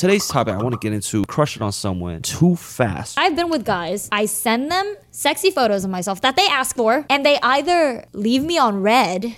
Today's topic, I want to get into crushing on someone too fast. I've been with guys. I send them sexy photos of myself that they ask for, and they either leave me on read.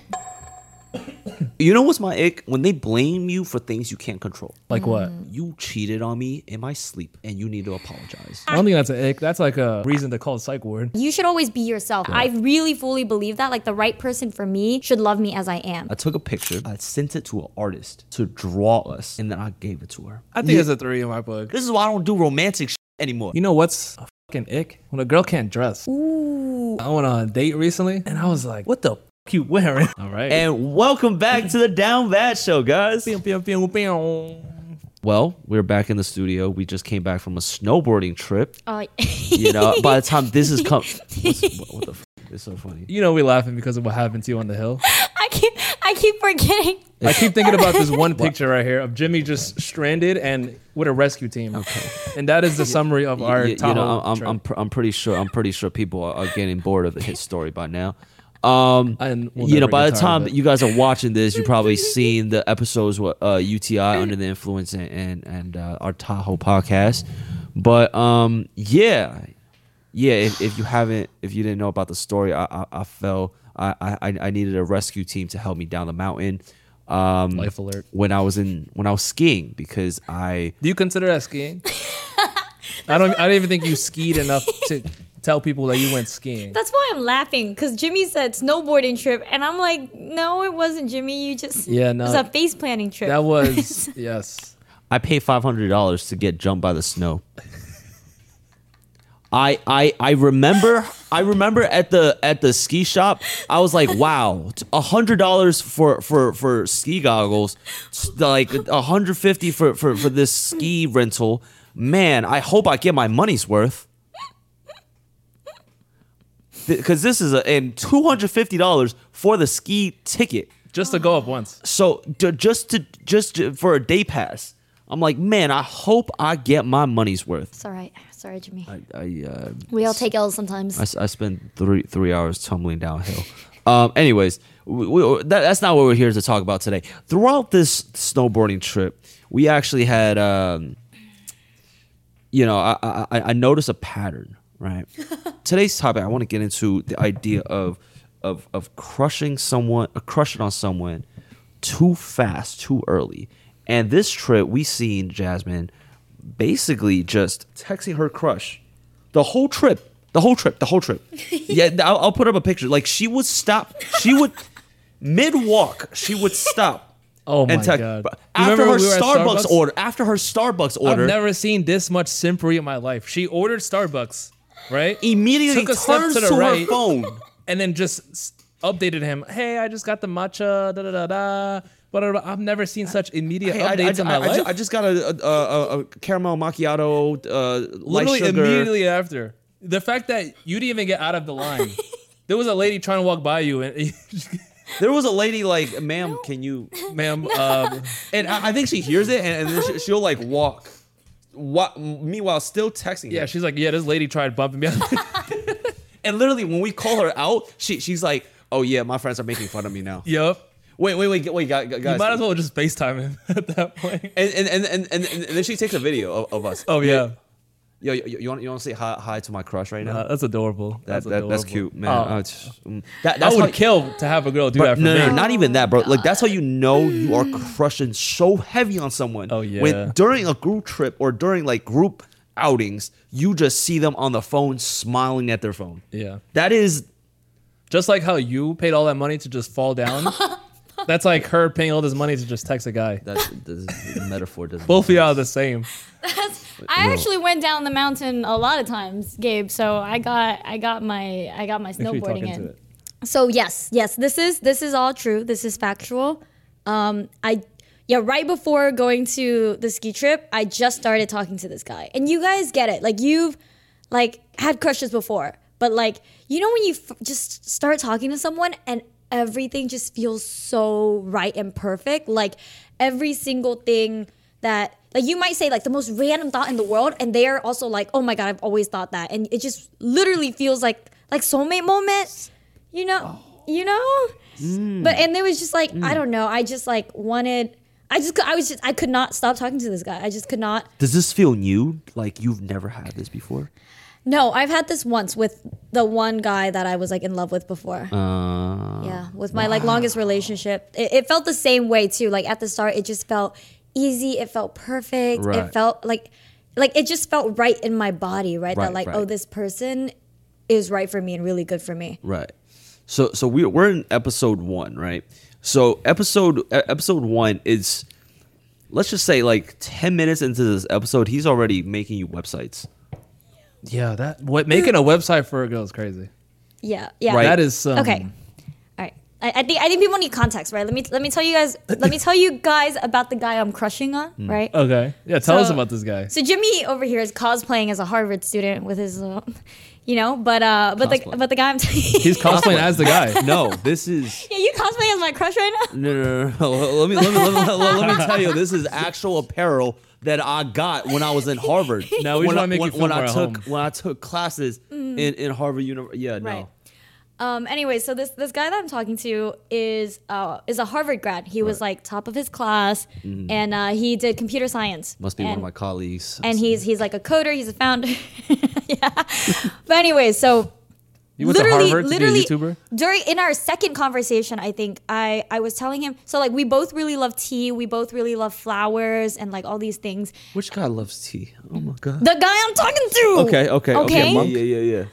You know what's my ick? When they blame you for things you can't control. Like what? Mm. You cheated on me in my sleep, and you need to apologize. I don't think that's an ick. That's like a reason to call a psych ward. You should always be yourself. I really fully believe that. Like the right person for me should love me as I am. I took a picture, I sent it to an artist to draw us, and then I gave it to her. I think it's a three in my book. This is why I don't do romantic shit anymore. You know what's a fucking ick? When a girl can't dress. Ooh. I went on a date recently and I was like, what the f you wearing? All right. And welcome back to the Down Bad Show, guys. Well, we're back in the studio. We just came back from a snowboarding trip. Uh, You know, by the time this is come, what, what the f- It's so funny. You know we're laughing because of what happened to you on the hill. I keep I keep forgetting. I keep thinking about this one picture right here of Jimmy just stranded and with a rescue team. Okay. And that is the summary of our Y- you, know, I'm, trip. I'm, pr- I'm pretty sure. I'm pretty sure people are, are getting bored of his story by now. Um, And we'll you know, by the time you guys are watching this, you've probably seen the episodes with uh, UTI under the influence and and, and uh, our Tahoe podcast. But um, yeah, yeah. If, if you haven't, if you didn't know about the story, I I, I fell. I, I I needed a rescue team to help me down the mountain. Um, Life alert. when I was in when I was skiing because I Do you consider that skiing? I don't I don't even think you skied enough to tell people that you went skiing. That's why I'm laughing because Jimmy said snowboarding trip, and I'm like, no, it wasn't Jimmy. You just Yeah, no. it was a face planning trip. That was yes. I paid five hundred dollars to get jumped by the snow. I I I remember I remember at the at the ski shop I was like wow a hundred dollars for for for ski goggles like a hundred fifty for for for this ski rental man I hope I get my money's worth because this is a and two hundred fifty dollars for the ski ticket Just to go up once. so d- just to just to- for a day pass, I'm like, man, I hope I get my money's worth. it's all right. Sorry, Jimmy. I I, uh, we all take L's sometimes. I, I spent three three hours tumbling downhill. Um, anyways, we, we, that, that's not what we're here to talk about today. Throughout this snowboarding trip, we actually had, um, you know, I, I I- I noticed a pattern. Right. Today's topic, I want to get into the idea of of of crushing someone, uh, crushing on someone too fast, too early. And this trip, we seen Jasmine basically just texting her crush the whole trip. The whole trip, the whole trip. Yeah, I'll, I'll put up a picture. Like she would stop. She would mid walk. She would stop. Oh my and text- god. but After remember her we were at Starbucks, order, after her Starbucks order, I've never seen this much simpery in my life. She ordered Starbucks, right? immediately Took a step turns to to, the her right. phone. and then just updated him. Hey, I just got the matcha. Da da da da. But I've never seen such immediate Hey, I, I, updates in my I- I life. ju- I just got a, a, a, a caramel macchiato, uh, light Literally sugar. immediately after. The fact that you didn't even get out of the line. there was a lady trying to walk by you, and There was a lady like, "Ma'am, can you?" ma'am, um, And I, I think she hears it, and, and then she, she'll like walk. What? Meanwhile, still texting. yeah, him. she's like, yeah, this lady tried bumping me. And literally, when we call her out, she she's like, "Oh yeah, my friends are making fun of me now." Yep. Wait, wait, wait, wait, guys. You might as well just FaceTime him at that point. And and, and, and, and and then she takes a video of, of us. Oh yeah, Yo, yo, you want you want to say hi, hi to my crush right now? That's adorable. That's, that, that's adorable. cute, man. Oh, Uh, mm. that, I would how, kill to have a girl do that for no, me. no, no, not even that, bro. Like that's how you know you are crushing so heavy on someone. Oh, yeah. When during a group trip or during like group outings, you just see them on the phone smiling at their phone. Yeah. That is Just like how you paid all that money to just fall down. that's like her paying all this money to just text a guy. that the, the metaphor doesn't. Both of y'all are the same. I Bro. actually went down the mountain a lot of times, Gabe. So I got I got my I got my Make sure snowboarding in. So yes, yes, this is this is all true. This is factual. Um, I yeah, right before going to the ski trip, I just started talking to this guy, and you guys get it. Like you've like had crushes before, but like you know when you f- just start talking to someone and everything just feels so right and perfect. Like every single thing that like you might say like the most random thought in the world, and they're also like, oh my god, I've always thought that, and it just literally feels like like soulmate moment. You know, oh. you know. Mm. But and it was just like I mm. don't know. I just like wanted. I just I was just I could not stop talking to this guy. I just could not. Does this feel new? Like you've never had this before? No, I've had this once with the one guy that I was like in love with before. Uh, yeah, with my like longest relationship. It, it felt the same way too. Like at the start, it just felt easy. It felt perfect. Right. It felt like like it just felt right in my body. Right, Right, that like right. oh this person is right for me and really good for me. Right. So so we we're in episode one, right? So episode episode one is, let's just say like ten minutes into this episode, he's already making you websites. Yeah, that what making a website for a girl is crazy. Yeah, yeah. Right. That is some, Okay. All right. I, I think I think people need context, right? Let me let me tell you guys let me tell you guys about the guy I'm crushing on, Hmm. right? Okay. Yeah, tell us about this guy. So Jimmy over here is cosplaying as a Harvard student with his, uh, you know, but uh, but the Cosplay. but the guy I'm telling you, He's cosplaying as the guy. No, this is yeah, you cosplaying as my crush right now. no no no. no. Let me let me let me, let me tell you, this is actual apparel that I got when I was in Harvard. No, we just when wanna I, make you when, feel when I took home. when I took classes in in Harvard University. Yeah, no. Right. Um. Anyway, so this this guy that I'm talking to is uh is a Harvard grad. He was like top of his class, and uh, he did computer science. Must be one of my colleagues. And he's he's like a coder. He's a founder. yeah. But anyway, so You went to literally, Harvard to be a literally YouTuber? during in our second conversation, I think I I was telling him so like we both really love tea, we both really love flowers and like all these things. Which guy loves tea? Oh my god. The guy I'm talking to. Okay, okay, okay. Okay. Yeah, yeah, yeah, yeah.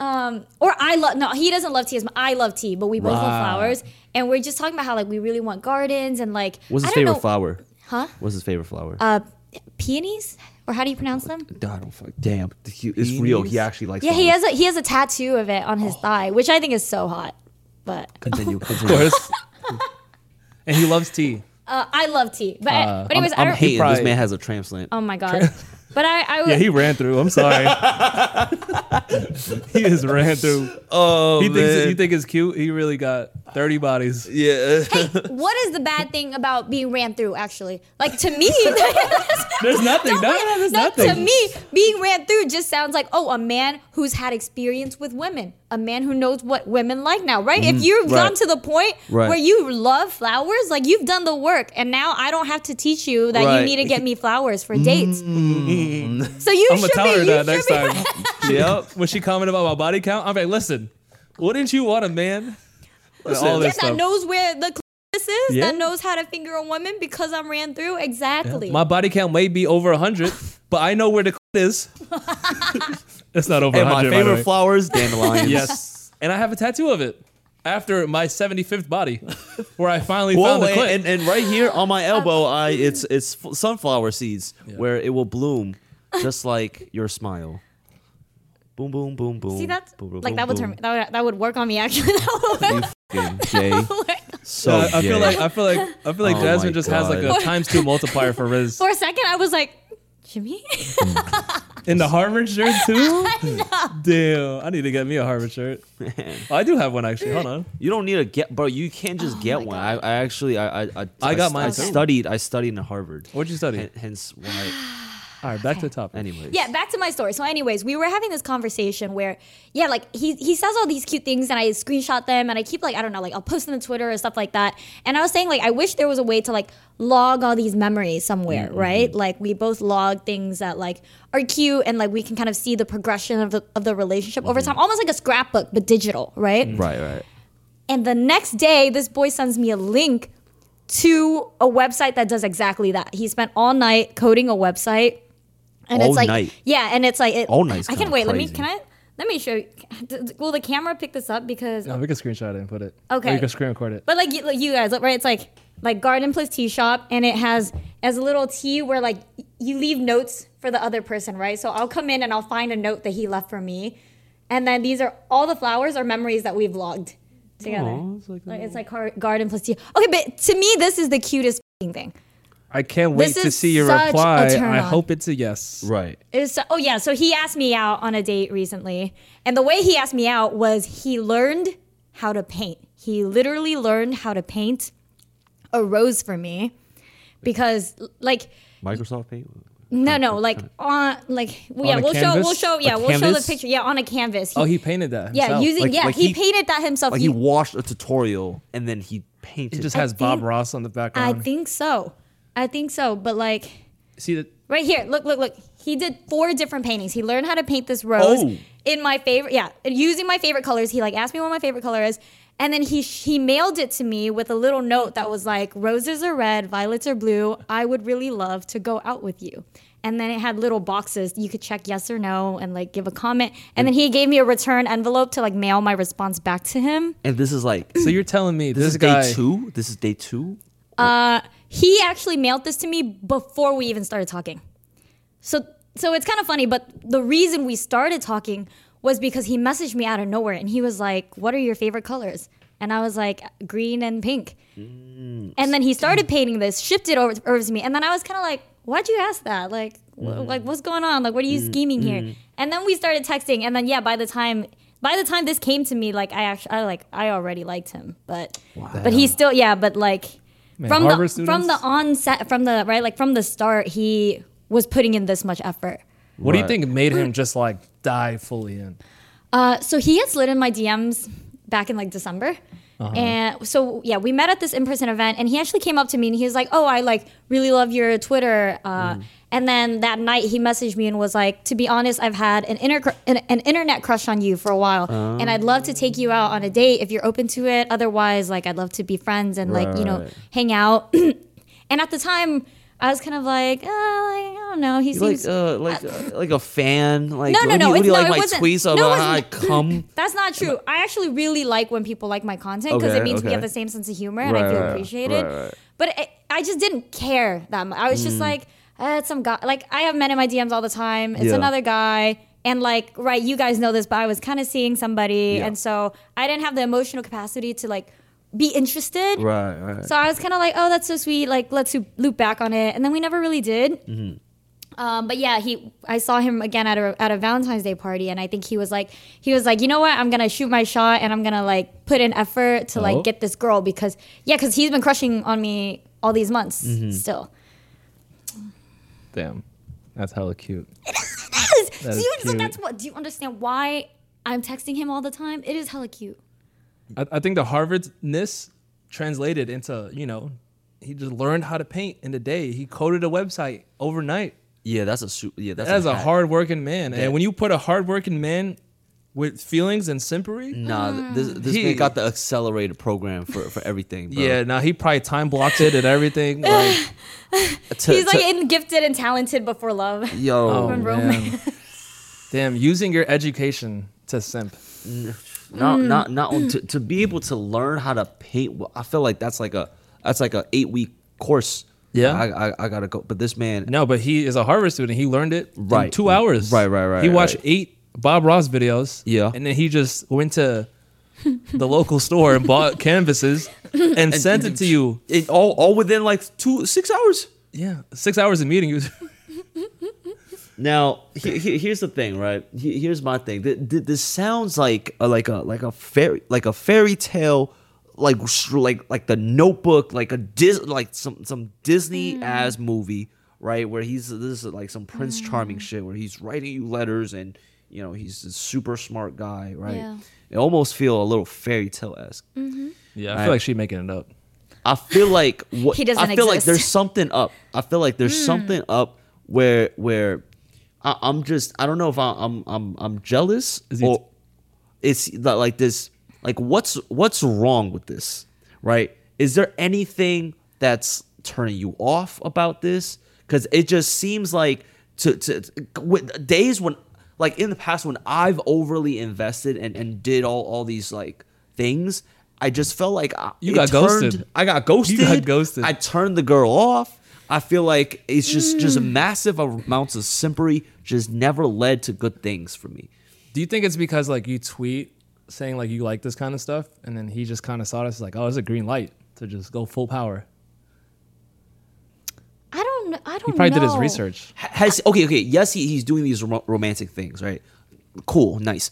Um, or I love no, he doesn't love tea as much. I love tea, but we both love flowers, and we're just talking about how like we really want gardens and like What's his I don't favorite know, flower? Huh? What's his favorite flower? Uh, peonies or how do you pronounce them? I don't fuck. Damn, he, it's real. He actually likes. Yeah, he has a he has a tattoo of it on his thigh, which I think is so hot. But Continue. Of course. and he loves tea. uh, I love tea. But, Uh, but anyways, I'm, I I'm don't. hating. probably- This man has a tramp transplant. Oh my god. But I, I Yeah, he ran through. I'm sorry. he just ran through. oh He thinks you think it's cute. He really got 30 bodies. Yeah. hey, what is the bad thing about being ran through? Actually, like to me, There's nothing. No, No, there's no, nothing. To me, being ran through just sounds like, oh, a man who's had experience with women, a man who knows what women like now, right? if mm-hmm. you've right. gone to the point Right. where you love flowers, like you've done the work, and now I don't have to teach you that Right. you need to get me flowers for dates. Mm-hmm. Mm. So you I'm gonna should tell be. her you that next be- time. yep. When she commented about my body count, I'm like, listen, wouldn't you want a man? with all Yeah, this that stuff. knows where the clitoris is, Yeah. that knows how to finger a woman because I'm ran through. Exactly. My body count may be over 100, but I know where the is. it's not over And 100. my by the favorite way. flowers, dandelions. Yes. And I have a tattoo of it after my 75th body, where I finally Whoa, found the and, clip. and, and right here on my elbow, I it's it's sunflower seeds where it will bloom just like your smile. Boom, boom, boom, boom. See, that's boom, boom, like boom, that would turn that would, that would work on me actually. That would work. You. So Uh, I, I feel like I feel like I feel like Oh Jasmine my just has like a times two multiplier for rizz. For a second, I was like, Jimmy. In the Harvard shirt too? Damn, I need to get me a Harvard shirt. Oh, I do have one actually. Hold on. You don't need to get, bro. You can't just Oh get my one. I, I actually, I, I, I, I got st- mine I too. studied. I studied in Harvard. What'd you study? Hen- Hence why. All right, back to the topic. Anyways. Yeah, back to my story. So, anyways, we were having this conversation where, yeah, like he he says all these cute things, and I screenshot them, and I keep like I don't know, like I'll post them on Twitter or stuff like that. And I was saying like I wish there was a way to like log all these memories somewhere, mm-hmm. right? Like we both log things that like are cute, and like we can kind of see the progression of the of the relationship over mm-hmm. time, almost like a scrapbook but digital, right? Mm-hmm. Right, right. And the next day, this boy sends me a link to a website that does exactly that. He spent all night coding a website. And All it's like night? yeah, and it's like it, All night's I can kinda wait. Let me can I let me show you. Will the camera pick this up because No, we can screenshot it and put it. Okay. Or you can screen record it. but like you, like you guys right? It's like like garden plus tea shop, and it has as a little tea where like you leave notes for the other person, right? So I'll come in and I'll find a note that he left for me, and then these are all the flowers are memories that we've logged together. Aw, it's like Like, it's like gar- garden plus tea. Okay, but to me, this is the cutest thing. I can't wait This to see your reply. I hope it's a yes. Right. Is oh yeah, so he asked me out on a date recently, and the way he asked me out was he learned how to paint. He literally learned how to paint a rose for me because like Microsoft Paint. no no like on like well, yeah On a we'll show we'll show yeah A we'll show the picture yeah on a canvas. Oh, he painted that yeah using Like- yeah like he, he- painted that himself. Like He- he watched a tutorial and then he painted. It just I has Bob think- Ross on the background. I think so. I think so, but like See that? right here, look, look, look. He did four different paintings. He learned how to paint this rose Oh. in my favorite, yeah, using my favorite colors. He like asked me what my favorite color is, and then he he mailed it to me with a little note that was like, "Roses are red, violets are blue. I would really love to go out with you." And then it had little boxes you could check yes or no and like give a comment. And then he gave me a return envelope to like mail my response back to him. And this is like So you're telling me this, this, is guy? day two. This is day two. Uh, he actually mailed this to me before we even started talking. So so it's kind of funny, but the reason we started talking was because he messaged me out of nowhere and he was like, "What are your favorite colors?" And I was like, "Green and pink." Mm. And then he started painting this, shipped it over, over to me, and then I was kind of like, "Why'd you ask that? Like, wh- mm. like what's going on? Like, what are you mm, scheming here?" And then we started texting, and then yeah, by the time by the time this came to me, like I actually, I like I already liked him, but but he still yeah, but like Man, from the Harvard from the onset from the right like from the start he was putting in this much effort. What do you think made him just like die fully in? uh so he had slid in my dms back in like december. And so yeah we met at this in-person event and he actually came up to me and he was like oh i like really love your twitter uh and then that night he messaged me and was like to be honest i've had an, inter- an, an internet crush on you for a while and i'd love to take you out on a date if you're open to it otherwise like i'd love to be friends and like you know hang out and at the time i was kind of like, uh, like i don't know he You like seems uh, like uh, like a fan. Like No, no, what do no, you, what do you no, like it my wasn't- tweets no, about how I come? That's not true. I actually really like when people like my content because Okay, it means we have the same sense of humor and I feel appreciated. right, right. But it, I just didn't care that much. I was Mm. just like, uh, it's some guy. Like I have men in my DMs all the time. It's Yeah. another guy. And like, right, you guys know this, but I was kind of seeing somebody, Yeah. and so I didn't have the emotional capacity to like be interested. Right, right. So I was kind of like, oh, that's so sweet. Like, let's loop- loop back on it, and then we never really did. Mm-hmm. Um, but yeah, he. I saw him again at a at a Valentine's Day party, and I think he was like, he was like, you know what? I'm gonna shoot my shot, and I'm gonna like put in effort to Oh. like get this girl because yeah, because he's been crushing on me all these months Mm-hmm. still. Damn, that's hella cute. Yes. That do is you, so cute. that's what. Do you understand why I'm texting him all the time? It is hella cute. I, I think the Harvardness translated into you know he just learned how to paint in a day. He coded a website overnight. yeah, that's a su- yeah. That's That's a hack. hardworking man, Yeah. and when you put a hardworking man with feelings and simpery, Nah, this this He- man got the accelerated program for for everything. Bro. yeah, now he probably time blocked it and everything. Like, To- He's like to- in gifted and talented before love. yo, oh From man, damn, using your education to simp. not Mm. not not on- to, to be able to learn how to paint. well, I feel like that's like a that's like a eight week course. Yeah. I, I I gotta go. But this man, No, but he is a Harvard student. He learned it in Right. two hours. Right, right, right, He watched right. eight Bob Ross videos. Yeah. and then he just went to the local store and bought canvases and, sent it to you. it all all within like two six hours. Yeah, six hours of meeting. You. Now, he, he- here's the thing, right? He- here's my thing. Th- th- This sounds like a, like a like a fairy like a fairy tale, like like like the Notebook, like a Dis like some some Disney as mm. movie, right? Where he's this is like some Prince Charming mm. shit, where he's writing you letters and you know he's a super smart guy, right? Yeah. It almost feel a little fairy tale esque. Mm-hmm. Yeah, I Right. feel like she's making it up. I feel like what He doesn't I feel like there's something up. I feel like there's hmm. something up where where I, I'm just I don't know if I, I'm I'm I'm jealous Is he- or it's like this like what's what's wrong with this right? Is there anything that's turning you off about this? Because it just seems like to to with days when like in the past when I've overly invested and and did all all these like things. I just felt like I, You got turned- ghosted. I got ghosted. You got ghosted. I turned the girl off. I feel like it's just mm. just massive amounts of simpery just never led to good things for me. Do you think it's because like you tweet saying like you like this kind of stuff, and then he just kind of saw this like, oh, it's a green light to just go full power. I don't. kn- I don't. Know. He probably did his research. Has okay, okay. Yes, he, he's doing these rom- romantic things, right? Cool, nice.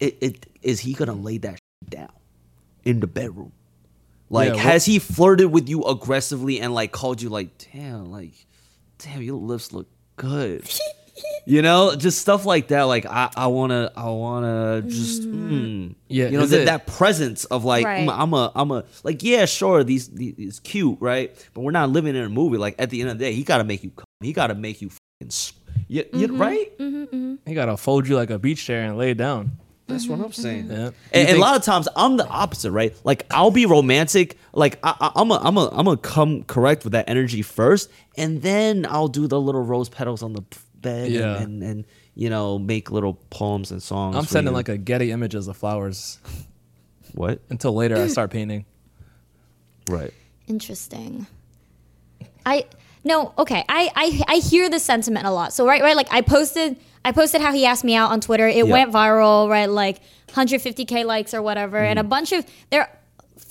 It, it is he gonna lay that down in the bedroom? Like, Yeah, has he flirted with you aggressively and like called you like, damn, like, damn, your lips look good? You know, just stuff like that. Like I, I wanna, I wanna just, mm. Yeah, You know that, that presence of like, Right. mm, I'm a, I'm a, like, yeah, sure, these, these, it's cute, right? But we're not living in a movie. Like at the end of the day, he gotta make you, come. he gotta make you, fucking, s- you, you- Mm-hmm. right? He gotta fold you like a beach chair and lay it down. That's what I'm saying. Yeah. And, and a lot of times I'm the opposite, right? Like I'll be romantic, like I, I, I'm a, I'm a, I'm gonna come correct with that energy first, and then I'll do the little rose petals on the bed, Yeah. and, and, and you know make little poems and songs. I'm sending you. like a Getty images of flowers what? until later I start painting. Right. Interesting. I no okay. I, I I hear the sentiment a lot. So right right like I posted I posted how he asked me out on Twitter. It Yeah. went viral. Right like 150k likes or whatever, and a Mm-hmm. bunch of there.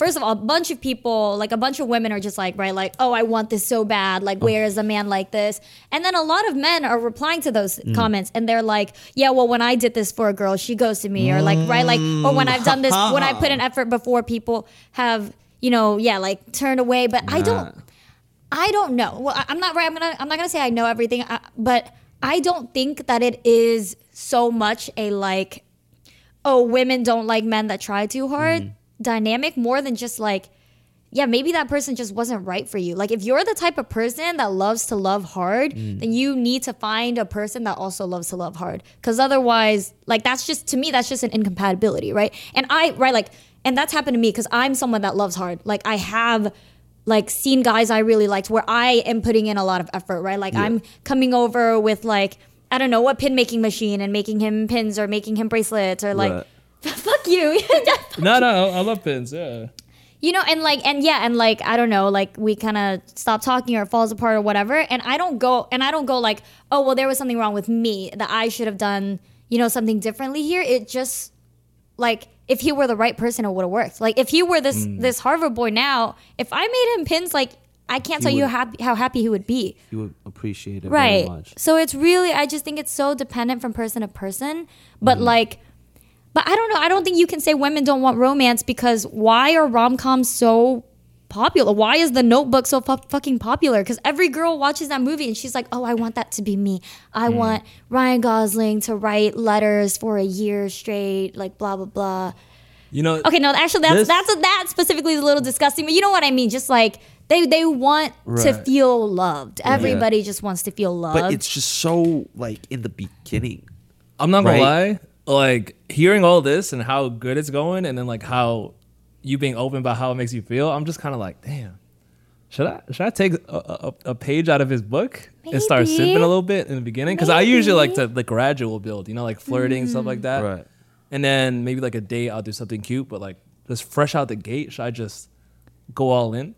First of all, a bunch of people, like a bunch of women, are just like, right, like, oh, I want this so bad. Like, where is a man like this? And then a lot of men are replying to those Mm. comments, and they're like, yeah, well, when I did this for a girl, she goes to me, or like, right, like, or when I've done this, when I put an effort before, people have, you know, yeah, like turned away. But I don't, I don't know. Well, I- I'm not right. I'm gonna. I'm not gonna say I know everything, uh, but I don't think that it is so much a like, oh, women don't like men that try too hard dynamic. More than just like, yeah, maybe that person just wasn't right for you. Like, if you're the type of person that loves to love hard, mm. then you need to find a person that also loves to love hard. Because otherwise, like, that's just to me, that's just an incompatibility, right? And I, right, like, and that's happened to me because I'm someone that loves hard. Like, I have like seen guys I really liked where I am putting in a lot of effort, right? Like I'm coming over with like I don't know what pin making machine and making him pins or making him bracelets or like Right. fuck you. no, no, I love pins. Yeah. you know and like and yeah and like I don't know like we kind of stop talking or it falls apart or whatever and I don't go and I don't go like oh well there was something wrong with me that I should have done you know something differently here it just like if he were the right person it would have worked like if he were this Mm. this Harvard boy now if I made him pins like I can't tell you how happy how happy he would be You would appreciate it right very much. so it's really i just think it's so dependent from person to person but Mm-hmm. like but i don't know i don't think you can say women don't want romance because why are rom-coms so popular why is the notebook so fu- fucking popular because every girl watches that movie and she's like oh i want that to be me i Mm. want ryan gosling to write letters for a year straight like blah blah blah You know. Okay, no, actually, that's This- that's that specifically is a little disgusting, but you know what I mean. Just like they they want to feel loved. Everybody just wants to feel loved. But it's just so like in the beginning. I'm not gonna lie. Like hearing all this and how good it's going, and then like how you being open about how it makes you feel, I'm just kind of like, damn. Should I should I take a, a, a page out of his book and start sipping a little bit in the beginning? Because I usually like to Maybe. the gradual build, you know, like flirting stuff like mm. that. Right. And then maybe like a date, I'll do something cute, but like just fresh out the gate, should I just go all in?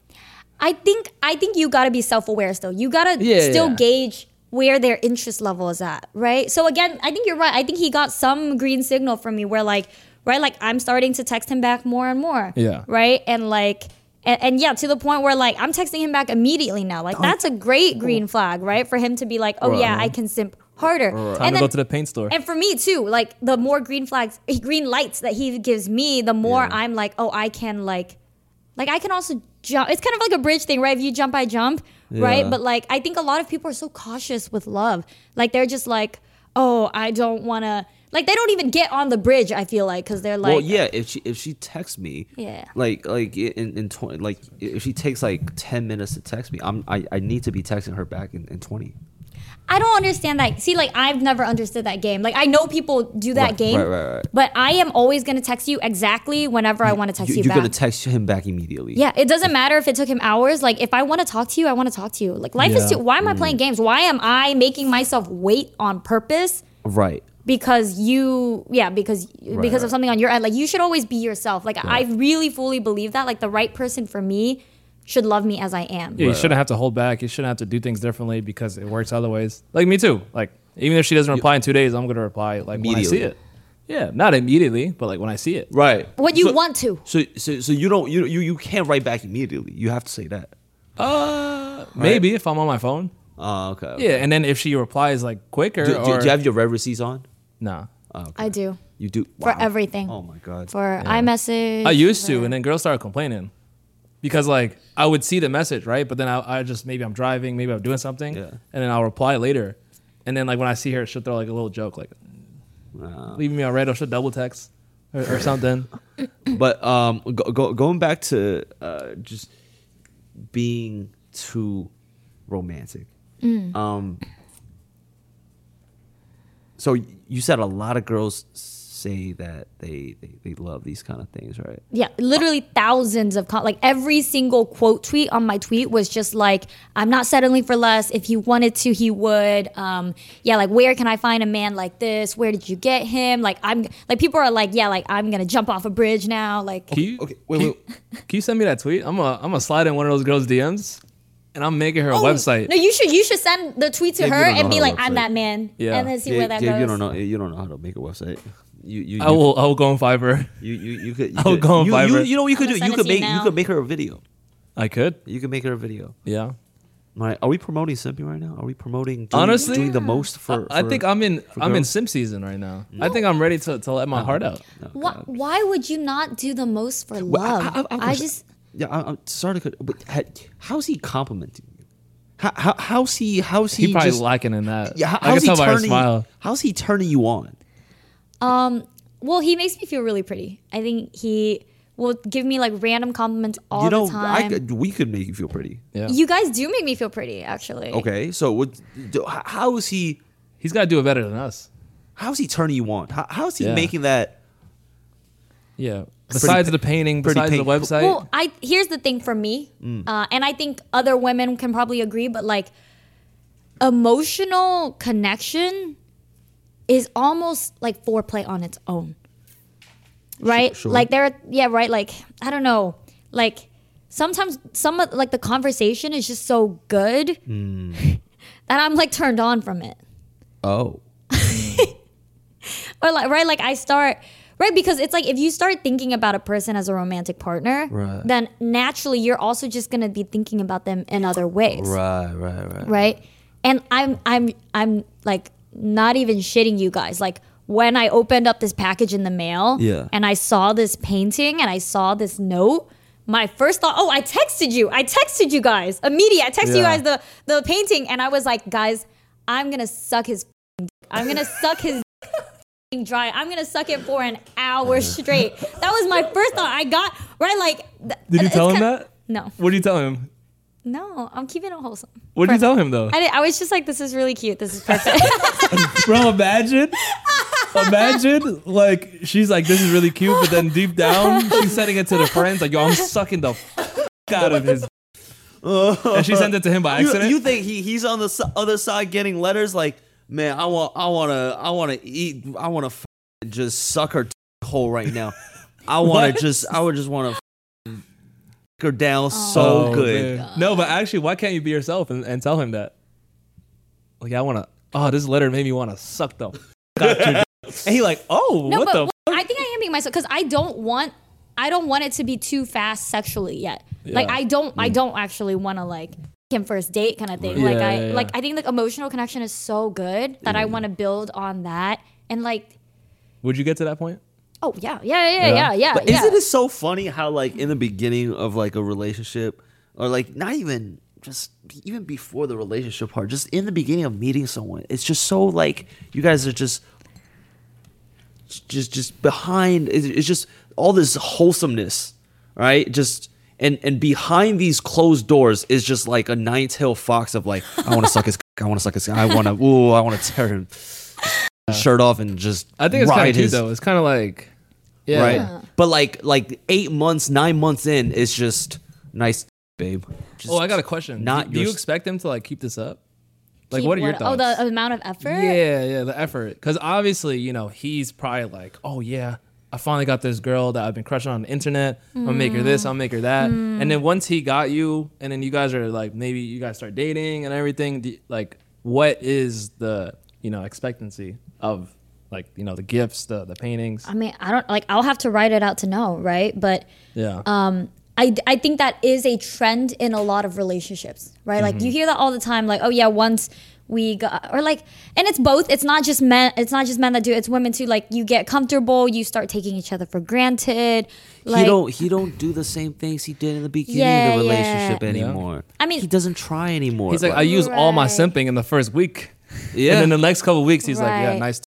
I think I think you got to be self aware still. You got to Yeah, still yeah. gauge where their interest level is at, right? So again, I think you're right. I think he got some green signal from me where like, right, like I'm starting to text him back more and more. Yeah. Right, and like. And, and yeah, to the point where like I'm texting him back immediately now. Like that's a great green flag, right? For him to be like, "Oh yeah, I can simp harder." Time And to go to the paint store. And for me too, like the more green flags, green lights that he gives me, the more Yeah. I'm like, oh, I can like, like I can also jump. It's kind of like a bridge thing, right? If you jump, I jump, right? But like, I think a lot of people are so cautious with love. Like they're just like, oh, I don't want to. Like they don't even get on the bridge. I feel like because they're like, well, yeah. If she if she texts me, Yeah. like like in in twenty, like if she takes like ten minutes to text me, I'm I, I need to be texting her back in, in twenty. I don't understand that. See, like I've never understood that game. Like I know people do that Right, game, right, right, right. but I am always gonna text you exactly whenever I want to text you, you, are gonna text him back immediately. Yeah, it doesn't matter if it took him hours. Like, if I want to talk to you, I want to talk to you. Like, life is too. Why am I Mm. playing games? Why am I making myself wait on purpose Right. because you? Yeah, because because of something on your end. Like, you should always be yourself. Like, I really fully believe that. Like, the right person for me should love me as I am. Yeah, you shouldn't have to hold back. You shouldn't have to do things differently because it works other ways. Like me too. Like even if she doesn't reply in two days, I'm gonna reply like when I see it. Yeah, not immediately, but like when I see it. Right. What you So- want to. So so so you don't you you you can't write back immediately. You have to say that. Uh, maybe if I'm on my phone. Oh, okay. okay. Yeah, and then if she replies like quicker Do, do, or do you have your rev receipts on? nah. Oh, okay. I do You do for everything. Oh my god. For iMessage. I used to, and then girls started complaining because like I would see the message right, but then I, I just maybe I'm driving, maybe I'm doing something, Yeah. and then I'll reply later, And then like when I see her, she'll throw like a little joke like, Uh, leaving me on read or she'll double text or, or something. but um, go, go, going back to uh, just being too romantic. Um, so you said a lot of girls say that they, they, they love these kind of things, right? Yeah, literally thousands of com- like every single quote tweet on my tweet was just like, "I'm not settling for less. If he wanted to, he would." Um, yeah, like where can I find a man like this? Where did you get him? Like I'm like people are like, yeah, like I'm gonna jump off a bridge now. Like Can you, Okay, wait, can, wait. can you send me that tweet? I'm gonna I'm gonna slide in one of those girls' DMs, and I'm making her a Oh, website. No, you should you should send the tweet to Gabe, her and be how like, to I'm that man, Yeah. and then see Gabe, where that Gabe, goes. you don't know you don't know how to make a website. You you, you I will I will go on Fiverr. You you you could. You I'll could, go on you, you, Fiverr. you know what you could I'm do? You send could it to you make you could make her a video. I could. You could make her a video. Yeah. All right. Are we promoting Simpy right now? Are we promoting doing, Honestly, doing the most for? I for- think I'm in I'm in sim season right now. I think I'm ready to, to let my oh, heart out. Oh, Why, why would you not do the most for Well, love? I- I- I I, just Yeah, I, I'm sorry to cut. But how's he complimenting you? How, how how's he? How's he? He probably just, lacking in that. yeah. How, I can how's he tell by her turning? smile. How's he turning you on? Um well he makes me feel really pretty. I think he will give me like random compliments all you know, the time. I could, we could make you feel pretty. Yeah. You guys do make me feel pretty, actually. Okay, so what? do- h- How is he? He's got to do it better than us. How's he turning you on? How, how's he Yeah. making that? Yeah. Besides pa- the painting, pretty besides the paint- website. Well, I here's the thing for me, uh, and I think other women can probably agree, but like emotional connection is almost like foreplay on its own, right? sure. Like there, yeah, right. Like I don't know, like sometimes some of like the conversation is just so good hmm. that I'm like turned on from it. Oh, or like right like i start right because it's like if you start thinking about a person as a romantic partner Right. then naturally you're also just going to be thinking about them in other ways right, right, right. right and i'm i'm i'm like not even shitting you guys. Like when i opened up this package in the mail Yeah. and i saw this painting and i saw this note my first thought oh i texted you. I texted you guys. Immediately i texted you guys the the painting. And i was like guys i'm gonna suck his dick. i'm gonna suck his dick dry. I'm gonna suck it for an hour straight. That was my first thought. I got right like Did you tell him that? no. What did you tell him? No i'm keeping it wholesome What did you tell him though? I, did, I was just like, this is really cute. This is perfect. Bro, imagine. Imagine like she's like, this is really cute, but then deep down she's sending it to the friends like, yo, I'm sucking the f- out of his. and she sent it to him by You, accident. you think he, he's on the s- other side getting letters like, man, I want, I want to, I want to eat, I want to f- just suck her t- hole right now. I want to just, I would just want to her down oh so Oh, good. man. No, but actually, why can't you be yourself and, and tell him that? Like, I want to. Oh, this letter made me want to suck the. f- out your dick. and he like, oh, no, what but the? what- I think I am being myself because I don't want, I don't want it to be too fast sexually yet. Like I don't, I mm. don't actually want to like him first date kind of thing. Right. Like Yeah, I, yeah, yeah. like I think like emotional connection is so good that I mm. want to build on that and like, Would you get to that point? Oh yeah, yeah, yeah, Yeah. yeah, yeah. But yeah. isn't it so funny how like in the beginning of like a relationship, or like not even just even before the relationship part, just in the beginning of meeting someone, it's just so like you guys are just just just behind. It's it's just all this wholesomeness, right? Just. And, and behind these closed doors is just like a nine tailed fox of like I want to suck his I want to suck his I want to ooh I want to tear him shirt off and just I think it's kind ride of cute his though. It's kind of like, yeah, right? But like like eight months, nine months in, it's just nice, babe. Just, Oh, I got a question. not do, do you expect him to like keep this up? Like, Keep what are your Oh, thoughts? Oh, the amount of effort. Yeah, yeah, the effort. Because obviously, you know, he's probably like, oh yeah, I finally got this girl that I've been crushing on the internet. I'm gonna make her this, I'll make her that. Mm. And then once he got you, and then you guys are like, maybe you guys start dating and everything. Do, like, what is the you know expectancy of like you know the gifts, the the paintings? I mean, I don't like. I'll have to write it out to know, right? But Yeah. um I, I think that is a trend in a lot of relationships right like Mm-hmm. you hear that all the time like oh yeah once we got or like and it's both it's not just men it's not just men that do it it's women too like you get comfortable you start taking each other for granted like he don't he don't do the same things he did in the beginning Yeah, of the relationship Yeah. anymore. I mean- he doesn't try anymore. He's like, I use all my simping in the first week. Yeah. And then the next couple weeks, he's like, yeah, Right. nice.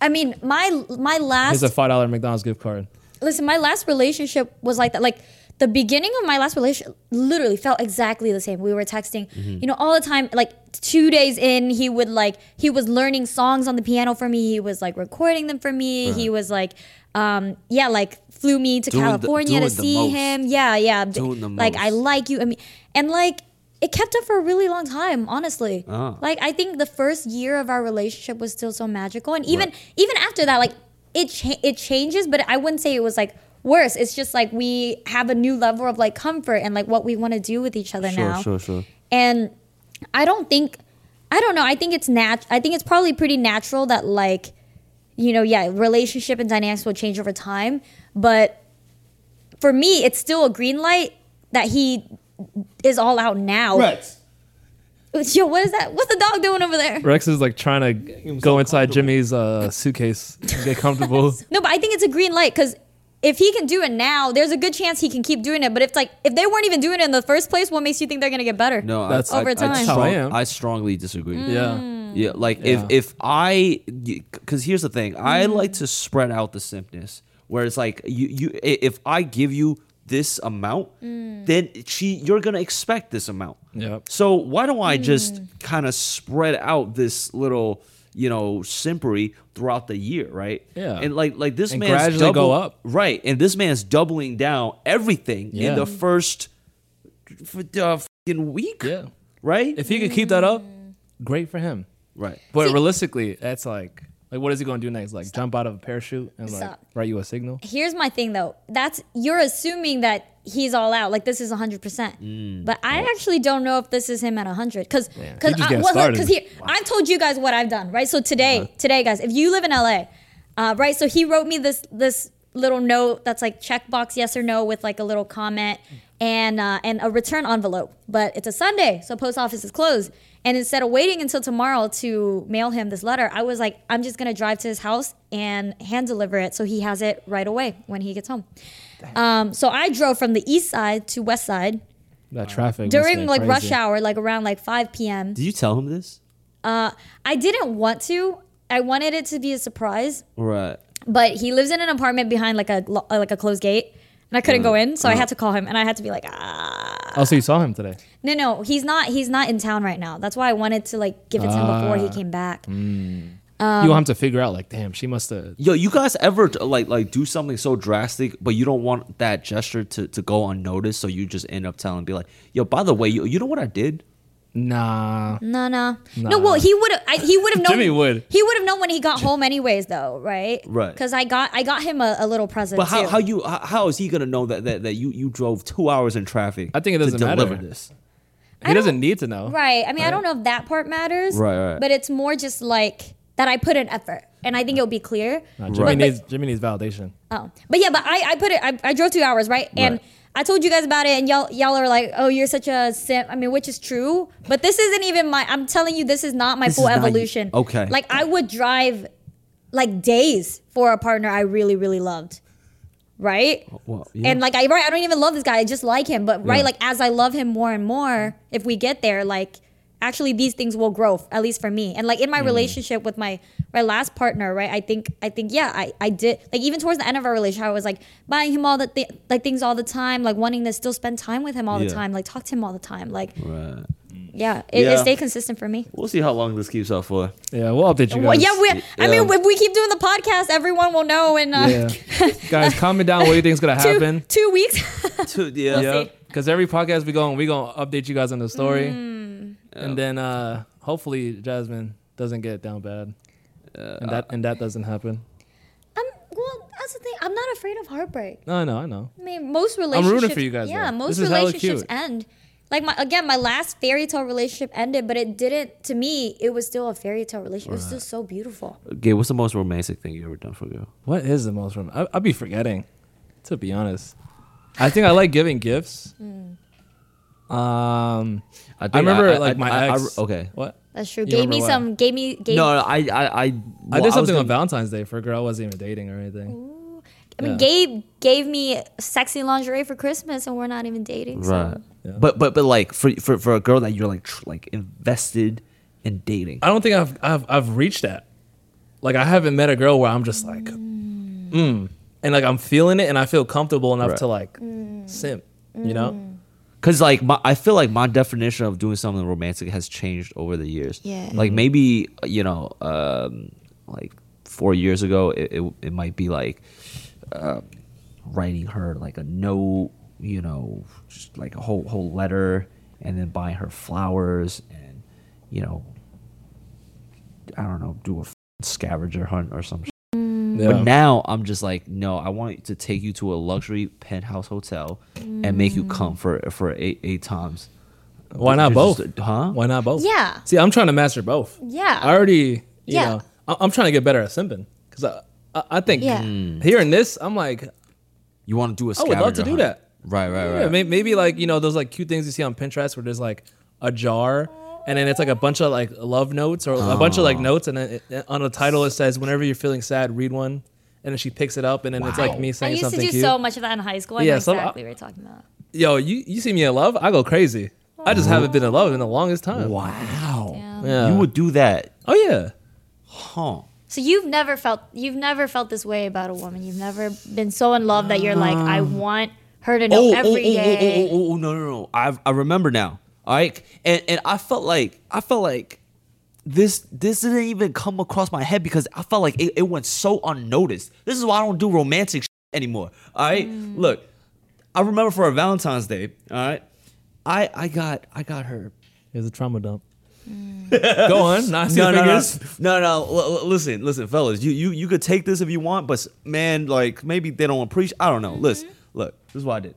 I mean, my my Here's last a five dollar McDonald's gift card. listen, my last relationship was like that. Like the beginning of my last relationship literally felt exactly the same. We were texting, Mm-hmm. you know, all the time. Like two days in, he would like he was learning songs on the piano for me. He was like recording them for me. He was like, um, yeah, like flew me to Doing the- California to the see most. him. Yeah, yeah. Doing the Like I most. like you. I mean, and like. It kept up for a really long time, honestly. Oh. Like I think the first year of our relationship was still so magical, and even Right. even after that, like it cha- it changes, but I wouldn't say it was like worse. It's just like we have a new level of like comfort and like what we want to do with each other Sure, now. sure, sure. Sure. And I don't think I don't know. I think it's nat. I think it's probably pretty natural that like you know, yeah, relationship and dynamics will change over time, but for me, it's still a green light that he is all out now. Rex. Yo, what is that? What's the dog doing over there? Rex is like trying to go inside Jimmy's uh, suitcase, and get comfortable. No, but I think it's a green light because if he can do it now, there's a good chance he can keep doing it. But if like if they weren't even doing it in the first place, what makes you think they're gonna get better? No, That's- I, Over I, time. I, That's how I am. I strongly disagree. yeah. Yeah, like Yeah. if if I, because here's the thing, I like to spread out the simpness. Where it's like you you if I give you this amount, mm. then she you're gonna expect this amount. Yep. So why don't I just mm. kind of spread out this little you know simpery throughout the year, right? Yeah. And like like this And man's gradually double, go up. right? And this man's doubling down everything Yeah. in the first f- uh, fucking week. Yeah. Right. If he could keep that up, mm. great for him. right. But See- realistically, that's like, like, what is he going to do next? Like, jump out of a parachute and like Stop. write you a signal? Here's my thing though. That's you're assuming that he's all out. Like this is 100. percent mm. But I actually don't know if this is him at 100 because Yeah. because He just getting well, started. because here I've told you guys what I've done. Right. So today today guys, if you live in LA, right. So he wrote me this this little note that's like checkbox yes or no with like a little comment and uh, and a return envelope. But it's a Sunday, so post office is closed. And instead of waiting until tomorrow to mail him this letter, I was like, I'm just gonna drive to his house and hand deliver it so he has it right away when he gets home. Um, so I drove from the east side to west side That traffic during been like rush hour, like around like 5 p.m. Did you tell him this? Uh, I didn't want to. I wanted it to be a surprise, Right. But he lives in an apartment behind like a uh, like a closed gate, and I couldn't go in, so I had to call him, and I had to be like, ah. Oh, so you saw him today? No, no, he's not. He's not in town right now. That's why I wanted to like give it to him before he Ah. came back. you want him to figure out, like, damn, she must have. Yo, you guys ever like like do something so drastic, but you don't want that gesture to, to go unnoticed, so you just end up telling, be like, yo, by the way, you, you know what I did? Nah. No, no, no. Nah. Well, he would have. He would have known. Jimmy would. He would have known when he got home, anyways, though, right? Right. Because I got I got him a, a little present But how, too. how you how, how is he gonna know that, that, that you, you drove two hours in traffic? I think it doesn't to matter. deliver this. He doesn't need to know. Right. I mean, I don't know if that part matters. Right, right. But it's more just like that I put in effort, and I think it'll be clear. Nah, Jimmy Right. needs Jimmy needs validation. Oh, but yeah, but I, I put it. I, I drove two hours, right? And Right. I told you guys about it, and y'all y'all are like, "Oh, you're such a simp." I mean, which is true, but this isn't even my. I'm telling you, this is not my This full is not you. evolution. Okay. Like I would drive, like days for a partner I really really loved, right? Well, yeah. And like I right, I don't even love this guy. I just like him. But right, Yeah. like as I love him more and more, if we get there, like actually these things will grow, at least for me. And like Mm. in my relationship with my my last partner, right? I think I think yeah, I I did like even towards the end of our relationship, I was like buying him all the thi- like things all the time, like wanting to still spend time with him all the time, like talk to him all the time, like right. yeah, it, Yeah. it stayed consistent for me. We'll see how long this keeps up for. Yeah, we'll update you guys. Well, yeah, we, I mean, if we keep doing the podcast, everyone will know And uh, Yeah. guys, comment down what you think is gonna happen. two weeks. Two- yeah. Yeah, see. because every podcast we go on, we gonna update you guys on the story, Mm. And then uh hopefully Jasmine doesn't get down bad, and that and that doesn't happen. I'm well. That's the thing. I'm not afraid of heartbreak. No, I know, I know. I mean, most relationships. I'm rooting for you guys, Yeah, though. most This is hella relationships cute. end. Like my again, my last fairy tale relationship ended, but it didn't. To me, it was still a fairy tale relationship. It was still so beautiful. Okay, what's the most romantic thing you ever done for a girl? What is the most romantic? I, I'll be forgetting, to be honest. I think I like giving gifts. Um, I, think remember I- like I- my I- I- ex. okay. What? That's true. You gave me what? some. Gave me. Gave. No, no, I, I, I, I did something on gonna- Valentine's Day for a girl I wasn't even dating or anything. Ooh. I mean, yeah. Gabe gave me sexy lingerie for Christmas, and we're not even dating. So. Right. Yeah. But but but like for for for a girl that you're like tr- like invested in dating? I don't think I've I've I've reached that. Like I haven't met a girl where I'm just like, mm, and like I'm feeling it and I feel comfortable enough Right. to like simp. You know? Cause like my, I feel like my definition of doing something romantic has changed over the years. Yeah. Like maybe you know, um, like four years ago, it it, it might be like uh, writing her like a note, you know, just like a whole whole letter, and then buying her flowers, and you know, I don't know, do a f- scavenger hunt or some. Yeah. But now I'm just like, no, I want to take you to a luxury penthouse hotel and make you mm. come for for eight eight times. Why not You're both? just- huh? Why not both? Yeah. See, I'm trying to master both. Yeah. I already, you Yeah. know, I- I'm trying to get better at simping because I, I, I think Yeah. Mm. hearing this, I'm like, You want to do a I scavenger would love to do hunt. that. Right, right, Yeah, right. may- maybe like you know those like cute things you see on Pinterest where there's like a jar and then it's like a bunch of like love notes or a bunch of like oh. notes and then it, it- on the title it says whenever you're feeling sad read one and then she picks it up and then it's like me saying something. I saying used to something do cute. so much of that in high school. I Yeah, know so- exactly what you're talking about. Yo, you you see me in love, I go crazy. I just haven't been in love in the longest time. Wow. Yeah. Yeah. You would do that, Oh yeah. huh? So you've never felt you've never felt this way about a woman. You've never been so in love that you're like, I uh. want her to know Oh, oh, every oh, day. oh, oh, oh, oh, no, no, no. I I remember now. All right, and and I felt like I felt like this this didn't even come across my head because I felt like it, it went so unnoticed. This is why I don't do romantic shit anymore. All right, Mm. look, I remember for a Valentine's Day. All right, I I got I got her Here's a trauma dump. go on. Nah, no, no, no, no, no. l- l- listen, listen, fellas. You, you, you could take this if you want, but man, like maybe they don't appreciate. I don't know. Listen, look. This is what I did.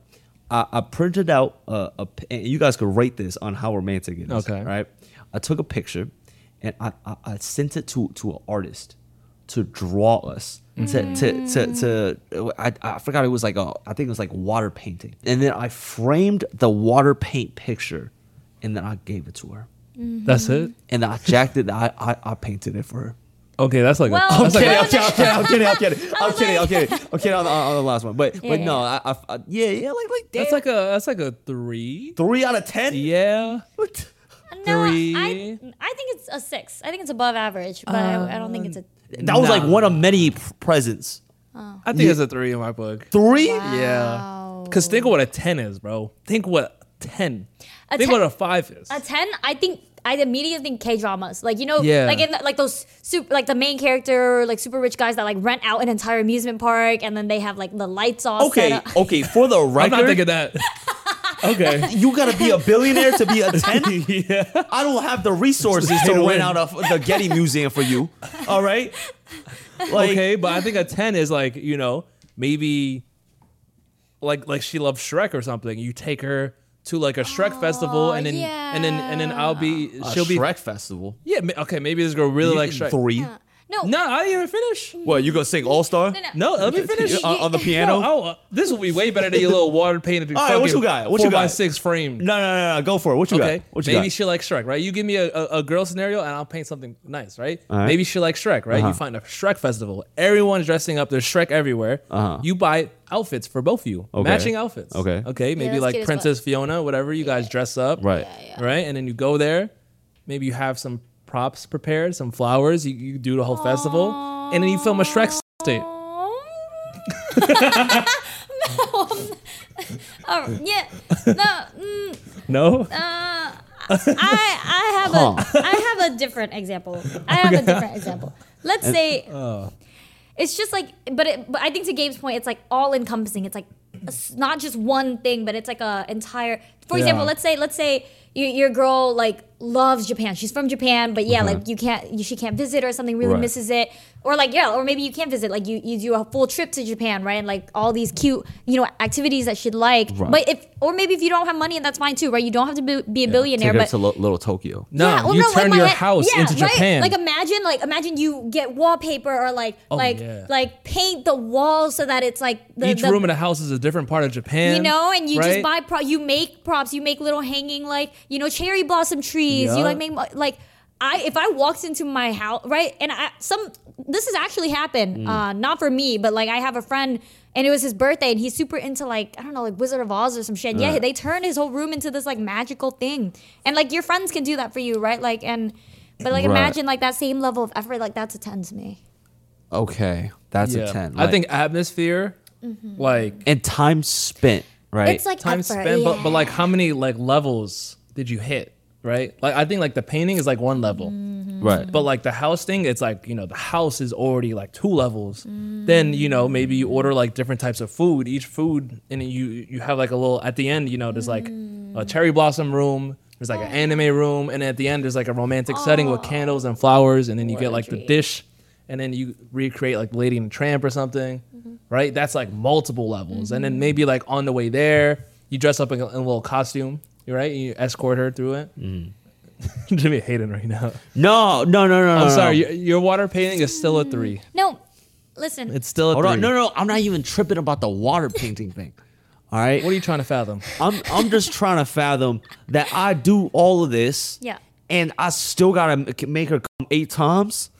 I, I printed out a, a. And you guys could rate this on how romantic it is. Okay. Right. I took a picture, and I, I, I sent it to to an artist to draw us. To, to, to, to I, I forgot it was like a I think it was like water painting and then I framed the water paint picture and then I gave it to her That's it. and I jacked it. I, I I painted it for her. Okay, that's like Well- a, that's like I'm a, kidding, I'm kidding, I'm kidding, I'm kidding, I'm was kidding, I'm like- kidding, I'm kidding on the, on the last one. But Yeah, but yeah. no, I, I, I yeah yeah like like that's like a that's like a three. three out of ten. Yeah. What? No, Three. I I think it's a six. I think it's above average, but I, I don't think it's a. Um, that was like one of many presents. I think it's a three in my book. Three. Yeah. Cause think of what a ten is, bro. Think what ten. A think 10 what a five is. A ten, I think I immediately think K dramas, like you know, Yeah. like in like those super, like the main character, like super rich guys that like rent out an entire amusement park and then they have like the lights off. Okay, set up. okay. For the I'm record, not thinking that. okay. you gotta be a billionaire to be a ten. yeah. I don't have the resources to rent win. out a, the Getty Museum for you. All right. Like, okay, but I think a ten is like you know maybe like like she loves Shrek or something. You take her to like a Shrek festival, and then and then and then I'll be a she'll be Shrek festival. yeah. Okay, maybe this girl really likes Shrek. Three. No, No, I didn't even finish. What you gonna sing All Star? no, no. No, let me finish. on, on the piano. No, oh, this will be way better than your little water painted. All right, what you got? What you got? six frame. No, no, no, no. Go for it. What you Okay, got? What you maybe got? she likes Shrek, right? You give me a, a, a girl scenario and I'll paint something nice, right? All right. Maybe she likes Shrek, right? Uh-huh. You find a Shrek festival. Everyone's dressing up. There's Shrek everywhere. Uh-huh. You buy outfits for both of you, Okay. matching outfits. Okay. Okay. Maybe that's like cute as Princess Fiona, whatever. You guys dress up. Right. Right. And then you go there. Maybe you have some props prepared, some flowers. You, you do the whole festival, and then you film a Shrek state. Oh, yeah, no, mm, No. uh, I I have a I have a different example. I have a different example. Let's say it's just like, but it, but I think to Gabe's point, it's like all encompassing. It's like it's not just one thing, but it's like a entire. For example, let's say let's say you, your girl like loves Japan. She's from Japan, but yeah, Uh-huh. like you can't you, she can't visit or something really Right. misses it, or like yeah, or maybe you can't visit. Like you you do a full trip to Japan, right? And like all these cute you know activities that she'd like. Right. But if or maybe if you don't have money, and that's fine too, right? You don't have to be, be a billionaire, Take her but to Lo- Little Tokyo. No, yeah, well, you no, turn my your head- house yeah, into right? Japan. Like imagine, like imagine you get wallpaper or like Oh, like yeah. like paint the walls so that it's like the, Each the- room in the house is a different part of Japan. you know, and you just buy pro- you make props, you make little hanging like you know cherry blossom trees. You like make like I if I walked into my house right, and I some this has actually happened, Mm. uh, not for me, but like I have a friend. And it was his birthday, and he's super into like I don't know, like Wizard of Oz or some shit. Yeah, Right. they turned his whole room into this like magical thing, and like your friends can do that for you, right? Like, and But like Right. imagine like that same level of effort, like that's a ten to me. Okay, that's Yeah. a ten. I think atmosphere, like and time spent, right? It's like time effort, spent, but, yeah. but like how many like levels did you hit? Right? Like I think like the painting is like one level. Mm-hmm. right. But like the house thing, it's like, you know, the house is already like two levels. Mm. Then, you know, maybe you order like different types of food, each food, and you you have like a little at the end, you know, there's like a mm. cherry blossom room, there's like an oh. anime room, and at the end there's like a romantic setting with oh. candles and flowers, and then you What get like the dish, and then you recreate like Lady and the Tramp or something. Mm-hmm. Right? That's like multiple levels. And then mm-hmm. maybe like on the way there, you dress up in a, in a little costume, right? You escort her through it. Mm-hmm. Jimmy I'm hating right now. no, no, no, no. I'm no, sorry, No. your, your water painting is still a three. Mm, no, listen. It's still a Hold three. on. No, no, I'm not even tripping about the water painting thing. All right. What are you trying to fathom? I'm I'm just trying to fathom that I do all of this. Yeah. And I still gotta make her come eight times.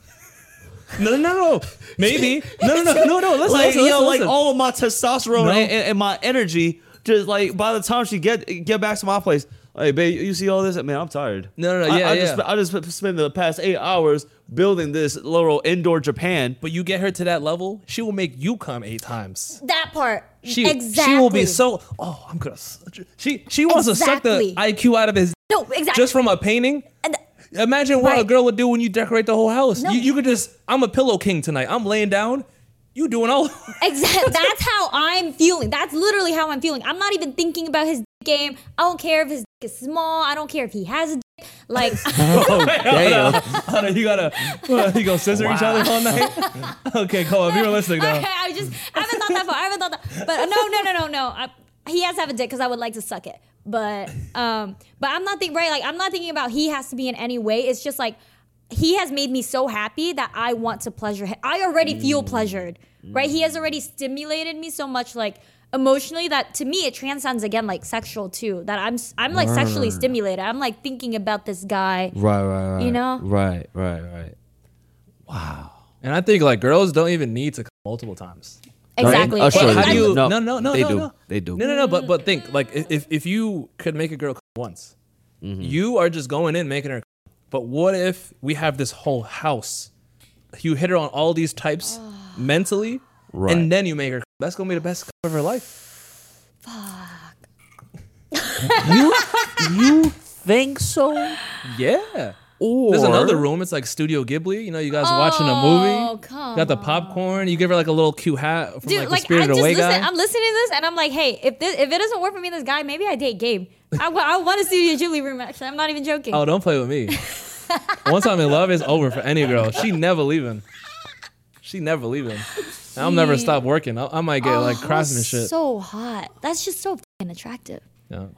No, no, no, no. Maybe. No, no, no, no, no. Listen, Like listen, you know, listen, like listen. all of my testosterone No. and, and, and my energy, just like by the time she get get back to my place, hey babe, you see all this? Man, I'm tired. No, no, no, I- yeah, I, yeah. Just, I just spent the past eight hours building this little indoor Japan. But you get her to that level, she will make you come eight times. that part. She exactly. she will be so. Oh, I'm gonna. She she wants to suck the IQ out of his No, exactly. just from a painting. And Imagine what a girl would do when you decorate the whole house. No. You, you could just. I'm a pillow king tonight. I'm laying down. You doing all. Exactly. That's how I'm feeling. That's literally how I'm feeling. I'm not even thinking about his dick game. I don't care if his dick is small. I don't care if he has a dick. Like, Oh damn! you gotta. What, you gonna scissor each other all night? okay, Cole. If you were listening though. I just I haven't thought that far. I haven't thought that. But no, no, no, no, no. I, he has to have a dick because I would like to suck it. But um, but I'm not thinking right. Like I'm not thinking about he has to be in any way. It's just like he has made me so happy that I want to pleasure him. I already feel pleasured. Right? He has already stimulated me so much, like emotionally, that to me it transcends again like sexual too. That I'm I'm like sexually stimulated. I'm like thinking about this guy. Right, right, right. You know? Right, right, right. Wow. And I think like girls don't even need to come multiple times. Exactly. Uh, sure, And How they do do. you? No, No, no, no, they no, do. no. They do. No, no, no. But but think like i- if if you could make a girl once, Mm-hmm. you are just going in making her. But what if we have this whole house? You hit her on all these types mentally, Right. and then you make her. That's gonna be the best come of her life. Fuck. you you think so? Yeah. Or There's another room. It's like Studio Ghibli. You know, you guys watching a movie. Oh, come Got the popcorn. You give her like a little cute hat from Dude, like, like, the Spirited I just Away listen. guy. I'm listening to this and I'm like, hey, if this if it doesn't work for me, this guy, maybe I date Gabe. I, I want a Studio Ghibli room. Actually, I'm not even joking. Oh, don't play with me. Once I'm in love, it's over for any girl. She never leaving. She never leaving. I'll never stop working. I, I might get like Oh, craftsmanship. So hot. That's just so fucking attractive. yeah. Wow.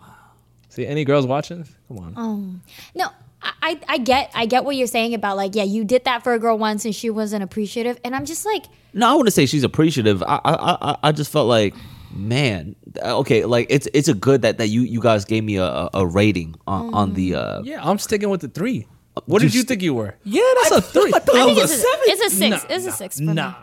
See, any girls watching? Come on. Um, No, I, I I get I get what you're saying about like, yeah, you did that for a girl once and she wasn't appreciative, and I'm just like, No, I wouldn't say she's appreciative. I, I, I, I just felt like, man, okay, like it's it's a good that that you you guys gave me a, a, a rating on, on the. Uh, Yeah, I'm sticking with the three. What did you Just- think you were? Yeah, that's a three. I think it's a, it's a six. Nah, it's a six for me. Nah,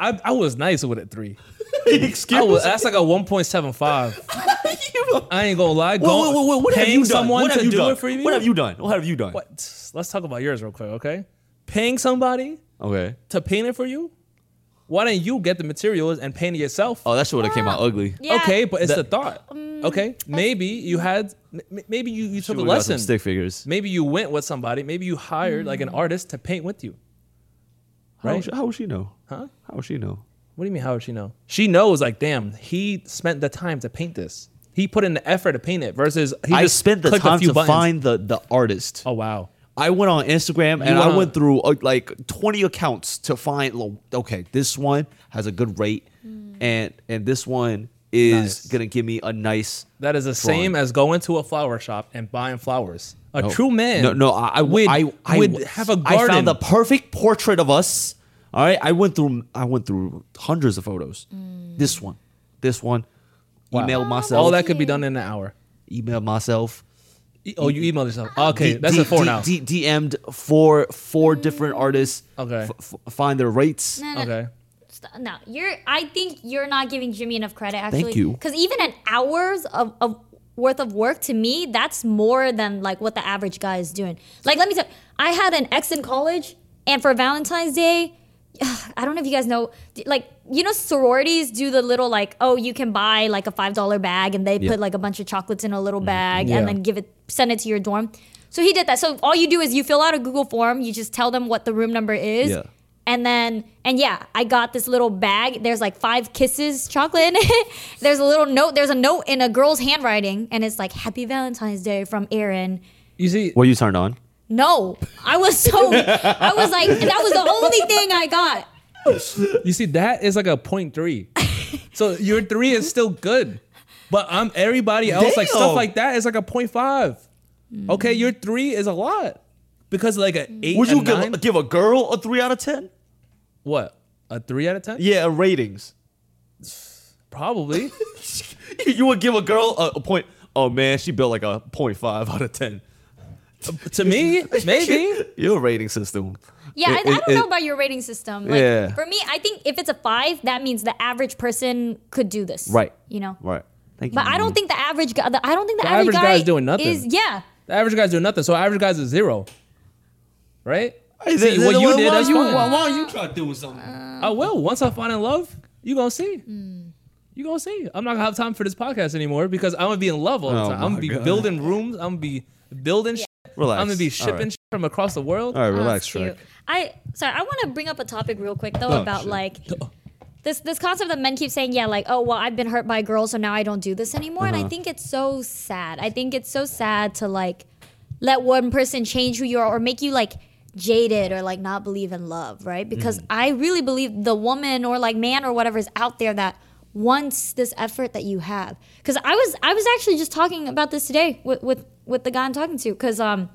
I, I was nice with it three. I was, that's like a 1.75. I ain't gonna lie. Go, wait, wait, wait, what have you done? someone What have to you do done? it for you. What have you done? What have you done? What? Let's talk about yours real quick, okay? Paying somebody Okay. to paint it for you. Why don't you get the materials and paint it yourself? Oh, that shit would have came out ugly. Yeah. Mm, Okay, but it's the thought. Okay, maybe you had, maybe you, you took a Would've got some lesson. stick figures. Maybe you went with somebody. Maybe you hired like Mm. an artist to paint with you. How, Right? would she, how would she know? Huh? How would she know? What do you mean? How would she know? She knows, like, damn, he spent the time to paint this. He put in the effort to paint it versus he I just spent the clicked a time few to buttons. find the the artist. Oh wow. I went on Instagram and went I on- went through uh, like 20 accounts to find lo- okay, this one has a good rate and and this one is Nice. going to give me a nice That is the same as going to a flower shop and buying flowers. A No. true man. No, no, I, I would, I, I would have a garden. I found the perfect portrait of us. All right, I went through I went through hundreds of photos. Mm. This one, this one, Wow. emailed oh, myself. All that could be done in an hour. emailed myself. E- Oh, you emailed yourself. Okay, D- that's D- a four D- now. D- DM'd four four different mm. artists. Okay. f- f- find their rates. No, no, okay. St- No, you're. I think you're not giving Jimmy enough credit. Actually, thank you. Because even an hours of, of worth of work to me, that's more than like what the average guy is doing. Like, let me tell. You, I had an ex in college, and for Valentine's Day, I don't know if you guys know, like you know, sororities do the little like, oh, you can buy like a five dollar bag, and they Yeah. put like a bunch of chocolates in a little bag, Mm-hmm. Yeah. and then give it, send it to your dorm. So he did that. So all you do is you fill out a Google form, you just tell them what the room number is. Yeah. And then, and yeah, I got this little bag. There's like five kisses chocolate in it. There's a little note. There's a note in a girl's handwriting, and it's like "Happy Valentine's Day" from Aaron. You see, Were you turned on? No, I was so, I was like, that was the only thing I got. you see, that is like a point three. so your three is still good, but I'm everybody else like stuff like that is like a point five. Okay, your three is a lot because like an eight. Would a you give, nine, give a girl a three out of ten? what a three out of ten? Yeah, ratings. Probably. you would give a girl a, a point. Oh man, she built like a point five out of ten. to me, maybe. Your rating system. Yeah, I, It- I don't it- know about your rating system. Like, Yeah. For me, I think if it's a five, that means the average person could do this. Right. You know. Right. Thank you. But you. I don't think the average guy. The, I don't think the, The average, average guy guy is doing nothing. Is yeah. The average guy's doing nothing, so average guy's a zero, right? Hey, See, then- what then you did, why you, fine. Why, why don't you try doing something? Uh, I will. Once I find in love, you gonna see. Hmm. You gonna see. I'm not gonna have time for this podcast anymore because I'm gonna be in love all the Oh time. I'm gonna be God. building rooms. I'm gonna be building. Shit. Relax. I'm gonna be shipping right. shit from across the world. All right, Oh, relax, that's cute. Shrek. I sorry. I want to bring up a topic real quick though Oh, about shit. like this this concept that men keep saying, yeah, like oh well, I've been hurt by girls, so now I don't do this anymore. And I Uh-huh. think it's so sad. I think it's so sad to like let one person change who you are or make you like jaded or like not believe in love, right? Because I really believe the woman or like man or whatever is out there that wants this effort that you have. Because I was I was actually just talking about this today with with with the guy I'm talking to. Because um,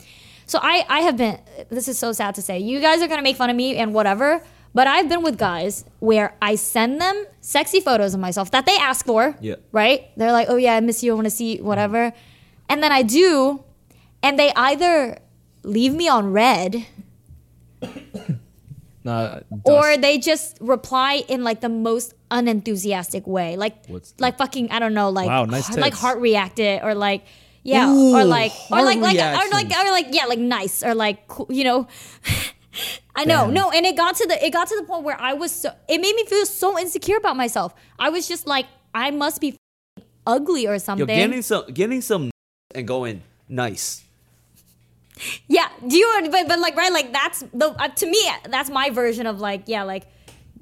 so I I have been. This is so sad to say. You guys are gonna make fun of me and whatever. But I've been with guys where I send them sexy photos of myself that they ask for. Yeah. Right? They're like, oh yeah, I miss you. I want to see whatever. And then I do, and they either leave me on read Nah, or they just reply in like the most unenthusiastic way like What's like fucking i don't know like Wow, nice like heart reacted or like yeah Ooh, or like or like like or like or like yeah like nice or like you know I know, Damn. no, and it got to the it got to the point where I was so it made me feel so insecure about myself. I was just like, I must be ugly or Yo, something. getting some, getting some, and going nice. Yeah, do you? But, but like right, like that's the uh, to me that's my version of like yeah, like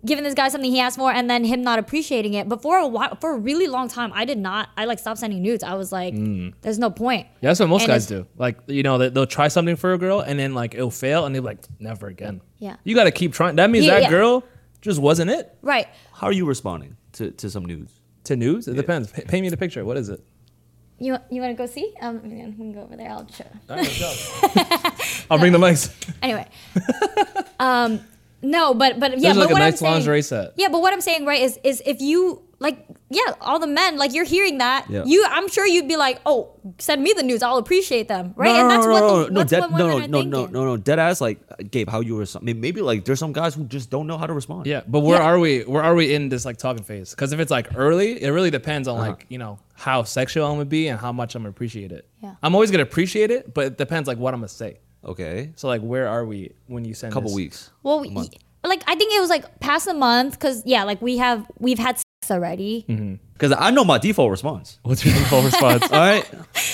giving this guy something he asked for and then him not appreciating it. But for a while, for a really long time, I did not. I like stopped sending nudes. I was like, there's no point. Yeah, that's what most And guys do. Like, you know, they, they'll try something for a girl and then like it'll fail and they're like, never again. Yeah. You got to keep trying. That means Yeah, that yeah. girl just wasn't it. Right. How are you responding to, to some news? To news, it depends. Pa- paint me the picture. What is it? You you want to go see? Um, we can go over there. I'll show. All right, go. I'll bring the mics. Anyway, um, no, but but yeah, There's but like a what nice I'm saying, lingerie set. Yeah, but what I'm saying, right, is is if you like, yeah, all the men, like you're hearing that, Yeah. you, I'm sure you'd be like, oh, send me the news, I'll appreciate them, right? and that's what the, no, that's dead, what no, no, no, no, no, no, dead ass. Like Gabe, how you were? Maybe, maybe like there's some guys who just don't know how to respond. Yeah, but where Yeah. are we? Where are we in this like talking phase? Because if it's like early, it really depends on Uh-huh. like you know how sexual I'm gonna be and how much I'm gonna appreciate it. Yeah. I'm always gonna appreciate it, but it depends like what I'm gonna say. Okay. So like, where are we when you send A couple this? weeks. Well, we, like I think it was like past a month, because yeah, like we have we've had sex already. Mm-hmm. Because I know my default response. What's your default response? All right.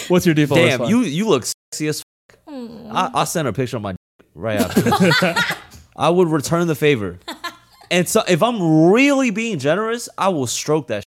What's your default Damn, response? you you look sexy as. F- Hmm. I I sent a picture of my dick right after. I would return the favor, and so if I'm really being generous, I will stroke that.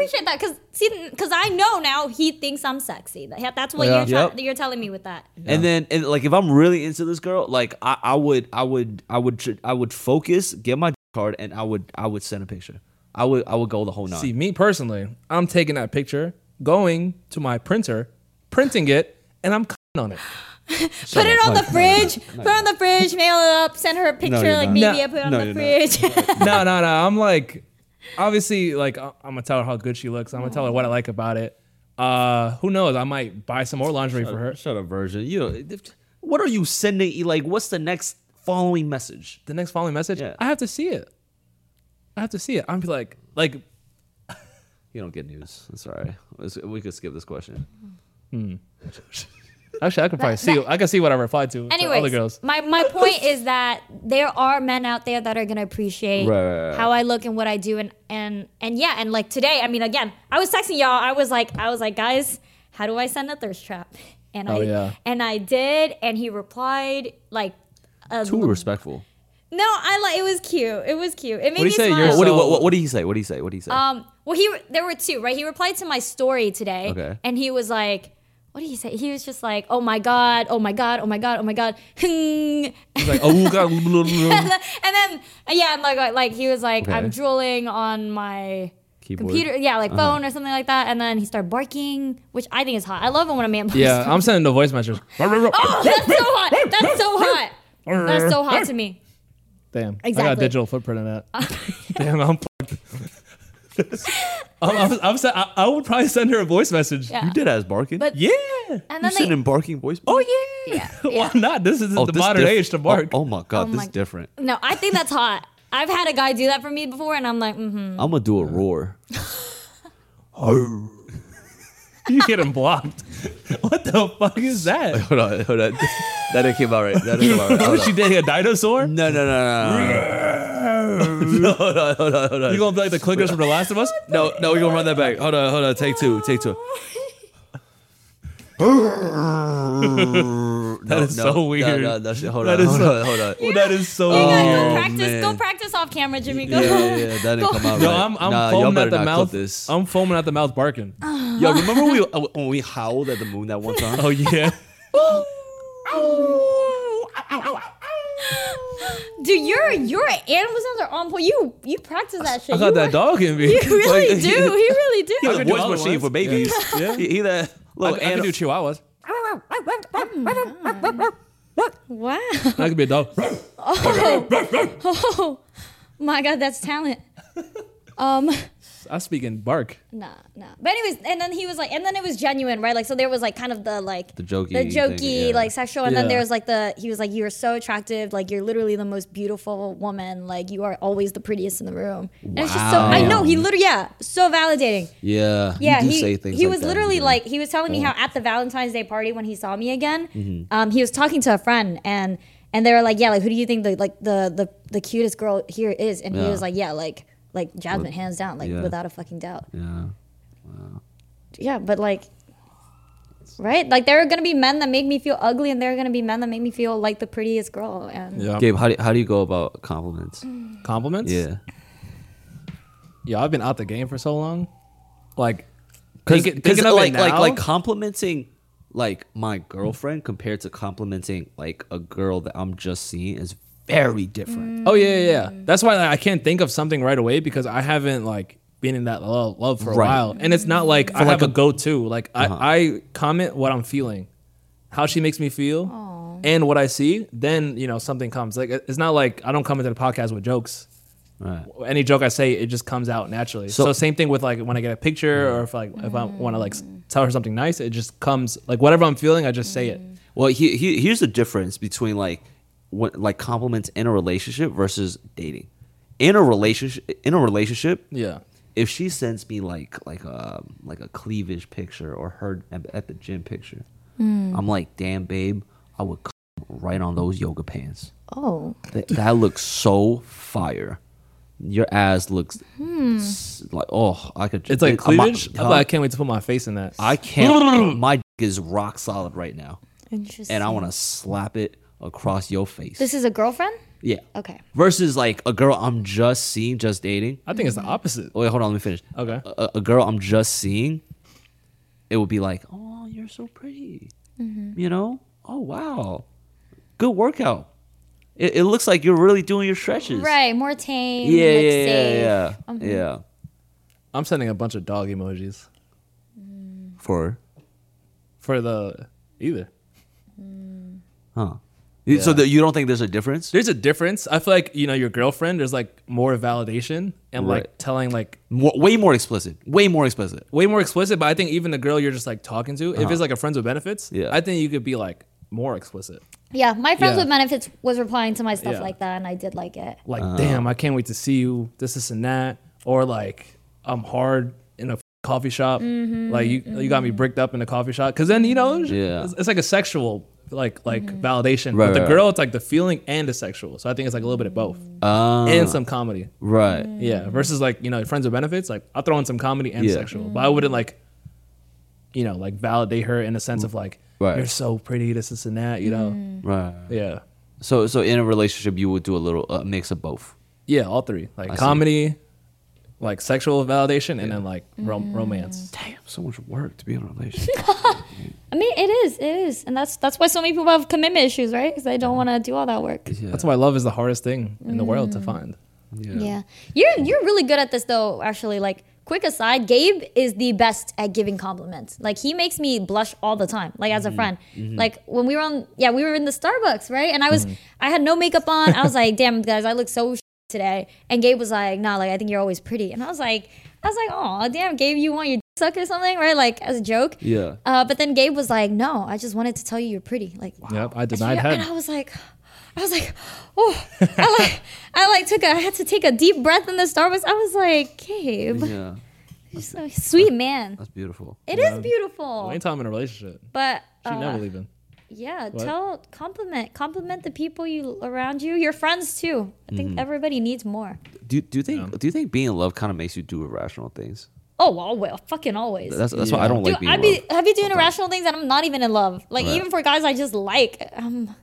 You know, I appreciate that because see, because I know now he thinks I'm sexy. That's what Yeah. you're try- Yep. you're telling me with that. And then, and like, if I'm really into this girl, like, I, I would, I would, I would, I would focus, get my card, and I would, I would send a picture. I would, I would go the whole nine. See, me personally, I'm taking that picture, going to my printer, printing it, and I'm cutting on it. put it on the fridge. Put it on the fridge. Mail it up. Send her a picture. you're like not. maybe No. I put it on No, the fridge. no, no, no. I'm like, obviously, like I'm gonna tell her how good she looks. I'm gonna tell her what I like about it. Uh, who knows? I might buy some more lingerie for her. Shut up, virgin. You what are you sending? Like, what's the next following message? The next following message, Yeah. I have to see it. I have to see it. I'm be like, like, You don't get news. That's all right. Let's- We could skip this question. Actually, I could probably That- see. that- I can see what I replied to. to Anyways, other girls. my my point is that there are men out there that are gonna appreciate Right, right, right. how I look and what I do, and and and yeah, and like today, I mean, again, I was texting y'all. I was like, I was like, guys, how do I send a thirst trap? And Oh, I yeah. and I did, and he replied like. A Too respectful. no, I like it was cute. It was cute. It made do me say? smile. What, do- So- what, what, what did he say? What did he say? What did he say? Um, well, he there were two, right? He replied to my story today, Okay. and he was like, "What did he say?" He was just like, "Oh my god, oh my god, oh my god, oh my god," and He's like, oh god. then, and then yeah, and like like he was like, Okay. "I'm drooling on my." Keyboard? Computer, yeah, like Uh-huh. phone or something like that, and then he started barking, which I think is hot. I love it when a man barks. yeah, I'm sending the voice message. oh, that's so hot. That's so hot. That's so hot to me. Damn. Exactly. I got a digital footprint of that. Damn, I'm. I'm, I'm, I'm, se- I, I would probably send her a voice message. Yeah. you did as barking? But Yeah. and you then they, sending barking voice? Oh yeah. Yeah, Why not? This is Oh, the this modern diff- age to bark. Oh, oh my god, Oh this my- is different. no, I think that's hot. I've had a guy do that for me before, and I'm like, mm-hmm. I'm gonna do a roar. You getting blocked. what the fuck is that? hold on, hold on. That didn't come out right. That didn't come out right. Oh, Hold she on. dating a dinosaur? No, no, no, no, no, no. hold on, hold on, hold on. You gonna be like the clickers from The Last of Us? no, no, we're gonna run that back. Hold on, hold on. Take two, take two. That is so weird. No, no, that shit- hold That on, is hold so- on, hold on. Oh, that is so. You guys Oh, go practice. man. Go practice off camera, Jimmy. Go. Yeah, yeah, yeah, that didn't come out No, right. I'm, I'm nah, y'all foaming at the not mouth. this. I'm foaming at the mouth, barking. Yo, remember we uh, when we howled at the moon that one time? Oh yeah. Dude, your your animal sounds are on point. You you practice that shit. I got you that were- dog in me. You really Like, do. He really do. He's a could do voice other machine ones. for babies. Yeah. He, he that I, little I can animal. do chihuahuas. Wow. I could be a dog. Oh my god, that's talent. Um. I speak in bark. Nah, nah. But anyways, and then he was like, and then it was genuine, right? Like, so there was like kind of the like The jokey the jokey, thing, yeah. like sexual, and then there was like the he was like, you are so attractive, like you're literally the most beautiful woman, like you are always the prettiest in the room. And it's just so I know he literally yeah, so validating. Yeah, Yeah, you do he, say things he like was that, literally yeah. like he was telling me how at the Valentine's Day party when he saw me again, Mm-hmm. um, he was talking to a friend and and they were like, yeah, like who do you think the like the the, the cutest girl here is? And he was like, yeah, like like Jasmine, hands down, like yeah. without a fucking doubt. Yeah. Yeah, but like, right? Like there are gonna be men that make me feel ugly, and there are gonna be men that make me feel like the prettiest girl. And Yeah. Gabe, how do, how do you go about compliments? Mm. Compliments. Yeah. Yeah, I've been out the game for so long. Like, Because thinking- thinking of it like like like complimenting like my girlfriend compared to complimenting like a girl that I'm just seeing is very different. Oh yeah, yeah, yeah. That's why like, I can't think of something right away because I haven't like been in that love, love for a Right. while, and it's not like I like have a, a- go-to. Like Uh-huh. I, I comment what I'm feeling, how she makes me feel, and what I see. Then you know something comes. Like it- it's not like I don't come into the podcast with jokes. Right. Any joke I say, it just comes out naturally. So, So- same thing with like when I get a picture mm-hmm. or if like if I want to like s- mm. tell her something nice, it just comes like whatever I'm feeling, I just say it. Mm. Well, he, he, here's the difference between like what like compliments in a relationship versus dating. In a relationship, in a relationship, Yeah. if she sends me like like a like a cleavage picture or her at, at the gym picture, hmm. I'm like, damn, babe, I would come right on those yoga pants. oh, That, that looks so fire. Your ass looks hmm. s- like oh, I could. It's like it- cleavage. I'm like, I can't wait to put my face in that. I can't. my dick is rock solid right now, interesting. and I want to slap it across your face. This is a girlfriend. yeah. Okay. Versus like a girl I'm just seeing, just dating. I think it's the opposite. Wait, hold on, let me finish. Okay. A, a girl I'm just seeing, it would be like, oh, you're so pretty. Mm-hmm. You know? Oh wow, good workout. It, it looks like you're really doing your stretches. Right, more tame. Yeah, like yeah, safe. yeah, yeah, Mhm. yeah. I'm sending a bunch of dog emojis For for the either. huh? So Yeah. that you don't think there's a difference? There's a difference. I feel like you know your girlfriend. There's like more validation and Right. like telling like More, way more explicit. Way more explicit. way more explicit. But I think even the girl you're just like talking to, if uh-huh. it's like a friends with benefits, Yeah. I think you could be like more explicit. Yeah, my friends Yeah. with benefits was replying to my stuff Yeah. like that, and I did like it. Like, uh-huh. damn, I can't wait to see you. This, this, and that. Or like, I'm hard in a coffee shop. Mm-hmm, like you, you got me mm-hmm. bricked up in the coffee shop. Cause then you know, Yeah. it's, it's like a sexual like like Mm-hmm. validation. Right, but the right, girl, it's like the feeling and the sexual. So I think it's like a little bit of both Ah, and some comedy. right. Yeah. Versus like you know friends with benefits. Like I'll throw in some comedy and Yeah. sexual, but I wouldn't like, you know, like validate her in a sense of like Right. you're so pretty, this, this, and that. You know. Mm. Right. Yeah. So so in a relationship, you would do a little uh, mix of both. Yeah, all three. Like I see. comedy, like sexual validation, and then like Mm. romance. Damn, so much work to be in a relationship. I mean, it is, it is, and that's that's why so many people have commitment issues, right? Because they don't want to do all that work. yeah. That's why love is the hardest thing in the world Mm. to find. Yeah. You're you're really good at this though, actually. Like quick aside, Gabe is the best at giving compliments. Like he makes me blush all the time, like as a mm-hmm. friend. Mm-hmm. Like when we were on yeah, we were in the Starbucks, right? And I was mm-hmm. I had no makeup on. I was like, damn guys, I look so today. And Gabe was like, nah, like I think you're always pretty. And I was like I was like, oh damn, Gabe, you want your dick sucked or something, right? Like as a joke. Yeah. Uh, but then Gabe was like, no, I just wanted to tell you you're pretty. Like Yep, I denied yeah, head. and I was like, I was like, oh, I like, I like took a, I had to take a deep breath in the Starbucks. I was like, Gabe, Yeah. you're so sweet man. That's beautiful. It is Yeah. beautiful. Anytime in a relationship, But she uh, never leaving. Yeah, What? tell compliment compliment the people you around you, your friends too. I think everybody needs more. Do do you think Yeah. do you think being in love kind of makes you do irrational things? Oh well, well, fucking always. That's that's why I don't Dude, like being I in be love. I be doing sometimes. irrational things and I'm not even in love. Like Right. even for guys I just like. Um,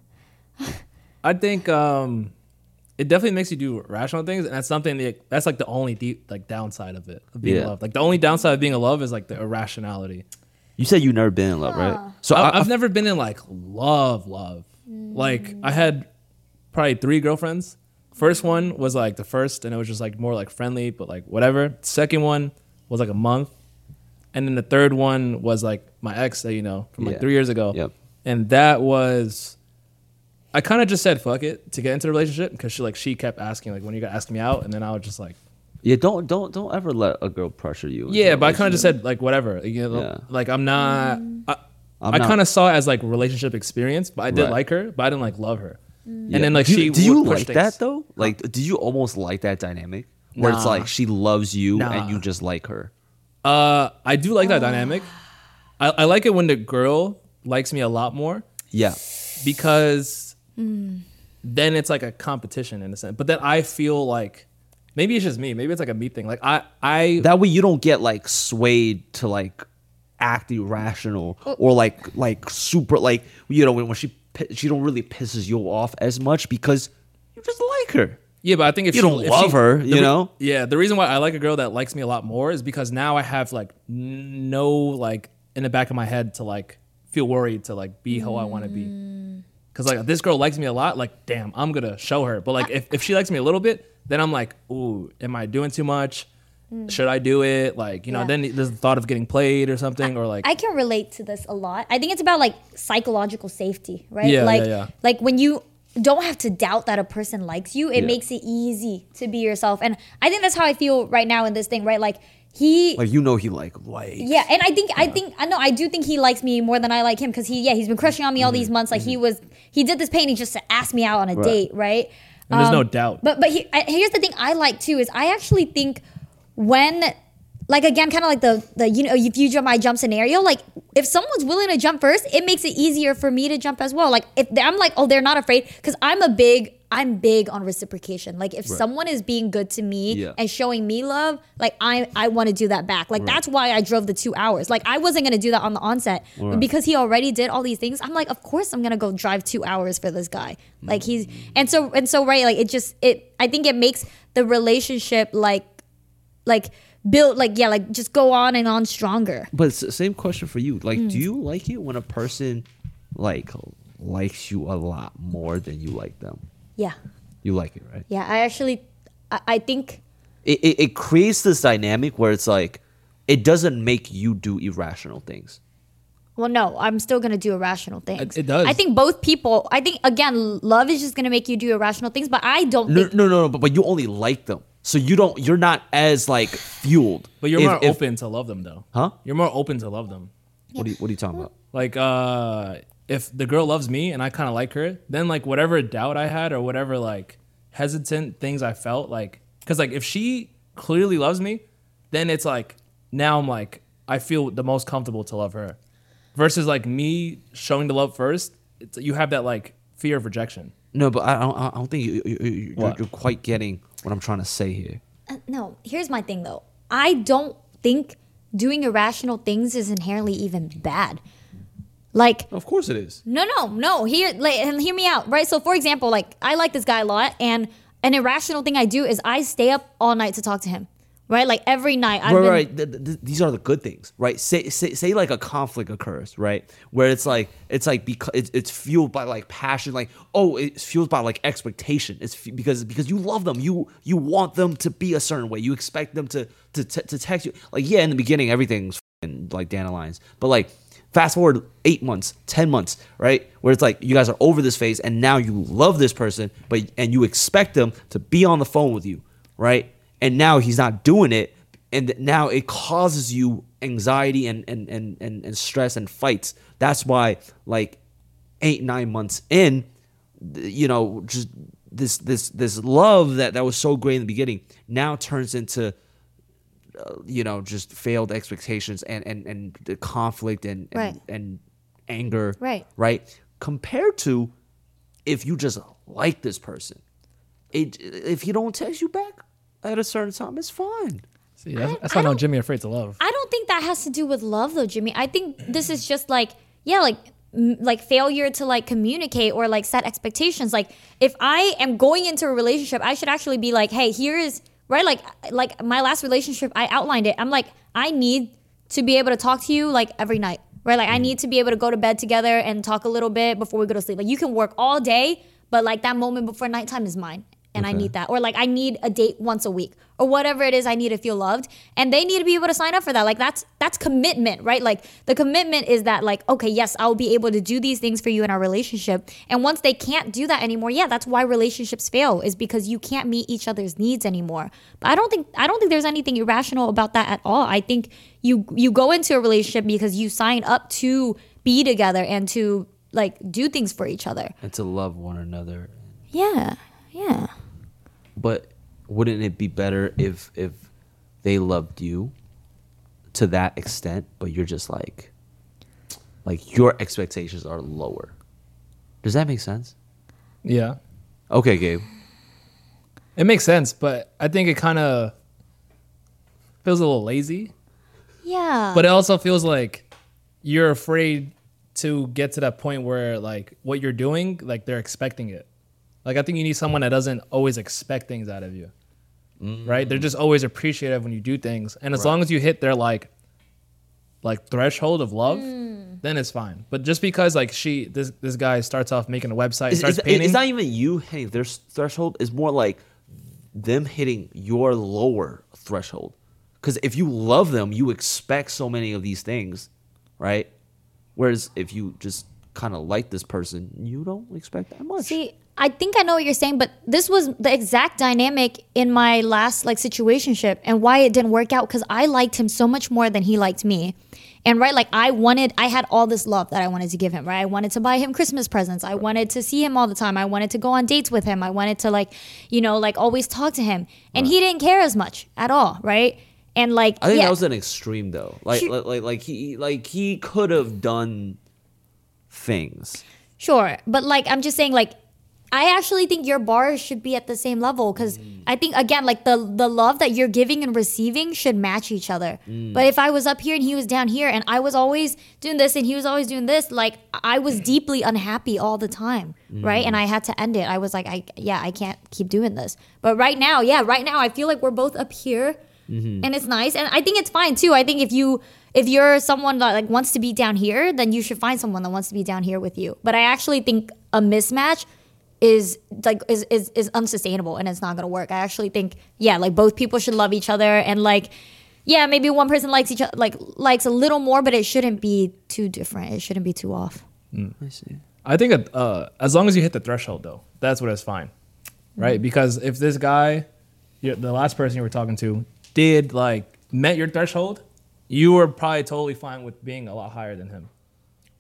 I think um, it definitely makes you do rational things, and that's something that that's like the only deep like downside of it of being Yeah. in love. Like the only downside of being in love is like the irrationality. You said you never been in love, right? So I, I, I've never been in like love, love. Like I had probably three girlfriends. First one was like the first, and it was just like more like friendly, but like whatever. Second one was like a month, and then the third one was like my ex that you know from like Yeah. three years ago. Yep. And that was, I kind of just said fuck it to get into the relationship because she like she kept asking like when you gonna ask me out, and then I was just like yeah, don't don't don't ever let a girl pressure you. yeah, but I kind of just said like whatever. You know, Yeah. like I'm not. I, I'm I kind of saw it as like relationship experience, but I did Right. like her, but I didn't like love her. Mm. Yeah. And then like do, she you- do you would push like things. that though? Like, do you almost like that dynamic where it's like she loves you Nah. and you just like her? Uh, I do like that dynamic. I, I like it when the girl likes me a lot more Yeah, because Hmm. then it's like a competition in a sense. But then I feel like maybe it's just me. Maybe it's like a me thing. Like I I that way you don't get like swayed to like act irrational or like like super like you know when, when she pi- she don't really pisses you off as much because you just like her. Yeah, but I think if You she- don't if love her, the you know? Yeah, the reason why I like a girl that likes me a lot more is because now I have like n- no like in the back of my head to like feel worried to like be who I want to be. Mm. Cause like this girl likes me a lot, like damn, I'm gonna show her. But like if, if she likes me a little bit, then I'm like, ooh, am I doing too much? Mm. Should I do it? Like you know, Yeah. then there's the thought of getting played or something, or like I can relate to this a lot. I think it's about like psychological safety, right? Yeah, like yeah, yeah. like when you don't have to doubt that a person likes you, it Yeah. makes it easy to be yourself. And I think that's how I feel right now in this thing, right? Like he Like you know he like like yeah, and I think I think I know I do think he likes me more than I like him because he yeah he's been crushing on me all mm-hmm. these months. Like he mm-hmm. was he did this painting just to ask me out on a Right. date, right? and there's no Um, doubt. But but he, I, here's the thing I like too is I actually think when like again kind of like the the you know if you jump I jump scenario like if someone's willing to jump first it makes it easier for me to jump as well like if they- I'm like oh they're not afraid because I'm a big I'm big on reciprocation like if someone is being good to me Yeah. and showing me love like I I want to do that back like that's why I drove the two hours like I wasn't gonna do that on the onset but Right. because he already did all these things I'm like of course I'm gonna go drive two hours for this guy like he's and so and so right like it just it I think it makes the relationship like like build like yeah like just go on and on stronger But same question for you. Like, Hmm. do you like it when a person like likes you a lot more than you like them? Yeah You like it, right? yeah I actually I, I think It, it it creates this dynamic where it's like it doesn't make you do irrational things. well no I'm still gonna do irrational things it does. I think both people I think again love is just gonna make you do irrational things but I don't No, think no, no, no. But, but you only like them, so you don't. You're not as like fueled. but you're If- more if- open to love them though. Huh? You're more open to love them. What are you What are you talking about? Like, uh, if the girl loves me and I kind of like her, then like whatever doubt I had or whatever like hesitant things I felt, like, cause like if she clearly loves me, then it's like now I'm like I feel the most comfortable to love her, versus like me showing the love first. It's, you have that like fear of rejection. No, but I don't. I don't think you, you, you, you're, you're quite getting what I'm trying to say here. Uh, no, here's my thing though. I don't think doing irrational things is inherently even bad. Like Of course it is. No, no, no. Hear like and hear me out, right? So for example, like I like this guy a lot, and an irrational thing I do is I stay up all night to talk to him, right? Like every night. I've right, been, right. Th- th- these are the good things, right? Say, say, say, like a conflict occurs, right? Where it's like, it's like because it's, it's fueled by like passion, like oh, it's fueled by like expectation. It's f- because because you love them, you you want them to be a certain way, you expect them to to t- to text you. Like yeah, in the beginning, everything's f***ing, like dandelions, but like fast forward eight months, ten months, right? Where it's like you guys are over this phase, and now you love this person, but and you expect them to be on the phone with you, right? And now he's not doing it, and now it causes you anxiety and and and and, and stress and fights. That's why like eight nine months in, you know, just this this this love that that was so great in the beginning now turns into uh, you know just failed expectations and and and the conflict and and, Right. and anger Right. right compared to if you just like this person it if he don't text you back at a certain time it's fine See, that's, I- that's I why I know don't- Jimmy afraid to love. I don't think that has to do with love though, Jimmy. I think this is just like yeah, like like failure to like communicate or like set expectations. Like if I am going into a relationship, I should actually be like, "Hey, here is right like like my last relationship, I outlined it. I'm like, I need to be able to talk to you like every night. Right? Like I mm-hmm. need to be able to go to bed together and talk a little bit before we go to sleep. Like you can work all day, but like that moment before nighttime is mine. And I need that. Or like I need a date once a week. Or whatever it is I need to feel loved. And they need to be able to sign up for that. Like that's that's commitment, right? Like the commitment is that like, okay, yes, I'll be able to do these things for you in our relationship. And once they can't do that anymore, yeah, that's why relationships fail, is because you can't meet each other's needs anymore. But I don't think I don't think there's anything irrational about that at all. I think you you go into a relationship because you sign up to be together and to like do things for each other. and to love one another Yeah. Yeah. But wouldn't it be better if if they loved you to that extent but you're just like like your expectations are lower does that make sense Yeah, okay gabe it makes sense, but I think it kind of feels a little lazy. Yeah. But it also feels like you're afraid to get to that point where like what you're doing, like they're expecting it. Like I think you need someone that doesn't always expect things out of you. Right? They're just always appreciative when you do things. And as long as you hit their like like threshold of love, mm. then it's fine. But just because like she this this guy starts off making a website, it's, starts it's- painting it's not even you hitting their threshold it's more like them hitting your lower threshold because if you love them you expect so many of these things right whereas if you just kind of like this person you don't expect that much See, I think I know what you're saying, but this was the exact dynamic in my last like situationship and why it didn't work out because I liked him so much more than he liked me. And right, like I wanted, I had all this love that I wanted to give him, right? I wanted to buy him Christmas presents. I wanted to see him all the time. I wanted to go on dates with him. I wanted to like, you know, like always talk to him. And he didn't care as much at all, right? And like, I think yeah, that was an extreme though. Like, like, like he, like he could have done things. Sure, but like I'm just saying, like I actually think your bar should be at the same level because I think again, like the the love that you're giving and receiving should match each other. Mm. But if I was up here and he was down here, and I was always doing this and he was always doing this, like I was deeply unhappy all the time, mm. right? And I had to end it. I was like, I yeah, I can't keep doing this. But right now, yeah, right now I feel like we're both up here mm-hmm. and it's nice and i think it's fine too i think if you if you're someone that like wants to be down here then you should find someone that wants to be down here with you but i actually think a mismatch is like is is, is unsustainable and it's not gonna work i actually think yeah like both people should love each other and like yeah maybe one person likes each other like likes a little more but it shouldn't be too different it shouldn't be too off I see. I think uh, as long as you hit the threshold, though, that's what is fine, right? Because if this guy, you the last person you were talking to, did like met your threshold, you were probably totally fine with being a lot higher than him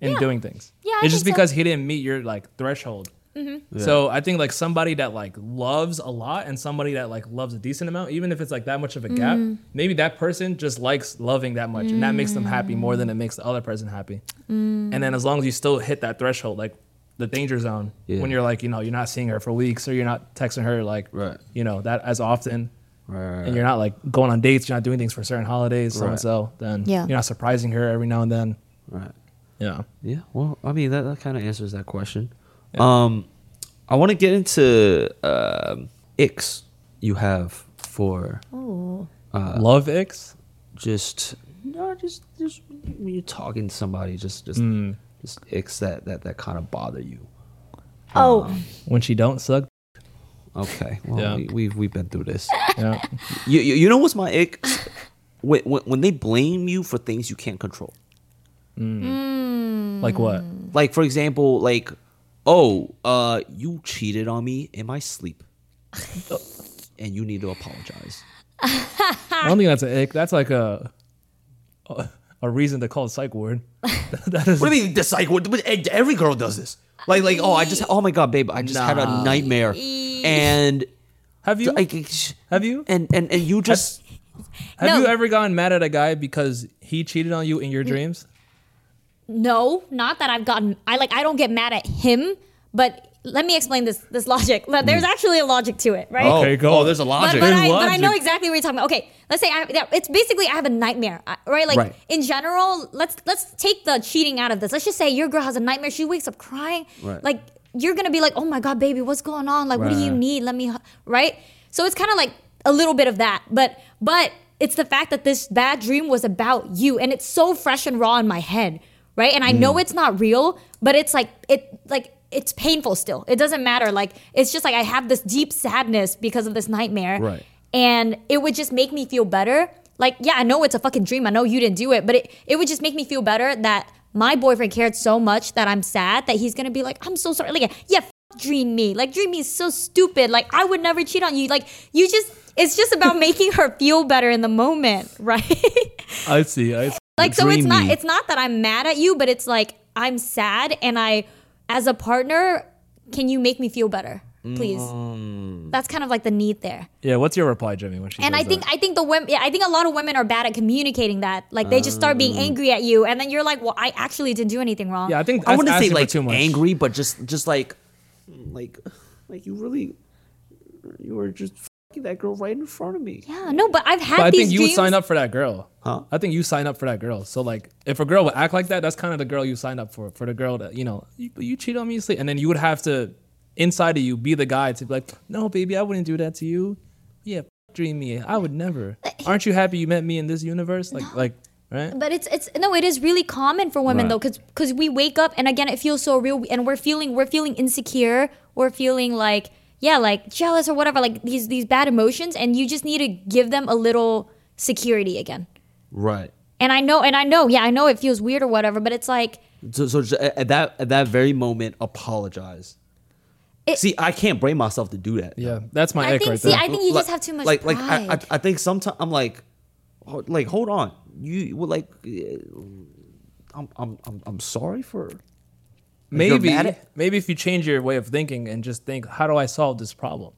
in Yeah. doing things. Yeah, I it's just think so. because he didn't meet your like threshold Mm-hmm. So I think like somebody that like loves a lot and somebody that like loves a decent amount, even if it's like that much of a gap, Mm. maybe that person just likes loving that much, and that makes them happy more than it makes the other person happy. Mm. And then as long as you still hit that threshold, like the danger zone, Yeah. when you're like you know you're not seeing her for weeks or you're not texting her like Right. you know that as often. Right. And you're not like going on dates, you're not doing things for certain holidays, so Right. and so. Then Yeah. you're not surprising her every now and then. right. Yeah. Yeah. Well, I mean that, that kind of answers that question. Um, I want to get into um, icks you have for Oh. uh, Love icks. just no, just just when you're talking to somebody, just just Mm. just icks that that that kind of bother you. Oh. When she don't suck. Okay. Well, Yeah. we, we've we've been through this. Yeah. you, you you know what's my ick? when, when when they blame you for things you can't control. like what? Like for example, like oh, uh, you cheated on me in my sleep, and you need to apologize. I don't think that's an ick. That's like a a, a reason to call a psych ward. that is What do you mean the psych? What, what- every girl does this. Like like oh, I just oh my god, babe, I just had a nightmare, and have you like have you and and and you just have No. you ever gotten mad at a guy because he cheated on you in your dreams? No, not that I've gotten. I like. I don't get mad at him, but let me explain this this logic. There's hmm. actually a logic to it, right? oh, Okay, go oh, there's a But, logic. but, There's I, but I know exactly what you're talking about. Okay, let's say I, yeah, it's basically I have a nightmare, right? Like Right. in general, let's let's take the cheating out of this. Let's just say your girl has a nightmare. She wakes up crying. Right. Like you're gonna be like, oh my god, baby, what's going on? Like, what do you need? Let me, right? So it's kind of like a little bit of that, but but it's the fact that this bad dream was about you, and it's so fresh and raw in my head, right? And I Mm. know it's not real, but it's like it like it's painful still. It doesn't matter. Like it's just like I have this deep sadness because of this nightmare. Right. And it would just make me feel better. Like, yeah, I know it's a fucking dream. I know you didn't do it, but it, it would just make me feel better that my boyfriend cared so much that I'm sad that he's gonna be like, I'm so sorry. Like, yeah, f- dream me. Like, dream me is so stupid. Like, I would never cheat on you. Like, you just, it's just about making her feel better in the moment, right? I see. I see. Like so it's not it's not that i'm mad at you but it's like i'm sad and i as a partner can you make me feel better please mm. that's kind of like the need there Yeah. What's your reply, Jimmy? When she and i think that? i think the women yeah i think a lot of women are bad at communicating that like they just start being oh. angry at you and then you're like well i actually didn't do anything wrong yeah, I think I that's wouldn't say like too much. angry, but just just like like like you really you were just fucking that girl right in front of me. yeah no but i've had But I think you dreams would sign up for that girl. Huh? I think you sign up for that girl. So like, if a girl would act like that, that's kind of the girl you sign up for. For the girl that you know, you, you cheat on me, sleep, and then you would have to, inside of you, be the guy to be like, no, baby, I wouldn't do that to you. Yeah, f- dream me. I would never. Aren't you happy you met me in this universe? Like, like, right? but it's it's no it is really common for women Right. though because because we wake up and again it feels so real and we're feeling we're feeling insecure we're feeling like yeah like jealous or whatever like these these bad emotions and you just need to give them a little security again Right. and i know and i know yeah i know it feels weird or whatever but it's like So, so just at at that at that very moment, apologize. It- see, I can't bring myself to do that. Yeah, that's my I think- right see, there. I think you Like- just have too much like like I, I pride. I think sometimes I'm like oh, like hold on you well, like I'm I'm I'm I'm sorry for you're maybe, mad at- maybe if you change your way of thinking and just think, how do I solve this problem?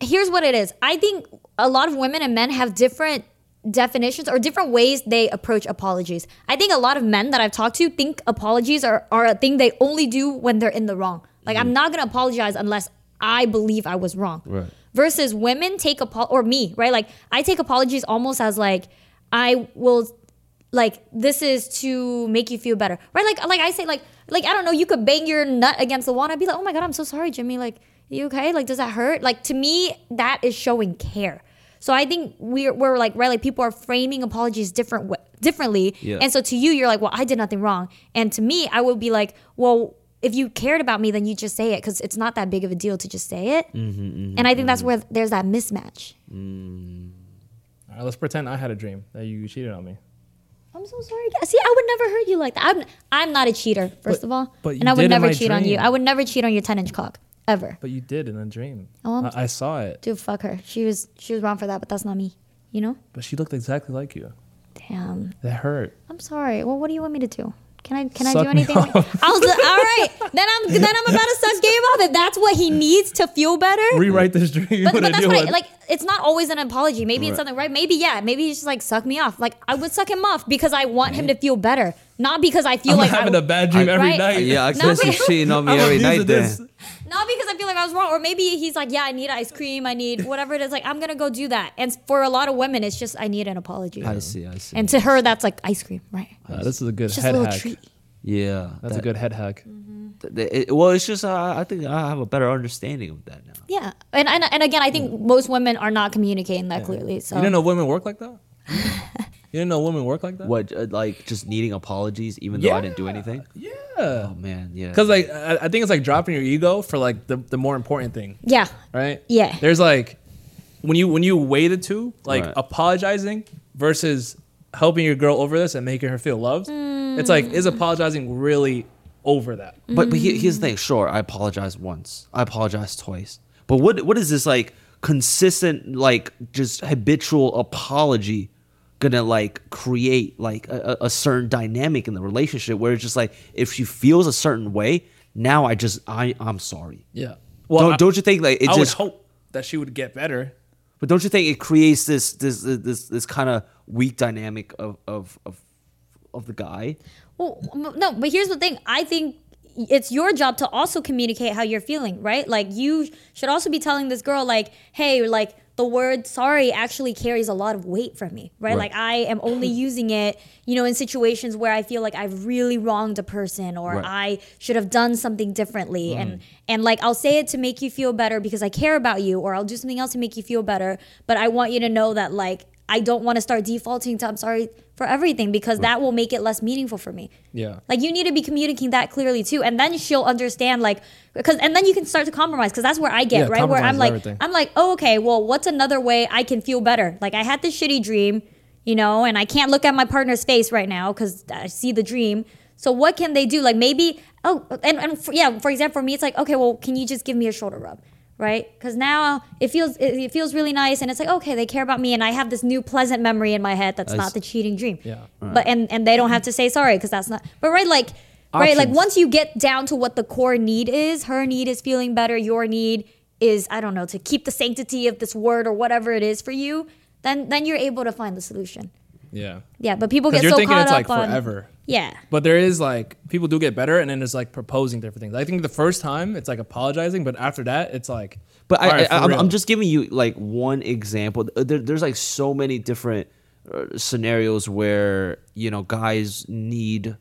here's what it is. I think a lot of women and men have different definitions or different ways they approach apologies. I think a lot of men that i've talked to think apologies are, are a thing they only do when they're in the wrong. Like i'm mm. not going to apologize unless i believe i was wrong. Right. versus women take apo- or me right? Like i take apologies almost as like i will like this is to make you feel better right? Like like i say like like i don't know you could bang your nut against the wall and i'd be like oh my god i'm so sorry jimmy. Like you okay? Like does that hurt? Like to me that is showing care. So i think we're, we're like right like people are framing apologies different wa- differently. Yeah. and so to you you're like well i did nothing wrong. And to me i would be like well if you cared about me then you just say it because it's not that big of a deal to just say it. Mm-hmm. mm-hmm and i think that's mm-hmm. where there's that mismatch. Mm. All right, let's pretend I had a dream that you cheated on me. I'm so sorry. See, I would never hurt you like that. I'm I'm not a cheater, first But- of all, but you and I would never cheat on you. I would never cheat on your 10 inch cock ever. But you did in a dream. Oh, I'm- I, I saw it. Dude, fuck her. She was she was wrong for that, but that's not me. You know? But she looked exactly like you. Damn. That hurt. I'm sorry. Well, what do you want me to do? Can I can I do anything? I was like, all right. Then I'm then I'm about to suck game off. If that's what he needs to feel better. Rewrite this dream. But, but that's do what I, like. It's not always an apology. Maybe it's something right. Maybe yeah. Maybe he's just like suck me off. Like I would suck him off because I want him to feel better, not because I feel like I'm like having I, a bad dream I- every Right? night. Yeah, I No, guess but- he's cheating on me every night. Then this. Not because I feel like I was wrong, or maybe he's like, yeah, I need ice cream. I need whatever it is. Like I'm gonna go do that. And for a lot of women, it's just I need an apology. I see. I see. And to her, that's like ice cream, right? Uh, this is a good It's just a head hack. treat. yeah, That's a good head hack. th- it- well, it's just uh, I think I have a better understanding of that now. Yeah, and and, and again, I think most women are not communicating that clearly. So You didn't know women work like that? you didn't know women work like that? What uh, like just needing apologies even though I didn't do anything? Yeah. Oh man, yeah. Because like I, I think it's like dropping your ego for like the, the more important thing, yeah, right? Yeah. There's like when you when you weigh the two, like Right. apologizing versus helping your girl over this and making her feel loved. It's like is apologizing really over that? But but he- here's the thing. Sure, I apologize once. I apologize twice. But what what is this like consistent like just habitual apology gonna like create like a, a a certain dynamic in the relationship where it's just like if she feels a certain way, now I just I I'm sorry. Yeah. don't, I- don't you think like it I just would hope that she would get better. but don't you think it creates this this this this kind of weak dynamic of of of of the guy? Well, no, but here's the thing. I think it's your job to also communicate how you're feeling, right? Like you should also be telling this girl, like, hey, like the word sorry actually carries a lot of weight for me, right? Right. Like I am only using it, you know, in situations where I feel like I've really wronged a person or Right. I should have done something differently. And mm. and like I'll say it to make you feel better because I care about you, or I'll do something else to make you feel better. But I want you to know that like I don't want to start defaulting to I'm sorry for everything because that will make it less meaningful for me. Yeah. Like you need to be communicating that clearly too, and then she'll understand. Like, because and then you can start to compromise. Because that's where I get Yeah, right, where I'm like, everything. I'm like, oh, okay, well, what's another way I can feel better? Like I had this shitty dream, you know, and I can't look at my partner's face right now because I see the dream. So what can they do? Like maybe, oh, and, and for, yeah, for example, for me, it's like, okay, well, can you just give me a shoulder rub? Right, because now it feels it, it feels really nice, and it's like okay, they care about me, and I have this new pleasant memory in my head that's I not s- the cheating dream. Yeah. But and and they don't have to say sorry because that's not. But right, like right, like once you get down to what the core need is, her need is feeling better. Your need is I don't know to keep the sanctity of this word or whatever it is for you. Then then you're able to find the solution. Yeah. Yeah, but people get you're so thinking caught it's up like on forever. Yeah. But there is like people do get better, and then it's like proposing different things. I think the first time it's like apologizing, but after that it's like. But I, all right, I, for I'm. I'm just giving you like one example. There, there's like so many different uh, scenarios where you know guys need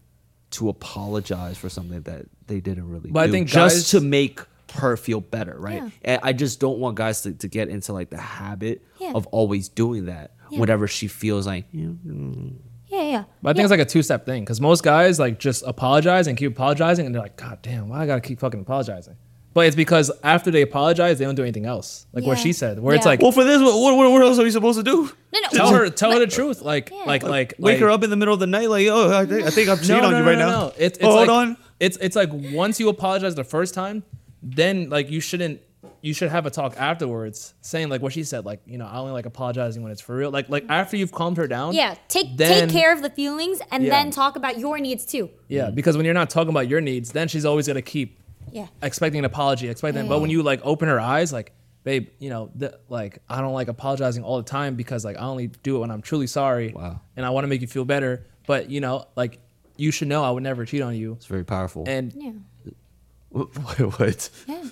to apologize for something that they didn't really But I think just guys- to make her feel better, right? Yeah. And I just don't want guys to, to get into like the habit Yeah. of always doing that Yeah. whenever she feels like "Yeah, mm." Yeah, yeah. But I think yeah. it's like a two step thing because most guys like just apologize and keep apologizing, and they're like, God damn, why I gotta keep fucking apologizing? But it's because after they apologize, they don't do anything else. Like what she said, where it's like, well, for this, what, what, what else are you supposed to do? no, no. tell her, tell her the truth. Like, Yeah. like, like, Wake like- her up in the middle of the night, like, oh, I think, I think I'm cheating on you right now. It's, it's oh, like, hold on. It's it's like once you apologize the first time, then like you shouldn't you should have a talk afterwards saying like what she said, like, you know, I only like apologizing when it's for real. Like like after you've calmed her down. Yeah, take then- take care of the feelings and Yeah. then talk about your needs too. Yeah, mm-hmm. because when you're not talking about your needs, then she's always gonna keep Yeah. expecting an apology, expecting. Yeah, but when you like open her eyes, like, babe, you know, th- like I don't like apologizing all the time because like I only do it when I'm truly sorry. Wow. And I want to make you feel better, but you know, like you should know I would never cheat on you. It's very powerful. And Yeah. What? what? Yeah.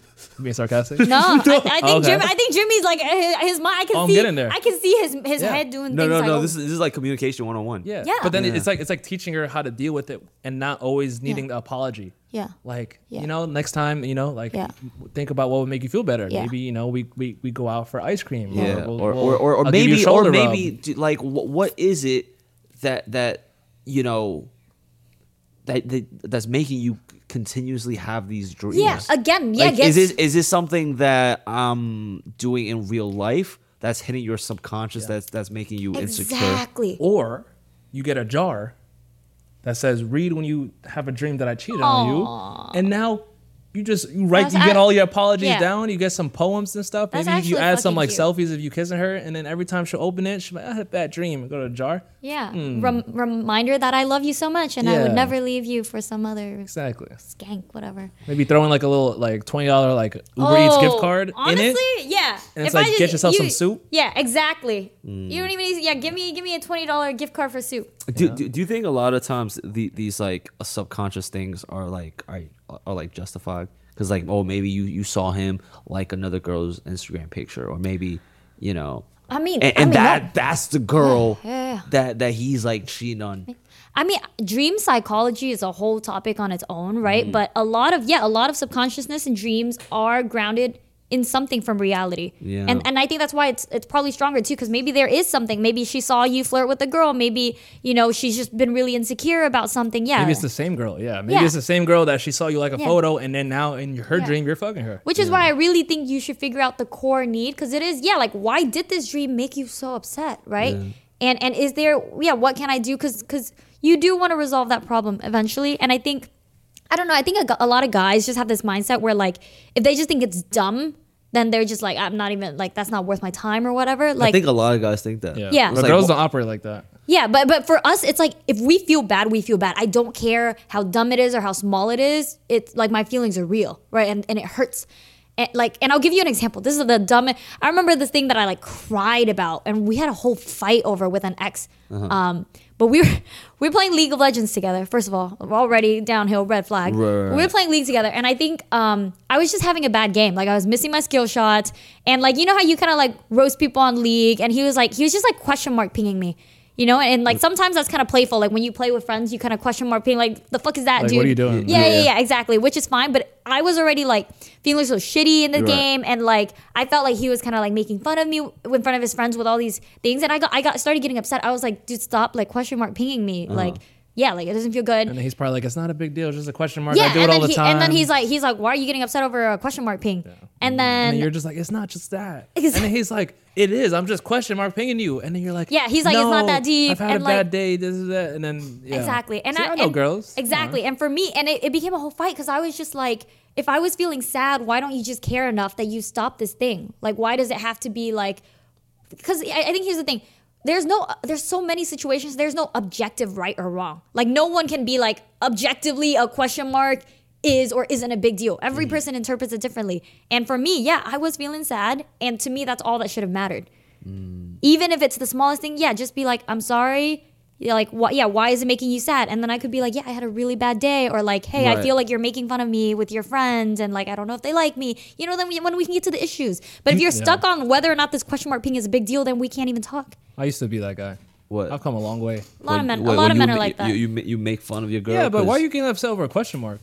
being sarcastic. No, I, I think Okay. Jimmy. I think Jimmy's like uh, his, his mind. I can Oh, I'm see. getting there. I can see his his Yeah. head doing No, things. no, like, no. oh, This is this is like communication one on one. Yeah. Yeah. But then Yeah. it's like it's like teaching her how to deal with it and not always needing the apology. Yeah. Like Yeah. you know, next time you know, like Yeah. think about what would make you feel better. Yeah. Maybe you know we, we we go out for ice cream. Yeah, we'll- or, we'll- or, or, or I'll give you a maybe, or shoulder maybe, do- like, what, what is it that that you know that, that that's making you continuously have these dreams? Yeah, again, yeah, Like, guess- is this is this something that I'm doing in real life that's hitting your subconscious? That's that's making you insecure. exactly. Or you get a jar that says read when you have a dream that I cheated on you. And now you just you write That's you get a- all your apologies yeah. down. You get some poems and stuff. That's Maybe you add some like cute. selfies of you kissing her, and then every time she'll open it, she's like, "I had a bad dream." Go to a jar. Yeah. Hmm. Rem- reminder that I love you so much and I would never leave you for some other Exactly. skank, whatever. Maybe throw in like a little like twenty dollar like Uber Eats gift oh, card Oh, honestly, in it. yeah. And it's like, get yourself some soup. Yeah, exactly. You hmm. don't even need. Yeah, give me give me a twenty dollar gift card for soup. Do, do, do you think a lot of times the, these like subconscious things are like are, are like justified? Because like oh maybe you you saw him like another girl's Instagram picture or maybe you know I mean, and, I mean, that that- that's the girl Yeah, yeah. that that he's like cheating on. I mean, dream psychology is a whole topic on its own, right? Mm-hmm. But a lot of yeah, a lot of subconsciousness and dreams are grounded in something from reality. Yeah. And and I think that's why it's it's probably stronger too, because maybe there is something. Maybe she saw you flirt with a girl. Maybe you know she's just been really insecure about something. Yeah. Maybe it's the same girl. Yeah. Maybe Yeah. it's the same girl that she saw you like a Yeah. photo, and then now in her Yeah. dream you're fucking her. Which is why I really think you should figure out the core need because it is yeah like why did this dream make you so upset right and and is there yeah what can I do because because you do want to resolve that problem eventually and I think I don't know I think a, a lot of guys just have this mindset where like if they just think it's dumb then they're just like I'm not even like that's not worth my time or whatever Like I think a lot of guys think that. Yeah. Yeah. But like, girls don't operate like that. yeah, but but for us, it's like if we feel bad, we feel bad. I don't care how dumb it is or how small it is. It's like my feelings are real, right? And and it hurts. And like, and I'll give you an example. This is the dumbest. I remember this thing that I like cried about, and we had a whole fight over with an ex. Uh-huh. Um, but we were we were playing League of Legends together. First of all, we're already downhill, red flag. Right, We were playing League together, and I think um, I was just having a bad game. Like I was missing my skill shots, and like you know how you kind of like roast people on League, and he was like he was just like question mark pinging me. You know, and like sometimes that's kind of playful. Like when you play with friends, you kind of question mark ping, like the fuck is that, Like, dude? what are you doing? Yeah, yeah, Yeah. yeah, exactly. Which is fine, but I was already like feeling so shitty in the Right. game, and like I felt like he was kind of like making fun of me in front of his friends with all these things, and I got I got started getting upset. I was like, dude, stop like question mark pinging me, uh-huh. like yeah, like it doesn't feel good. And then he's probably like, it's not a big deal, it's just a question mark. Yeah, I do it and all then, the he, time. and then he's like, he's like, why are you getting upset over a question mark ping? And and then, then you're just like, it's not just that. Ex- And then he's like, it is. I'm just question mark pinging you. And then you're like, Yeah, he's like, it's not that deep," I've had and a bad day. This is that. And then yeah. Exactly. And See, I, I know and- girls. Uh-huh. Exactly. And for me, and it, it became a whole fight because I was just like, if I was feeling sad, why don't you just care enough that you stop this thing? Like, why does it have to be like, because I, I think here's the thing. There's no, there's so many situations. There's no objective right or wrong. Like, no one can be like objectively a question mark is or isn't a big deal. Every mm-hmm. person interprets it differently. And for me, yeah, I was feeling sad. And to me, that's all that should have mattered mm. even if it's the smallest thing, yeah, just be like, I'm sorry. You're like, what? Yeah, why is it making you sad? And then I could be like, yeah, I had a really bad day, or like, hey, I feel like you're making fun of me with your friends, and like, I don't know if they like me. You know, then we, when we can get to the issues. But if you're stuck on whether or not this question mark ping is a big deal, then we can't even talk. I used to be that guy. What? I've come a long way. A lot of men, Wait, a lot of you men ma- are like that. You, ma- you make fun of your girl. Yeah, but why are you getting upset over a question mark?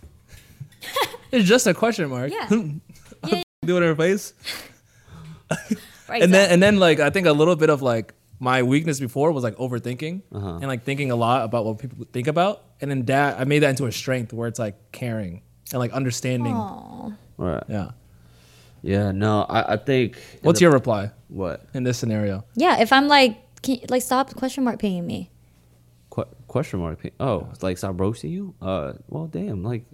it's just a question mark. yeah, Do it in her face. right. and then and then like I think a little bit of like my weakness before was like overthinking Uh-huh. and like thinking a lot about what people think about, and then that I made that into a strength where it's like caring and like understanding. Right. Yeah. Yeah. No, I, I think. What's the- your reply what? in this scenario? yeah, if I'm like, can, like, stop question mark pinging me. Qu- question mark? Oh, it's like stop roasting you? Uh, well, damn. Like,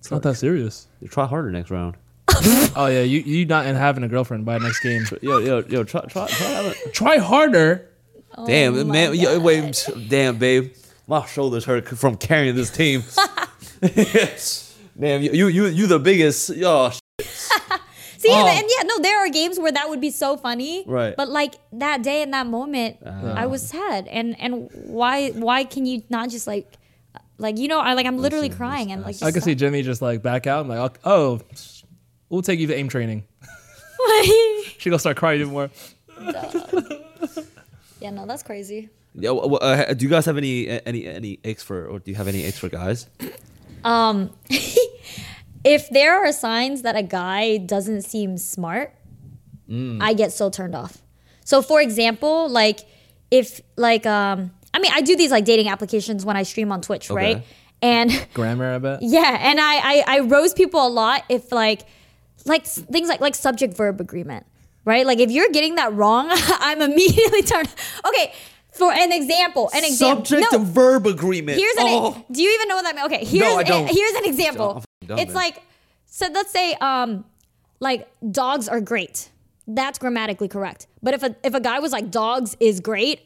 It's not that serious. You try harder next round. Oh yeah, you you not having a girlfriend by next game. Yo, yo, yo, try, try, try. having- Try harder. Oh damn, Oh my man. Yo, God. wait, damn, babe. My shoulders hurt from carrying this team. damn, you, you, you, you the biggest. Oh, yo, See, Oh. and, and yeah, no, there are games where that would be so funny. Right. But like that day in that moment, ah. I was sad. And and why why can you not just like like you know, I like I'm literally Listen, crying and like I can see Jimmy just like back out. I'm like, oh, we'll take you to aim training. She gonna start crying even more. Yeah, no, that's crazy. yo, uh, uh, do you guys have any any any icks for, or do you have any icks for guys? Um if there are signs that a guy doesn't seem smart, I get so turned off. So for example, like if like um I mean I do these like dating applications when I stream on Twitch, right? And Grammar, I bet. Yeah, and I, I I roast people a lot if like like things like like subject verb agreement, right? Like if you're getting that wrong, I'm immediately turned. Okay, for an example, an example. Subject no, verb agreement. here's an. oh. do you even know what that means? Okay, here's I don't. here's an example. Dumb, it's man. like so let's say um like dogs are great. That's grammatically correct. But if a if a guy was like dogs is great,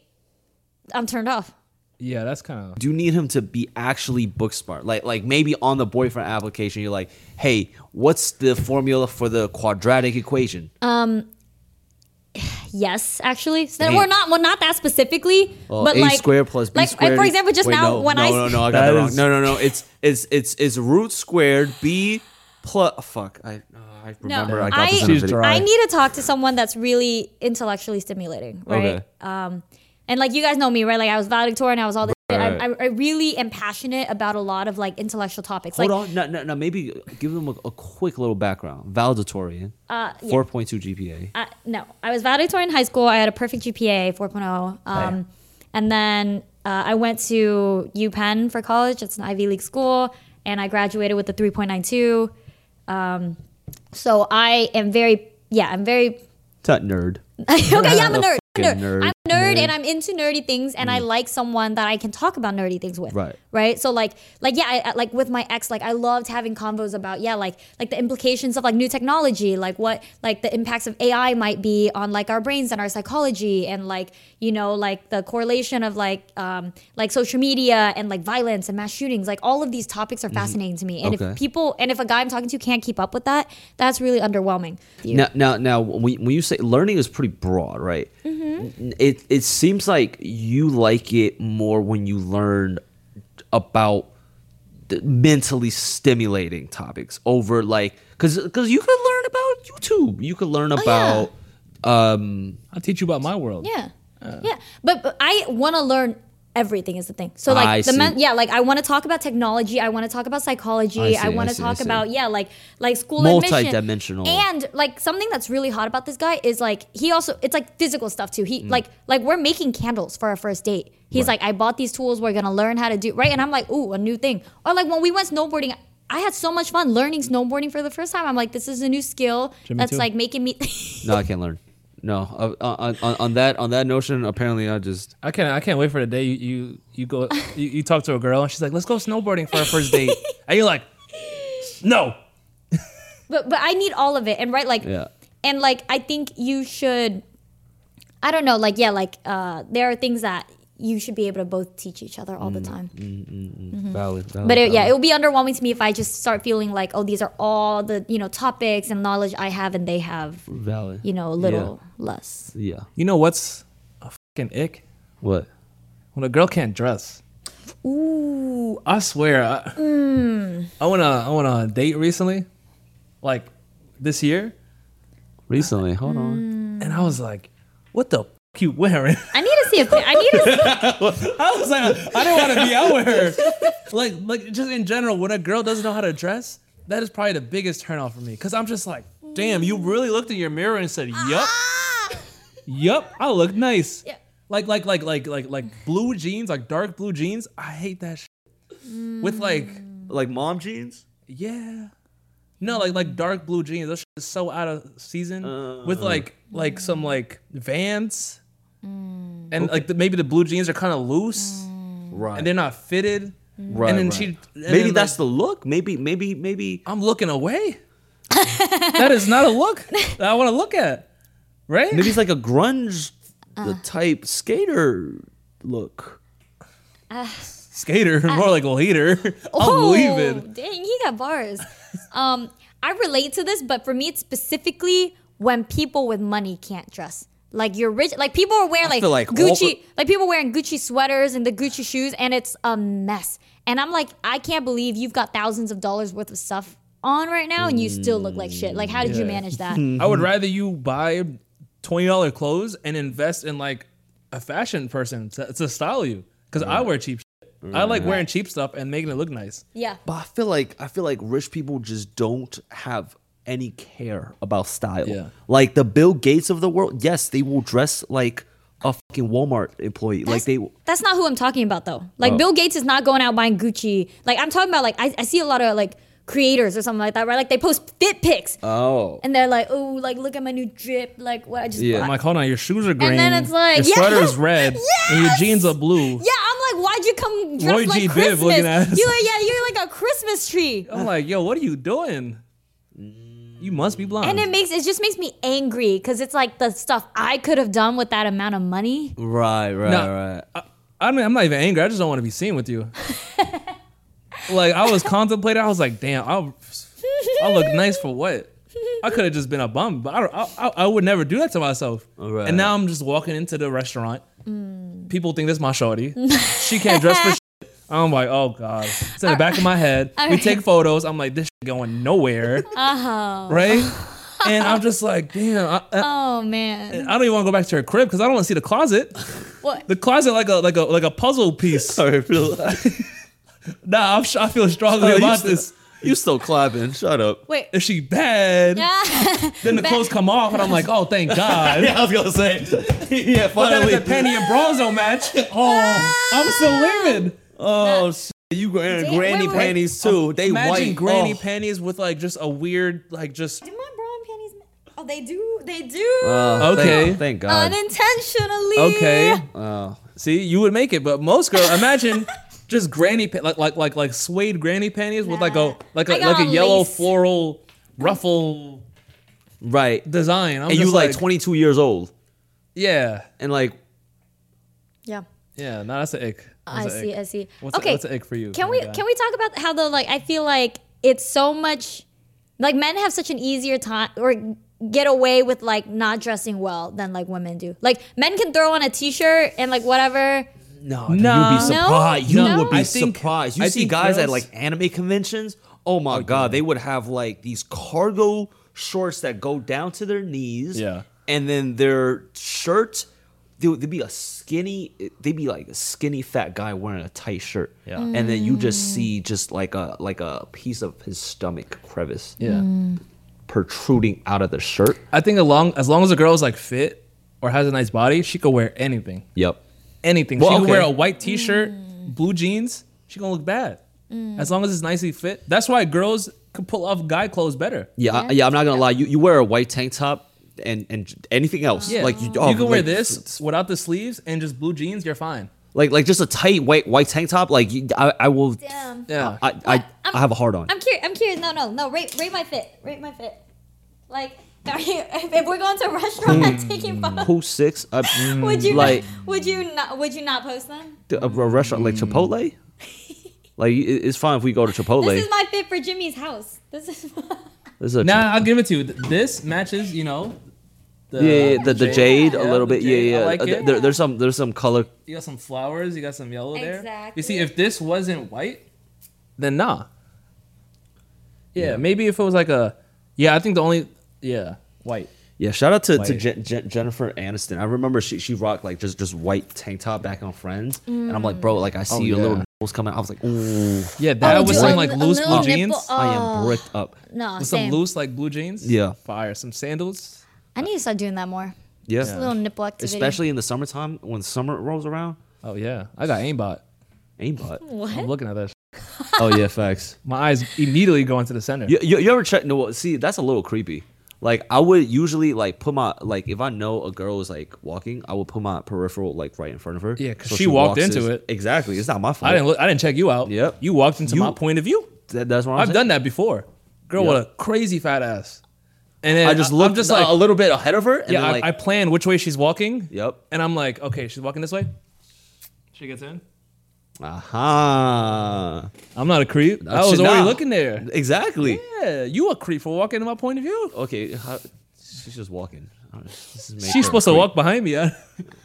I'm turned off. Yeah, that's kind of. Do you need him to be actually book smart? Like like maybe on the boyfriend application, you're like, hey, what's the formula for the quadratic equation? Um, yes, actually. So Dang. we're not well not that specifically, Well, but a like squared plus b like squared. for example, just Wait, now no, when no, I no no no I got That that wrong. No no no it's it's it's it's root squared b plus fuck I uh, I remember I got I- this in a video. I need to talk to someone that's really intellectually stimulating, right? Okay. Um, and like you guys know me, right? Like I was valedictorian, I was all this. Right. I, I, really am passionate about a lot of like intellectual topics. Hold like, on, no, no, no. Maybe give them a, a quick little background. Valedictorian, Uh, yeah. four point two GPA. I, no, I was valedictorian in high school. I had a perfect GPA, 4.0. Um, and then uh, I went to UPenn for college. It's an Ivy League school, and I graduated with a 3.92. Um, so I am very, yeah, I'm very That nerd. okay, yeah, I'm a nerd. nerd. I'm nerd, Nerd. and I'm into nerdy things, and I like someone that I can talk about nerdy things with. Right. Right. So like, like yeah, I, like with my ex, like I loved having convos about yeah, like like the implications of like new technology, like what like the impacts of AI might be on like our brains and our psychology, and like you know like the correlation of like um like social media and like violence and mass shootings. Like all of these topics are fascinating to me, and Okay. if people and if a guy I'm talking to can't keep up with that, that's really underwhelming. Now, now, now, when you, when you say learning is pretty broad, right? Mm-hmm. It it seems like you like it more when you learn about the mentally stimulating topics over like because because you could learn about YouTube, you could learn Oh, yeah. about um I'll teach you about my world. Yeah. yeah. But, but I want to learn everything is the thing. So like I the men, yeah, like I want to talk about technology, I want to talk about psychology, I I want to talk about yeah, like like school admission. Multi-dimensional. And like something that's really hot about this guy is like he also it's like physical stuff too. Mm. He like like we're making candles for our first date. He's like I bought these tools, we're going to learn how to do, right? And I'm like, "Ooh, a new thing." Or like when we went snowboarding I had so much fun learning snowboarding for the first time. I'm like, this is a new skill Jimmy that's too. like making me. no, I can't learn. No, uh, on, on, on that on that notion, apparently I just I can't. I can't wait for the day you you, you go you, you talk to a girl and she's like, "Let's go snowboarding for our first date," and you're like, "No." but but I need all of it and right like Yeah. and like I think you should I don't know like yeah like uh there are things that you should be able to both teach each other all the mm, time mm, mm, mm-hmm. valid, valid. but it, yeah it will be underwhelming to me if I just start feeling like oh these are all the you know topics and knowledge I have and they have valid. you know a little less Yeah. You know what's a fucking ick? What? When a girl can't dress. ooh I swear, I, I went on I went on a date recently, like this year, Recently, hold on. and I was like, "What the f- you wearing?" I need to see if I need to see, I was like, I didn't want to be out with her. Like, like just in general, when a girl doesn't know how to dress, that is probably the biggest turnoff for me. Cause I'm just like, damn, you really looked in your mirror and said, "Yup, ah. yup, I look nice." Yeah. Like, like, like, like, like, like blue jeans, like dark blue jeans. I hate that. Shit. With like, mm. Like mom jeans? yeah. No, like like dark blue jeans. Those shit is so out of season. Uh. With like like some like Vans, and like the, maybe the blue jeans are kind of loose Right. and they're not fitted. right, and then right. she and maybe then, that's like, the look. Maybe maybe maybe I'm looking away. that is not a look that I want to look at, right? maybe it's like a grunge Uh. the type skater look. Skater, more like a hater. I'm oh leaving. dang he got bars um I relate to this but for me it's specifically when people with money can't dress like you're rich like people are wearing like, like all Gucci like people wearing Gucci sweaters and the Gucci shoes and it's a mess and I'm like I can't believe you've got thousands of dollars worth of stuff on right now and you still look like shit like how did you manage that I would rather you buy twenty dollar clothes and invest in like a fashion person to, to style you. Because I wear cheap. Shit. I like mm. wearing cheap stuff and making it look nice. yeah But I feel like I feel like rich people just don't have any care about style. Yeah. Like the Bill Gates of the world, yes, they will dress like a fucking Walmart employee. like That's- they That's not who I'm talking about though. Like Oh. Bill Gates is not going out buying Gucci. Like I'm talking about like I, I see a lot of like creators or something like that, right? Like they post fit pics Oh. and they're like, oh, like look at my new drip, like what I just Yeah. bought. I'm like, hold on, your shoes are green. And then it's like, your sweater yes, is red, and your jeans are blue. yeah, I'm like, why'd you come dressed Roy like G. Biv Christmas? looking at us. You yeah, you're like a Christmas tree. I'm like, yo, what are you doing? You must be blind. And it makes it just makes me angry because it's like the stuff I could have done with that amount of money. Right, right, No, right. I, I mean, I'm not even angry. I just don't want to be seen with you. like I was contemplating. I was like, damn, I'll, I look nice for what? I could have just been a bum, but I, I, I, I would never do that to myself. Right. And now I'm just walking into the restaurant. Mm. People think this my shorty. she can't dress for. Shit. I'm like, oh god. It's in the back of my head. We take photos. I'm like, this shit going nowhere. Oh, Right? And I'm just like, damn. I, I, oh man. I don't even want to go back to her crib because I don't want to see the closet. What? The closet like a like a like a puzzle piece. Sorry, Phil. Nah, I'm, I feel strongly oh, you, about still, this. you still clapping. Shut up. Wait. If she bad, Yeah. then the clothes come off, and I'm like, oh, thank God. I was gonna say. yeah, But then if the penny and bras don't match, oh, I'm still living. Oh, shit. you wearing Damn, granny wait, wait. panties too. They Imagine white. granny oh. panties with like just a weird, like just do my bra and panties? ma- Oh, they do. They do. Oh, Okay. Thank, thank God. Unintentionally. okay. Oh. See, you would make it, but most girls imagine just granny pa- like like like like suede granny panties with like a like I a got like a a yellow lace. floral ruffle right. design. I'm and you just like 22 years old, yeah and like Yeah. yeah. No, that's an ick. I see. ick. I see. What's okay. a, what's an egg for you? Can we guy? can we talk about how though? like I feel like it's so much like men have such an easier time or get away with like not dressing well than like women do. Like men can throw on a t-shirt and like whatever. no, Nah. you'd be No? surprised. You No? would be I think- surprised. You I see think guys at like anime conventions. Oh my oh, god, they would have like these cargo shorts that go down to their knees. Yeah. and then their shirt. They would they'd be a skinny. They'd be like a skinny fat guy wearing a tight shirt. Yeah. and then you just mm. see just like a like a piece of his stomach crevice Yeah. Mm. protruding out of the shirt. I think along as long as a girl's like fit or has a nice body, she could wear anything. Yep. Anything. Well, she could okay. wear a white t-shirt, mm. blue jeans. She gonna look bad. As long as it's nicely fit. That's why girls could pull off guy clothes better. Yeah, I, yeah. I'm not gonna lie. You you wear a white tank top and and anything else. Yeah. like you, you oh, can wear this without the sleeves and just blue jeans. You're fine. like like just a tight white white tank top. Like you, I I will. Damn. Yeah. I I, I'm- I have a hard on. I'm curious. I'm curious. No, no, no. Rate rate my fit. Rate my fit. Like are you, if, if we're going to a restaurant and hmm. taking photos, Who's six? Uh, would hmm, you like not, would you not would you not post them? a, a restaurant like hmm. Chipotle? like it's fine if we go to Chipotle. This is my fit for Jimmy's house. This is This is a Nah, I'll give it to you. This matches, you know. The, yeah, yeah, the the jade a Yeah, little the bit. Yeah, jade. I yeah. like Uh, it. There, there's some there's some color. You got some flowers. You got some yellow there. Exactly. You see, if this wasn't white, then nah. Yeah, Yeah. maybe if it was like a, yeah, I think the only, yeah, white. Yeah, shout out to, to Je- Je- Jennifer Aniston. I remember she she rocked like just just white tank top back on Friends, and I'm like, bro, like I see Oh, your little nipples coming. I was like, ooh, Yeah, that Oh, with dude, some like loose blue nipple- jeans. I am Oh. bricked up. no with some loose like blue jeans. Yeah. Fire. Some sandals. I need to start doing that more. Yeah, Just a little nipple activity. especially in the summertime when summer rolls around. Oh yeah, I got aimbot. Aimbot. I'm what? looking at this. oh yeah, facts. My eyes immediately go into the center. You, you, you ever check? No, see, that's a little creepy. Like I would usually like put my like if I know a girl is like walking, I would put my peripheral like right in front of her. Yeah, Yeah, 'cause she walked walks into as- it. Exactly, it's not my fault. I didn't. Look, I didn't check you out. Yep. You walked into You- my point of view. That- that's what I'm I've saying. done that before. Girl Yeah. with a crazy fat ass. And then I just I- looked I'm just like, a little bit ahead of her. And yeah, then, I, like, I plan which way she's walking. Yep. And I'm like, okay, she's walking this way. She gets in. Aha. I'm not a creep. I shit, was already nah. looking there. Exactly. Yeah, you a creep for walking in my point of view. Okay, how, she's just walking. Uh, this is make her She's supposed to creep. walk behind me, yeah.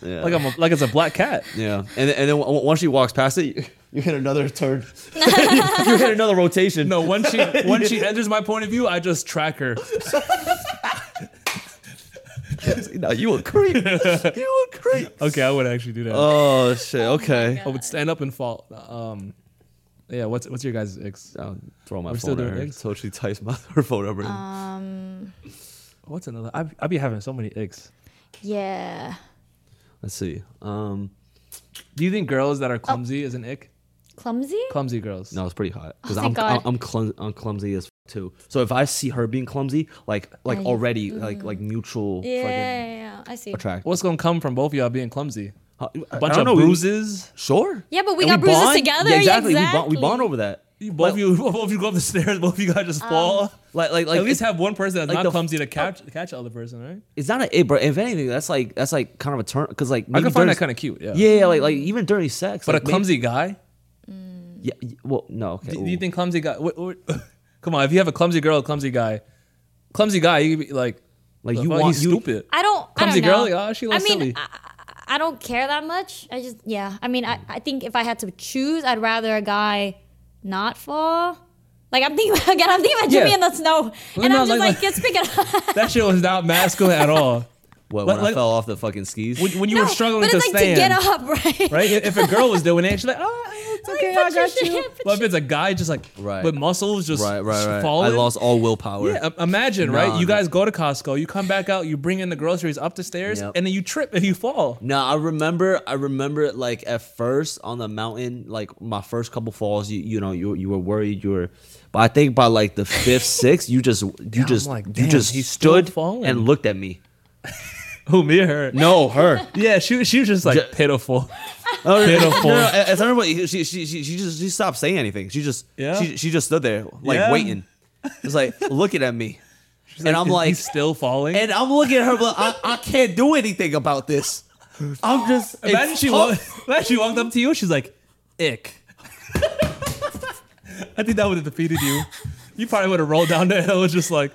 Yeah. like I'm a, like it's a black cat. Yeah, and then- and then once she walks past it, you, you hit another turn. you hit another rotation. No, once she once she enters my point of view, I just track her. no, you a creep. you a creep. Okay, I would actually do that. Oh shit. Okay. I would stand up and fall. Um, yeah. What's what's your guys' icks? I'll throw my We're still phone at doing her eggs? until she types my her phone number. Um. What's another? I I be having so many icks. Yeah. Let's see. Um, Do you think girls that are clumsy is an ick? Clumsy? Clumsy girls. no, it's pretty hot because Oh, I'm, I'm God. I'm, clum- I'm clumsy as f- too. So if I see her being clumsy, like like I- already like like mutual Yeah, fucking yeah, yeah, I see. attract. What's gonna come from both of y'all being clumsy? A A bunch of bruises. Sure. Yeah, but we And got bruises bond. together. Yeah, exactly. We bond, we bond over that. You- both Like- you both you go up the stairs, both of you guys just Um, fall. Like like like At least it- have one person that's like not the- clumsy to catch catch the other person, right? it's not a it, bro. If anything, that's like that's like kind of a turn because like I maybe can find during- that kind of cute. Yeah. yeah, yeah, like like even during sex. But like, a maybe- clumsy guy. Yeah, well, no. Okay. Do, do you think clumsy guy? What, what, come on, if you have a clumsy girl, a clumsy guy, clumsy guy, you could be like, Like, you want- he's you- stupid. I don't. Clumsy I don't know. girl, like, oh, she I looks mean, silly. I, I don't care that much. I just yeah. I mean, I, mm. I think if I had to choose, I'd rather a guy not fall. Like I'm thinking again. I'm thinking about Jimmy Yeah. in the snow, and no, I'm just like- like, let's pick it up. that shit was not masculine at all. What, Like- when I like- fell off the fucking skis? When, when you No, were struggling but to like stand, to get up, right? right? If if a girl was doing it, she's like, oh, it's Like, okay, I got you. put But if it's a guy, just like Right. with muscles, just right, right, right. falling. I lost all willpower. Yeah, im- imagine, No, right? You no. guys go to Costco, you come back out, you bring in the groceries up the stairs, Yep. and then you trip and you fall. No, I remember. I remember like at first on the mountain, like my first couple falls. You you know you you were worried. You were, but I think by like the fifth, sixth, you just you I'm just like, you damn, just he's still stood falling. and looked at me. Who oh, me or her? No, her. Yeah, she she was just like Ju- pitiful. Oh, Pitiful. No, no, I, I remember she, she she she just she stopped saying anything. She just Yeah? she she just stood there like Yeah? waiting. It's like looking at me, and I'm Is like, still falling. and I'm looking at her, but I, I can't do anything about this. I'm just imagine she walked, imagine she walked up to you. She's like, "Ick." I think that would have defeated you. You probably would have rolled down the hill just like,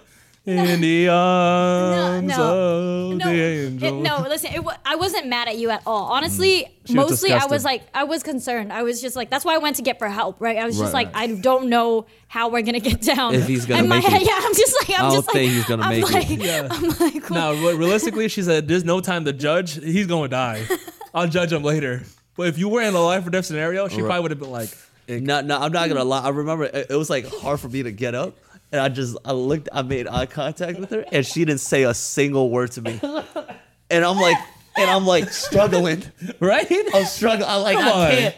"In the arms no. of No, the it- angel." no. Listen, it, I wasn't mad at you at all. Honestly, Mm. She was mostly I was like, I was concerned. I was just like, that's why I went to get for help, right? I was just Right, like, right. I don't know how we're gonna get down. If he's gonna And my make it. head- Yeah, I'm just like, I'm I don't just like, he's gonna I'm make it. like, Yeah. I'm like, Now, re- realistically, she said, "There's no time to judge. He's going to die. I'll judge him later." But if you were in a life or death scenario, she Right. probably would have been like, No, no, I'm not gonna lie. I remember it, it was like hard for me to get up, and I just I looked, I made eye contact with her, and she didn't say a single word to me, and I'm like, and I'm like struggling. "Right? I'm struggling. I'm like, Come I on. can't.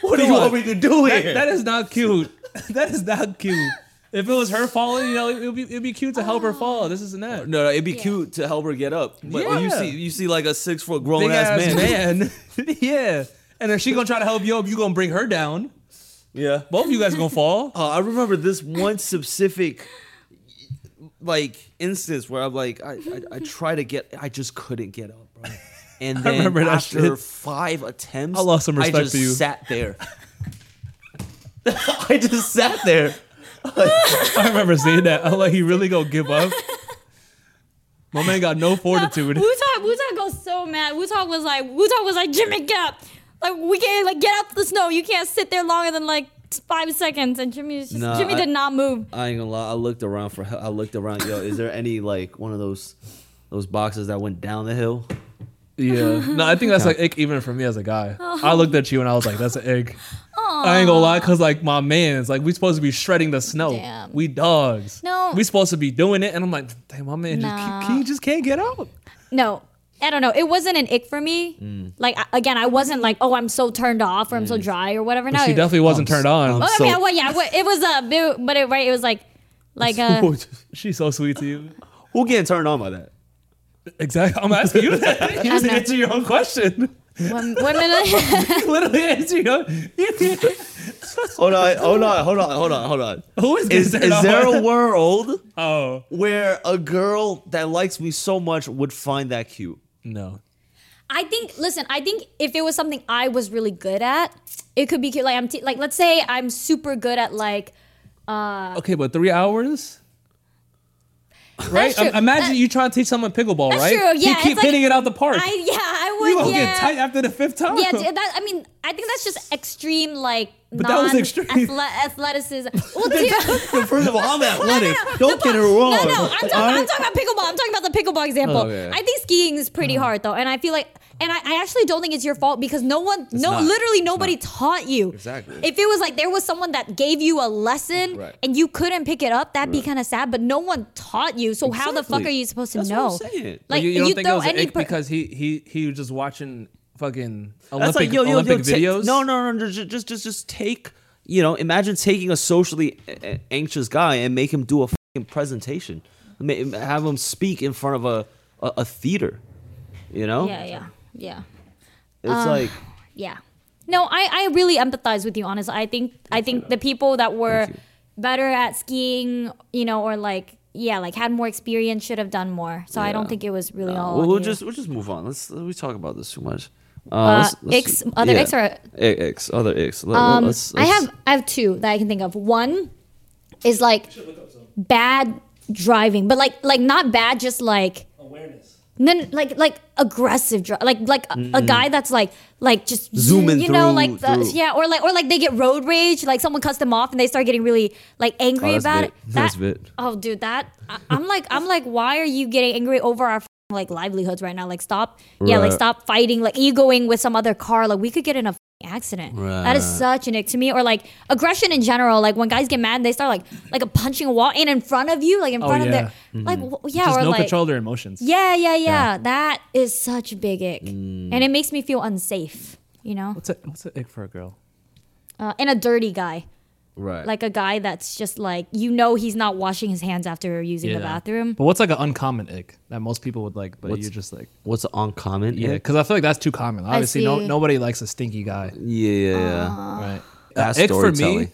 What do Come you want me to do That- here? that is not cute. That is not cute. If it was her falling, you know, it'd be it'd be cute to help her fall. This isn't that. no, no, it'd be Yeah. cute to help her get up. But when you Yeah. see you see like a six foot grown Big ass ass man. man. yeah. And if she gonna try to help you up, you gonna bring her down. Yeah. Both of you guys gonna fall. Uh, I remember this one specific like instance where I'm like I, I I try to get I just couldn't get up, bro. And then remember that after shit. five attempts, I lost some respect I just for you. Sat there. I just sat there. I remember seeing that. I'm like, he really gonna give up. My man got no fortitude. Wu Talk, Wu Talk goes so mad. Wu Talk was like, Wu Talk was like, Jimmy, get up. Like we can't like get out the snow. You can't sit there longer than like five seconds. And Jimmy just Nah, Jimmy I- did not move. I ain't gonna lie. I looked around for. hel- I looked around. Yo, is there any like one of those those boxes that went down the hill? Yeah. No, I think that's like ick even for me as a guy. Oh. I looked at you and I was like, that's an ick. I ain't gonna lie, cause like my man's like we supposed to be shredding the snow. Damn. We dogs. No. We supposed to be doing it, and I'm like, damn, my man Nah. just he, he just can't get out. No, I don't know. It wasn't an ick for me. Mm. Like I- again, I wasn't like, oh, I'm so turned off or I'm so dry or whatever. No, she it- definitely wasn't I'm turned on. I'm Well, I mean, well, yeah, it was a, bit, but it right, it was like, like uh, She's so sweet to you. Who getting turned on by that? Exactly. I'm asking you that. You just know. answer your own question. women. women Literally answer your own. Hold on, hold on, hold on, hold on, hold on. Who is Is, getting is there a world Oh where a girl that likes me so much would find that cute? No. I think. Listen, I think if it was something I was really good at, it could be cute. Like I'm t- like, let's say I'm super good at like. Uh, Okay, but three hours. Right? Um, imagine That- you trying to teach someone pickleball, That's right? true, yeah, it's keep like- hitting it out the park. I yeah, I would. you gonna yeah. get tight after the fifth time. Yeah, that, I mean, I think that's just extreme, like But that was extreme. athleticism. Well, dude, First of all, I'm athletic. no, no, Don't the get it wrong. No, no, I'm talking, I'm talking about pickleball. I'm talking about the pickleball example. Oh. I think skiing is pretty hard though, and I feel like, and I, I actually don't think it's your fault because no one, no, not. literally nobody taught you. Exactly. If it was like there was someone that gave you a lesson Right. and you couldn't pick it up, that'd be kind of sad. But no one taught you, so how the fuck are you supposed to That's what know? I'm saying. But Like you, you don't think it throw was any per- because he he he was just watching fucking Olympic like yo, yo, yo, Olympic ta- videos. no, no, no, just, just, just, just take. You know, imagine taking a socially a- a- anxious guy and make him do a fucking presentation. Have him speak in front of a a, a theater. You know, yeah, yeah, yeah. it's Uh, like Yeah. No, I, I really empathize with you, honestly. I think I think the people that were better at skiing, you know, or like yeah, like had more experience should have done more. So I don't think it was really all. we'll, we'll you. just we'll just move on. Let's we talk about this too much. Uh, uh, let's- let's- icks, other yeah. icks or I- icks, other icks. Let, um, let's, I let's- have I have two that I can think of. One is like bad driving, but like like not bad, just like Awareness. Then like like aggressive like like a, a guy mm-hmm. that's like like just Zooming you know through- like the, through. yeah or like or like they get road rage like someone cuts them off and they start getting really like angry Oh, that's about Vit. it That's That- Vit. oh dude that I, i'm like i'm like why are you getting angry over our like livelihoods right now like stop yeah like Right. stop fighting like egoing with some other car like we could get in a f***ing accident that is such an ick to me or like aggression in general like when guys get mad they start like like a punching a wall and in front of you like in Oh, front of yeah. their like w- yeah Just or no like control their emotions. yeah, yeah, yeah. That is such a big ick, Mm. and it makes me feel unsafe. You know, What's a what's a ick for a girl? uh, and a dirty guy, right. like a guy that's just like you know he's not washing his hands after using the bathroom. But what's like an uncommon ick that most people would like, but What's- you're just like, What's uncommon? yeah, because I feel like that's too common. Obviously, no see. nobody likes a stinky guy, yeah, yeah, yeah. right? Bad ick for me, storytelling.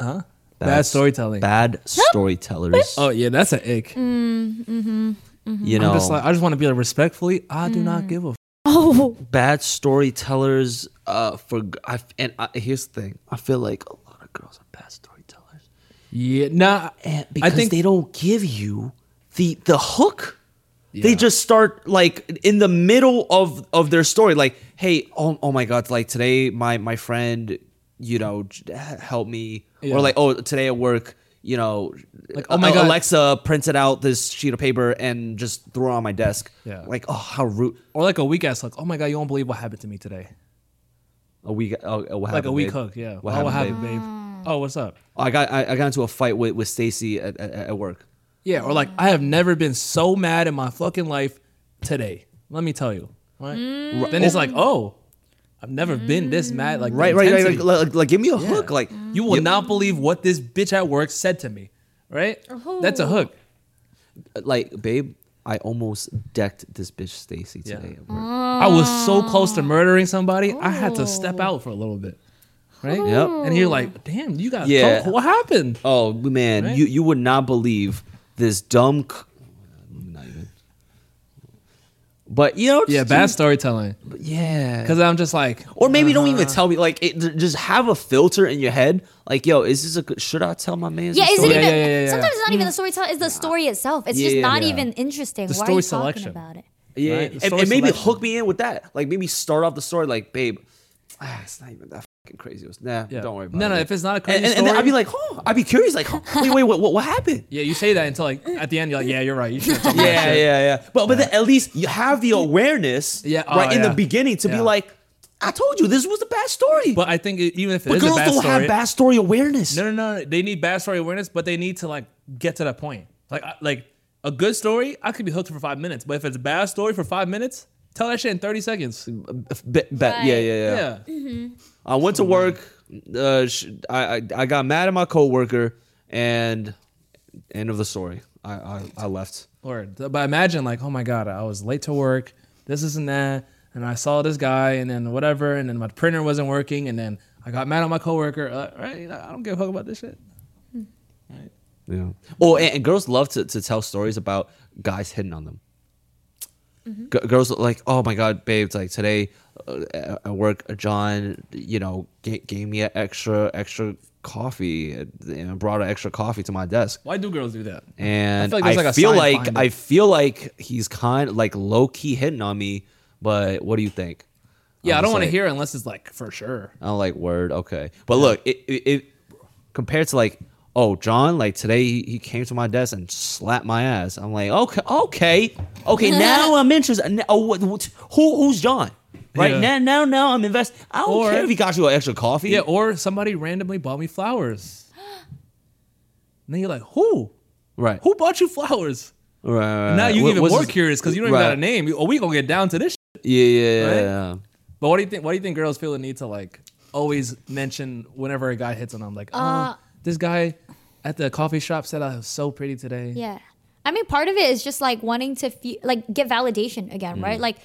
huh? Bad, storytelling. Bad storytellers. Oh yeah, that's an ick. Mm, mm-hmm, mm-hmm. you know, I'm just like, I just want to be like respectfully. I do not mm. give a. F- Oh, bad storytellers. Uh, for I and I, here's the thing. I feel like a lot of girls are bad storytellers, yeah, nah. and because I think they don't give you the the hook. They just start like in the middle of of their story, like, "Hey, oh, oh my God! Like today, my my friend, you know, helped me, Yeah. or like, oh, today at work, you know, Like, oh my uh, God. Alexa printed out this sheet of paper and just threw it on my desk. Yeah. like, oh, how rude. or like a weak ass like, oh my god, you won't believe what happened to me today. A week, oh, what Like a happened, weak babe? hook, yeah. What oh, what happened, happened, babe? Oh, what's up? Oh, I got I, I got into a fight with with Stacy at, at, at work. Yeah, or like I have never been so mad in my fucking life today. Let me tell you. Right? Mm. Then it's like, oh, I've never been this mad. Like the Right, right, right. Like, like, like, give me a Yeah. hook. Like you will not believe what this bitch at work said to me. Right? That's a hook. Uh, like, babe. I almost decked this bitch Stacy today. at work. Oh. I was so close to murdering somebody. I had to step oh. out for a little bit. Right? Yep. And you're like, damn, you got Yeah. yeah. what happened? Oh man, Right? you you would not believe this dumb. C- not even. But you know, Yeah, just- bad storytelling. Yeah, Because I'm just like, or maybe don't uh-huh. even tell me. Like, it, just have a filter in your head. Like, yo, is this a good? Should I tell my man? yeah. this Is it story? even? Yeah, yeah, yeah, yeah, sometimes it's not even the storytelling. It's the story itself. It's Yeah, just not yeah. even interesting. The Why are story you selection. talking about it? Yeah, Right? The and, and maybe selection. hook me in with that. Like maybe start off the story like, babe, ah, it's not even that crazy. Nah, Yeah. don't worry about No, it. no, if it's not a crazy and, and, story- I'd be like, oh, I'd be curious, like, oh, wait, wait, what, what, happened? yeah, you say that until like at the end, you're like, yeah, you're right. You Yeah, yeah, yeah. But but then at least you have the awareness, Yeah, oh, right oh, in yeah. the beginning to be like, I told you this was a bad story. But I think even if it But is girls a bad don't story, have bad story awareness. no, no, no, they need bad story awareness, but they need to like get to that point. Like, like a good story, I could be hooked for five minutes, but if it's a bad story for five minutes, tell that shit in thirty seconds. Be- be- Yeah, yeah, Yeah, yeah. I went to work. Uh, sh- I, I I got mad at my coworker, and end of the story. I I, I left. Or, but imagine like, oh my god, I was late to work. This isn't that, and I saw this guy, and then whatever, and then my printer wasn't working, and then I got mad at my coworker. Uh, right, I don't give a fuck about this shit. Right. Yeah. Oh, and, and girls love to, to tell stories about guys hitting on them. G- girls like, oh my god, babe, like today uh, at work, John, you know, g- gave me an extra extra coffee and brought an extra coffee to my desk. Why do girls do that? And I I, feel like like feel like I feel like he's kind of like low key hitting on me. But what do you think? Yeah, I I'm don't want to hear it unless it's like for sure. I'm like, word, okay. But look, it, it, it compared to like, oh, John, like today he, he came to my desk and slapped my ass. I'm like, okay, okay, okay. Now I'm interested. Oh, what, what, who, who's John? Right Yeah. now, now, now I'm invested. I don't Or- care if he got you an extra coffee. Yeah, or somebody randomly bought me flowers. And then you're like, who? right. Who bought you flowers? Right. right, now you're What- even more his- curious because you don't even right. got a name. Oh, we gonna get down to this. Shit. Yeah, yeah, yeah, Right? yeah. But what do you think? Why do you think girls feel the need to like always mention whenever a guy hits on them? Like, oh, Uh, this guy at the coffee shop said I was so pretty today. Yeah. I mean, part of it is just like wanting to feel like get validation again, Mm. right? Like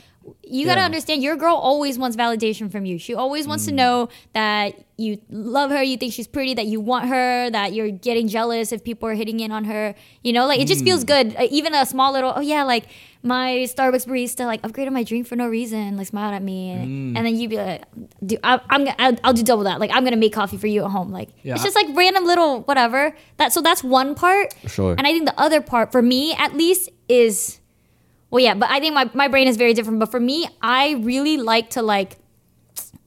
you got to Yeah. understand your girl always wants validation from you. She always wants Mm. to know that you love her, you think she's pretty, that you want her, that you're getting jealous if people are hitting in on her. You know, like it just Mm. feels good. Uh, even a small little, oh yeah, like my Starbucks barista like upgraded my drink for no reason, like smiled at me, and, Mm. and then you'd be like, "Dude, I, I'm gonna, I'll, I'll do double that. Like I'm gonna make coffee for you at home. Like Yeah. it's just like random little whatever. That so that's one part. Sure. And I think the other part, for me at least, is well, yeah, but I think my, my brain is very different. But for me, I really like to like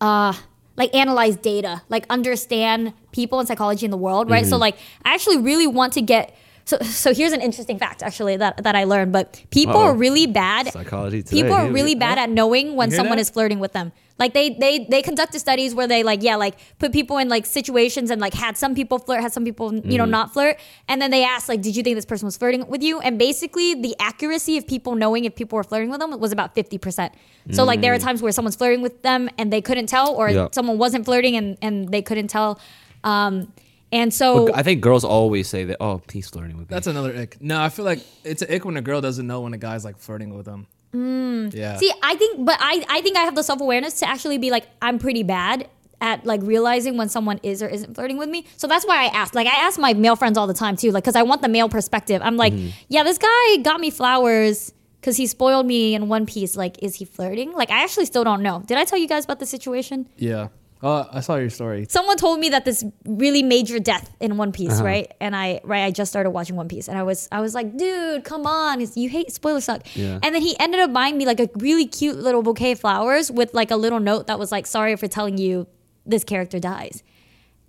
uh like analyze data, like understand people and psychology in the world, right? Mm-hmm. So like I actually really want to get so so here's an interesting fact actually that, that I learned. But people Uh-oh. are really bad Psychology today. people are really bad at knowing when someone that? is flirting with them. Like they they they conducted studies where they like yeah like put people in like situations and like had some people flirt, had some people you Mm-hmm. know not flirt, and then they asked like did you think this person was flirting with you? And basically the accuracy of people knowing if people were flirting with them was about fifty percent. So like there are times where someone's flirting with them and they couldn't tell, or Mm. Yeah. someone wasn't flirting and and they couldn't tell. Um, and so But I think girls always say that. Oh, he's flirting with me. That's another ick. No, I feel like it's an ick when a girl doesn't know when a guy's like flirting with them. Mm. Yeah. See, I think, but I, I think I have the self awareness to actually be like, I'm pretty bad at like realizing when someone is or isn't flirting with me. So that's why I asked. Like, I ask my male friends all the time too, like, because I want the male perspective. I'm like, mm-hmm. yeah, this guy got me flowers because he spoiled me in one piece. Like, is he flirting? Like, I actually still don't know. Did I tell you guys about the situation? yeah. Oh, I saw your story. Someone told me that this really major death in One Piece, uh-huh. right? And I right, I just started watching One Piece, and I was I was like, dude, come on, you hate spoilers suck. Yeah. And then he ended up buying me like a really cute little bouquet of flowers with like a little note that was like, sorry for telling you this character dies.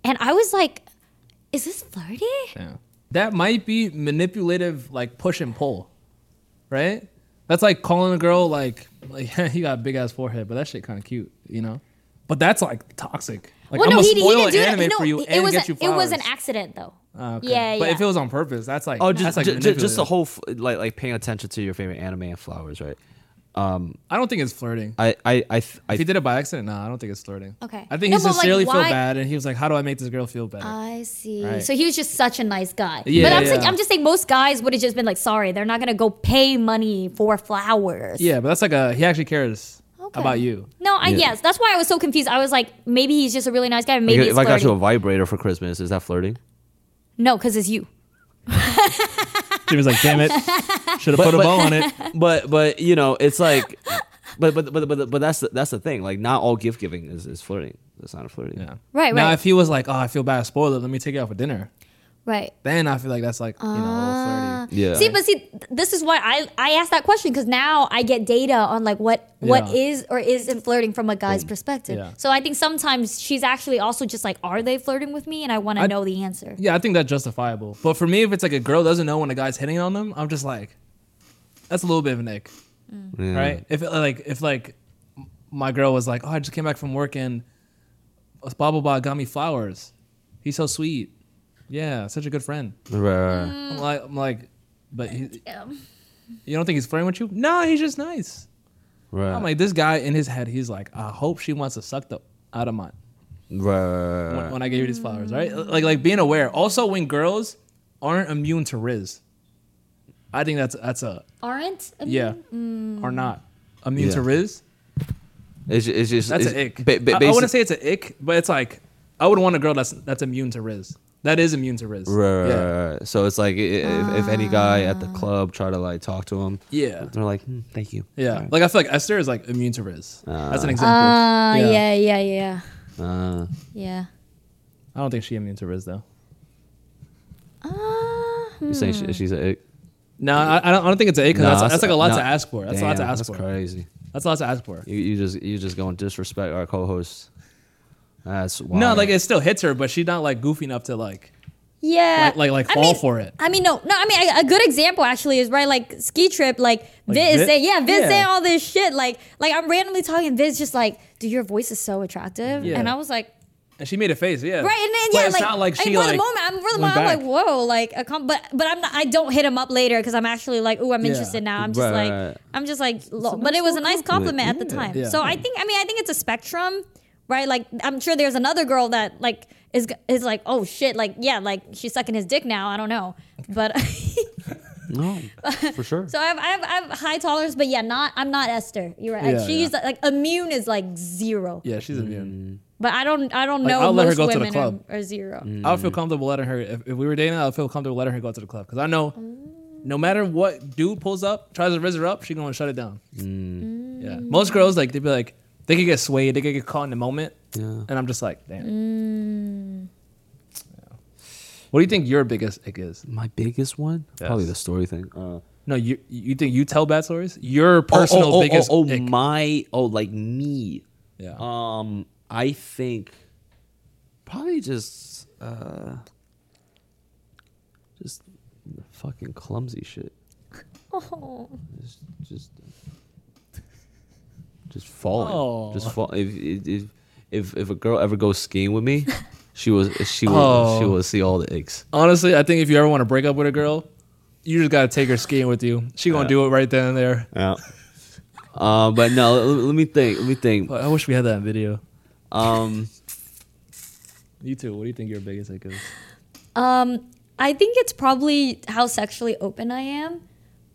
And I was like, is this flirty? Yeah. That might be manipulative, like push and pull, right? That's like calling a girl like, like he got a big ass forehead, but that shit kind of cute, you know. But that's like toxic. Like well, I'm no, gonna he, he spoil didn't an do that. anime No, for you it and was get a- you it was an accident though. Ah, okay. Yeah, But yeah. if it was on purpose, that's like oh, that's just like ju- ju- just the whole f- like like paying attention to your favorite anime and flowers, right? Um, I don't think it's flirting. I I I, th- I If he did it by accident, nah, I don't think it's flirting. Okay. I think No, he but, like, sincerely felt bad, and he was like, "How do I make this girl feel better?" I see. Right. So he was just such a nice guy. Yeah, but I'm, saying, yeah. I'm just saying most guys would have just been like, sorry, they're not gonna go pay money for flowers. yeah, but that's like a he actually cares Okay. about you. No, I Yeah. yes, that's why I was so confused. I was like, maybe he's just a really nice guy. Maybe like, it's if I got you a vibrator for Christmas, is that flirting? no, because it's you. She was like, "Damn it, should have put a but- bow on it." But but you know, it's like, but but but but but that's the, that's the thing. Like, not all gift giving is, is flirting. That's not a flirting. Yeah. Right, Now, right. if he was like, "Oh, I feel bad, spoiler, let me take you out for dinner," Right. then I feel like that's like you know a Ah. flirty. Yeah. See, but see, this is why I I asked that question because now I get data on like what what Yeah. is or isn't flirting from a guy's perspective. Yeah. So I think sometimes she's actually also just like, are they flirting with me? And I want to know the answer. Yeah, I think that's justifiable. But for me, if it's like a girl doesn't know when a guy's hitting on them, I'm just like, that's a little bit of an ick, Yeah. right? If like if like my girl was like, "Oh, I just came back from work and blah blah blah got me flowers. He's so sweet. Yeah, such a good friend." Right, right, right. I'm like, I'm like, but he, you don't think he's flirting with you? No, he's just nice. right. I'm like, this guy in his head, he's like, I hope she wants to suck the out of mine right, right, right, when, when I gave you these flowers, right? Like, like being aware. Also, when girls aren't immune to rizz, I think that's that's a Aren't? I mean, yeah, mm. or not immune to Yeah. rizz. It's, it's just That's it's, an ick. ba- ba- I, I basi- wouldn't say it's an ick, but it's like I would want a girl that's that's immune to rizz. That is immune to rizz. Right, right, yeah. right, right. So it's like i- if, if any guy at the club try to like talk to him, Yeah. they're like, hmm, "Thank you." Yeah. Like I feel like Esther is like immune to rizz. That's an Ah. example. Uh, Yeah. yeah, yeah, yeah, Uh, yeah. I don't think she immune to rizz though. Uh, you saying she, she's a ick? No, I, I don't. I don't think it's an ick. 'cause Nah, that's, that's like a lot nah, to ask for. That's a lot to ask that's for. crazy. That's a lot to ask for. You, you just you just going to disrespect our co-host. That's wild. No, like it still hits her, but she's not like goofy enough to like yeah. like like, like I fall mean- for it. I mean, no, no. I mean, a, a good example actually is right, like ski trip. Like, Viz Viz? saying, yeah, Viz Yeah. saying all this shit. Like, like I'm randomly talking. Viz just like, dude, your voice is so attractive, Yeah. and I was like, And she made a face, yeah. right, and then But yeah, it's like, not like I she mean, for like the moment, I'm for the moment, I'm like, whoa, like, a com- but but I'm not, I don't hit him up later because I'm actually like, ooh, I'm Yeah. interested now. I'm just Right, like, right. I'm just like, lo- a but it was a nice compliment at the time. yeah. So Yeah. I think, I mean, I think it's a spectrum. Right, like I'm sure there's another girl that like is is like, oh shit, like yeah, like she's sucking his dick now. I don't know, but No, for sure. So I have, I have I have high tolerance, but yeah, not I'm not Esther. You're right. Yeah, She's yeah. like immune is like zero. Yeah, she's immune. Mm. But I don't I don't Like, know I'll let her go to the club. Are, are zero. Mm. I would feel comfortable letting her. If, if we were dating, I would feel comfortable letting her go to the club because I know, mm. no matter what dude pulls up, tries to raise her up, she gonna shut it down. Yeah, most girls like they'd be like they could get swayed, they could get caught in the moment, Yeah. and I'm just like, damn. Yeah. What do you think your biggest ick is? My biggest one, probably the story thing. Uh, No, you you think you tell bad stories? Your personal oh, oh, biggest oh, oh, ick. my oh like me yeah. um i think probably just uh just fucking clumsy shit Oh. just just just falling Oh. just fall if, if if if a girl ever goes skiing with me she was she will she Oh. will see all the icks Honestly, I think if you ever want to break up with a girl, you just gotta take her skiing with you. She gonna Yeah. do it right then and there. yeah um but no let, let me think let me think I wish we had that video. um You too. What do you think your biggest ick is? Um, I think it's probably how sexually open I am.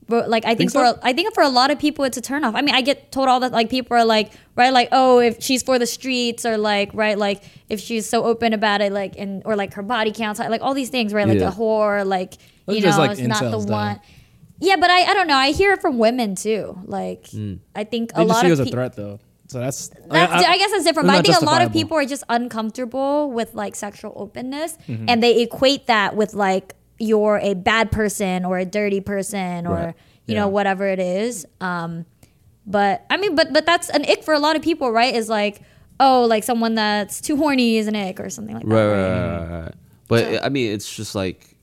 But like I think, Think so? for I think for a lot of people it's a turnoff. I mean, I get told all that like people are like right like oh if she's for the streets or like right like if she's so open about it like and or like her body counts like all these things right like Yeah. a whore like Those you know like, it's not the though. one. Yeah, but I, I don't know. I hear it from women too. Like I think They a lot see of as a threat, though. So that's. that's, I, guess that's different, but I think a lot of people are just uncomfortable with like sexual openness, Mm-hmm. and they equate that with like you're a bad person or a dirty person or Right. you Yeah. know whatever it is. Um, but I mean, but but that's an ick for a lot of people, right? Is like oh, like someone that's too horny is an ick or something like that. right, right? right, right, right, right. but i mean it's just like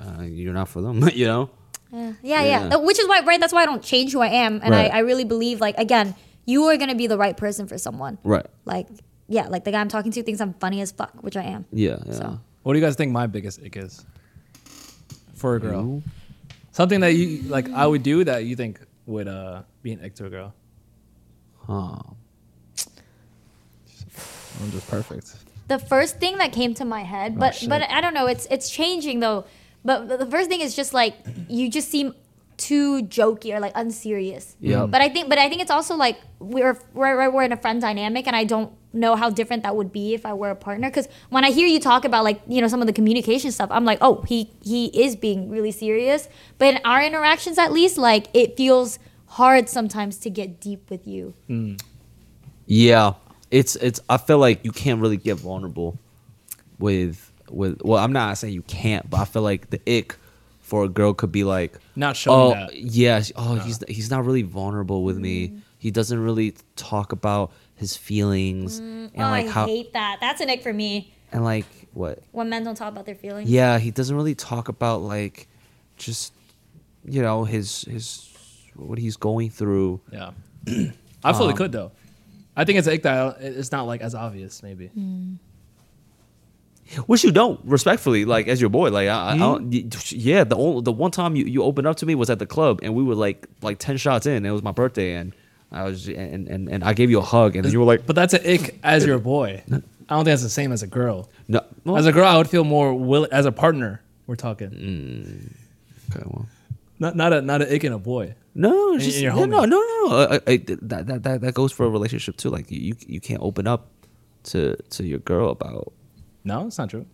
uh, you're not for them you know Yeah, yeah, yeah. Yeah. Uh, Which is why, right? That's why I don't change who I am, and Right. I, I really believe, like, again, you are gonna be the right person for someone. right Like, yeah, like the guy I'm talking to thinks I'm funny as fuck, which I am. yeah yeah So. What do you guys think my biggest ick is for a girl? Something that you like I would do that you think would uh be an ick to a girl. huh I'm just perfect. The first thing that came to my head, but shit. but I don't know, it's it's changing though. But the first thing is just like you just seem too jokey or like unserious. Yeah. But I think but I think it's also like we're we're we're in a friend dynamic, and I don't know how different that would be if I were a partner. Because when I hear you talk about like you know some of the communication stuff, I'm like, oh, he he is being really serious. But in our interactions, at least, like it feels hard sometimes to get deep with you. Mm. Yeah, it's it's. I feel like you can't really get vulnerable with with. Well, I'm not saying you can't, but I feel like the ick for a girl could be like Not showing oh, that. Oh, yeah. Oh, he's he's not really vulnerable with me. Mm. He doesn't really talk about his feelings mm. and oh, like I how hate that. That's an ick for me and like what. when men don't talk about their feelings. Yeah, he doesn't really talk about like just you know his his what he's going through. Yeah. I fully Um, could though. I think it's an ick that it's not like as obvious maybe. Mm. Which you don't, respectfully, like as your boy. Like I, I, I Hmm? don't, yeah, the only the one time you, you opened up to me was at the club, and we were like like ten shots in. It was my birthday, and I was and, and, and I gave you a hug, and then you were like, But that's an ick as your boy. I don't think that's the same as a girl. no, well, As a girl, I would feel more will as a partner. We're talking, okay, well, not not a not an ick in a boy. no, And it's just, your yeah, no, no, no, no. I, that that that goes for a relationship too. Like you you can't open up to to your girl about. No, it's not true.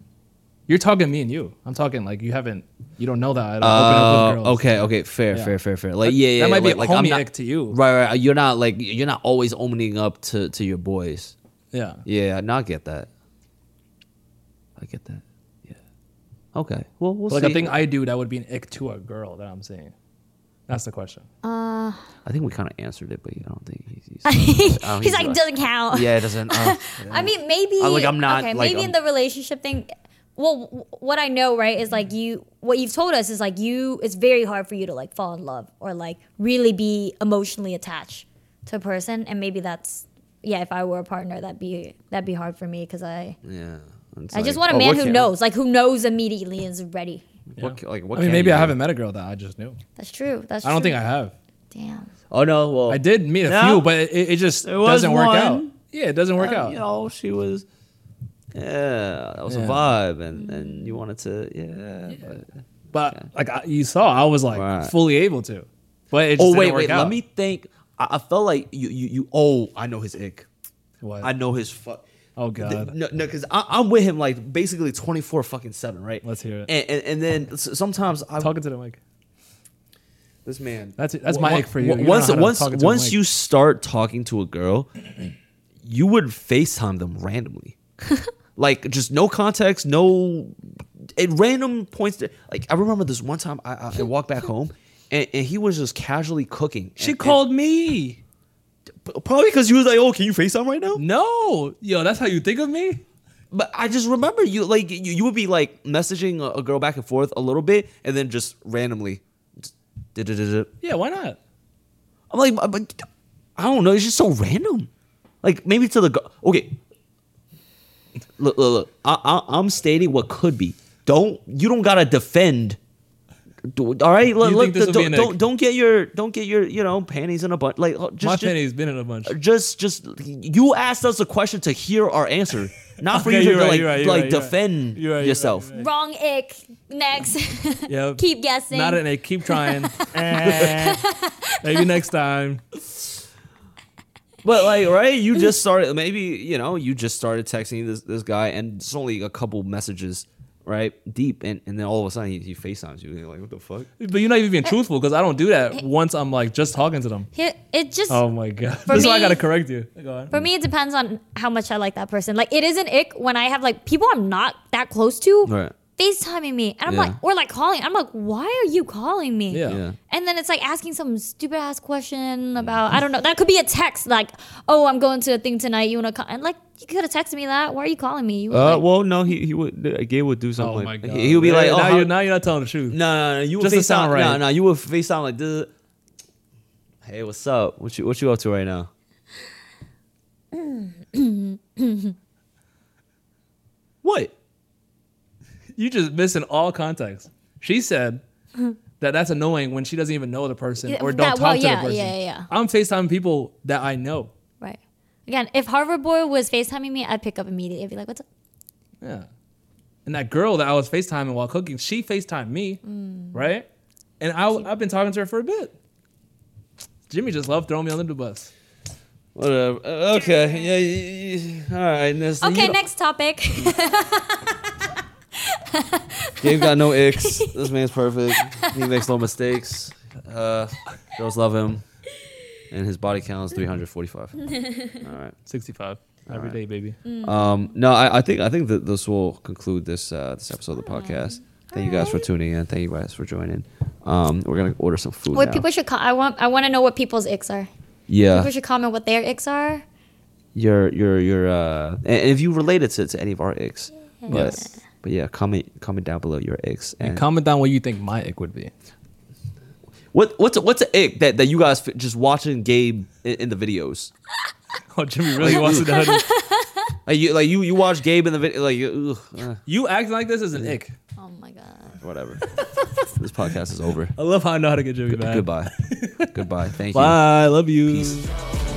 You're talking me and you. I'm talking like you haven't. You don't know that. I don't open up with girls. Uh, okay, okay, fair, Yeah. fair, fair, fair. Like yeah, yeah. that might be like, a like, I'm homie not, ick to you. Right, right. You're not like you're not always opening up to to your boys. Yeah. Yeah, no, I get that. I get that. Yeah. Okay. Well, we'll see. Like see. a thing I do that would be an ick to a girl that I'm saying. That's the question. Uh, I think we kind of answered it, but yeah, I don't think he's. he's, I he's think like doesn't count. Yeah, it doesn't. Uh, I mean, maybe. Uh, like, I'm not, Okay, like, maybe in I'm- the relationship thing. Well, w- what I know, right, is like you. What you've told us is like you. It's very hard for you to like fall in love or like really be emotionally attached to a person, and maybe that's yeah. If I were a partner, that'd be that'd be hard for me because I yeah. It's I just want a oh, man who knows, like who knows immediately and is ready. What, ca- like, what I mean, maybe I do? haven't met a girl that I just knew. That's true. That's I don't true. think I have. Damn. Oh no! Well, I did meet a Yeah. few, but it, it just There was doesn't work out. Yeah, it doesn't work uh, out. You know, she was. Yeah, that was Yeah. a vibe, and and you wanted to, yeah. But, But like I, you saw, I was like Right. fully able to. But it just Oh didn't wait, work wait. out. Let me think. I, I felt like you, you, you. Oh, I know his ick. What? I know his fuck. Oh god. No, no, because I'm with him like basically 24 fucking seven, right? Let's hear it. And and, and then sometimes I'm Talking to the mic. this man. That's- it. that's my ick for you. You Once know how to once talk into a once you start talking to a girl, you would FaceTime them randomly, like just no context, no at random points. To, like I remember this one time I, I, I walked back home. And, and he was just casually cooking. She And- called me. And- probably because you was like, "Oh, can you face FaceTime right now?" No, yo, that's how you think of me. But I just remember you like you, you would be like messaging a, a girl back and forth a little bit, and then just randomly. just. Yeah, why not? I'm like, but- but I don't know. It's just so random. Like maybe to the girl. Okay. Look, look, look. I, I, I'm stating what could be. Don't you don't gotta defend. Do- All right, look, look, think this will be don't, don't don't get your don't get your you know panties in a bunch. Like just My just, penny's been in a bunch. just just you asked us a question to hear our answer, not for Okay, you to right, like you're right, you're like right, you're right. defend You're right, you're right, yourself. Wrong ick. Next. Yeah. Keep guessing. Not an A. Keep trying. Eh. Maybe next time. But like, right? You just started. Maybe you know you just started texting this this guy, and it's only a couple messages, right, deep, and, and then all of a sudden he, he FaceTimes you. And you're like, what the fuck? But you're not even being truthful because I don't do that once I'm like just talking to them. It just Oh my god. That's why I gotta correct you. Go on. for me it depends on how much I like that person. Like it is an ick when I have like people I'm not that close to Right. FaceTiming me. And I'm Yeah. like or like calling. I'm like, why are you calling me? Yeah. Yeah. And then it's like asking some stupid ass question about I don't know. That could be a text like, "Oh, I'm going to a thing tonight. You wanna come?" And like, you could have texted me that. Why are you calling me? You were Uh, like, well, no, he he would. uh, Gabe would do something Oh like my god. he, he would be like, oh, now how- you're now you're not telling the truth. no, no, no, you would Just to FaceTime. sound right. No, no, you would FaceTime like this. Hey, what's up? What you what you up to right now? what? You just missing all context. She said that that's annoying when she doesn't even know the person or don't that- talk well, to yeah, the person. yeah, yeah. I'm FaceTime people that I know. right. Again, if Harvard boy was FaceTiming me, I'd pick up immediately. I'd be like, "What's up?" Yeah. And that girl that I was FaceTiming while cooking, she FaceTimed me, Mm. right? And I, I've been talking to her for a bit. Jimmy just loved throwing me under the bus. Whatever. Uh, okay. Yeah. yeah, yeah. All right. That's- Okay, next topic. Gabe got no icks. This man's perfect. He makes no mistakes. Uh, girls love him, and his body count is 345. All right. 65 every day, baby. Um, no, I, I think I think that this will conclude this uh, this episode of the podcast. Thank you guys for tuning in. Thank you guys for joining. Um, we're gonna order some food What now. people should co- I want I want to know what people's icks are. yeah, People should comment what their icks are. your your your uh, and and if you related to, to any of our icks, but Yes. but yeah, comment comment down below your icks and, And comment down what you think my ick would be. what what's a, what's an ick that that you guys f- just watching Gabe in, in the videos. Oh, Jimmy really wants to know. Like you, like you, you watch Gabe in the video, like you, ugh, uh, You acting like this is an ick. Oh my god. whatever. this podcast is over. I love how I know how to get Jimmy back. Goodbye. Goodbye. Thank you. Bye. I Love you. Peace.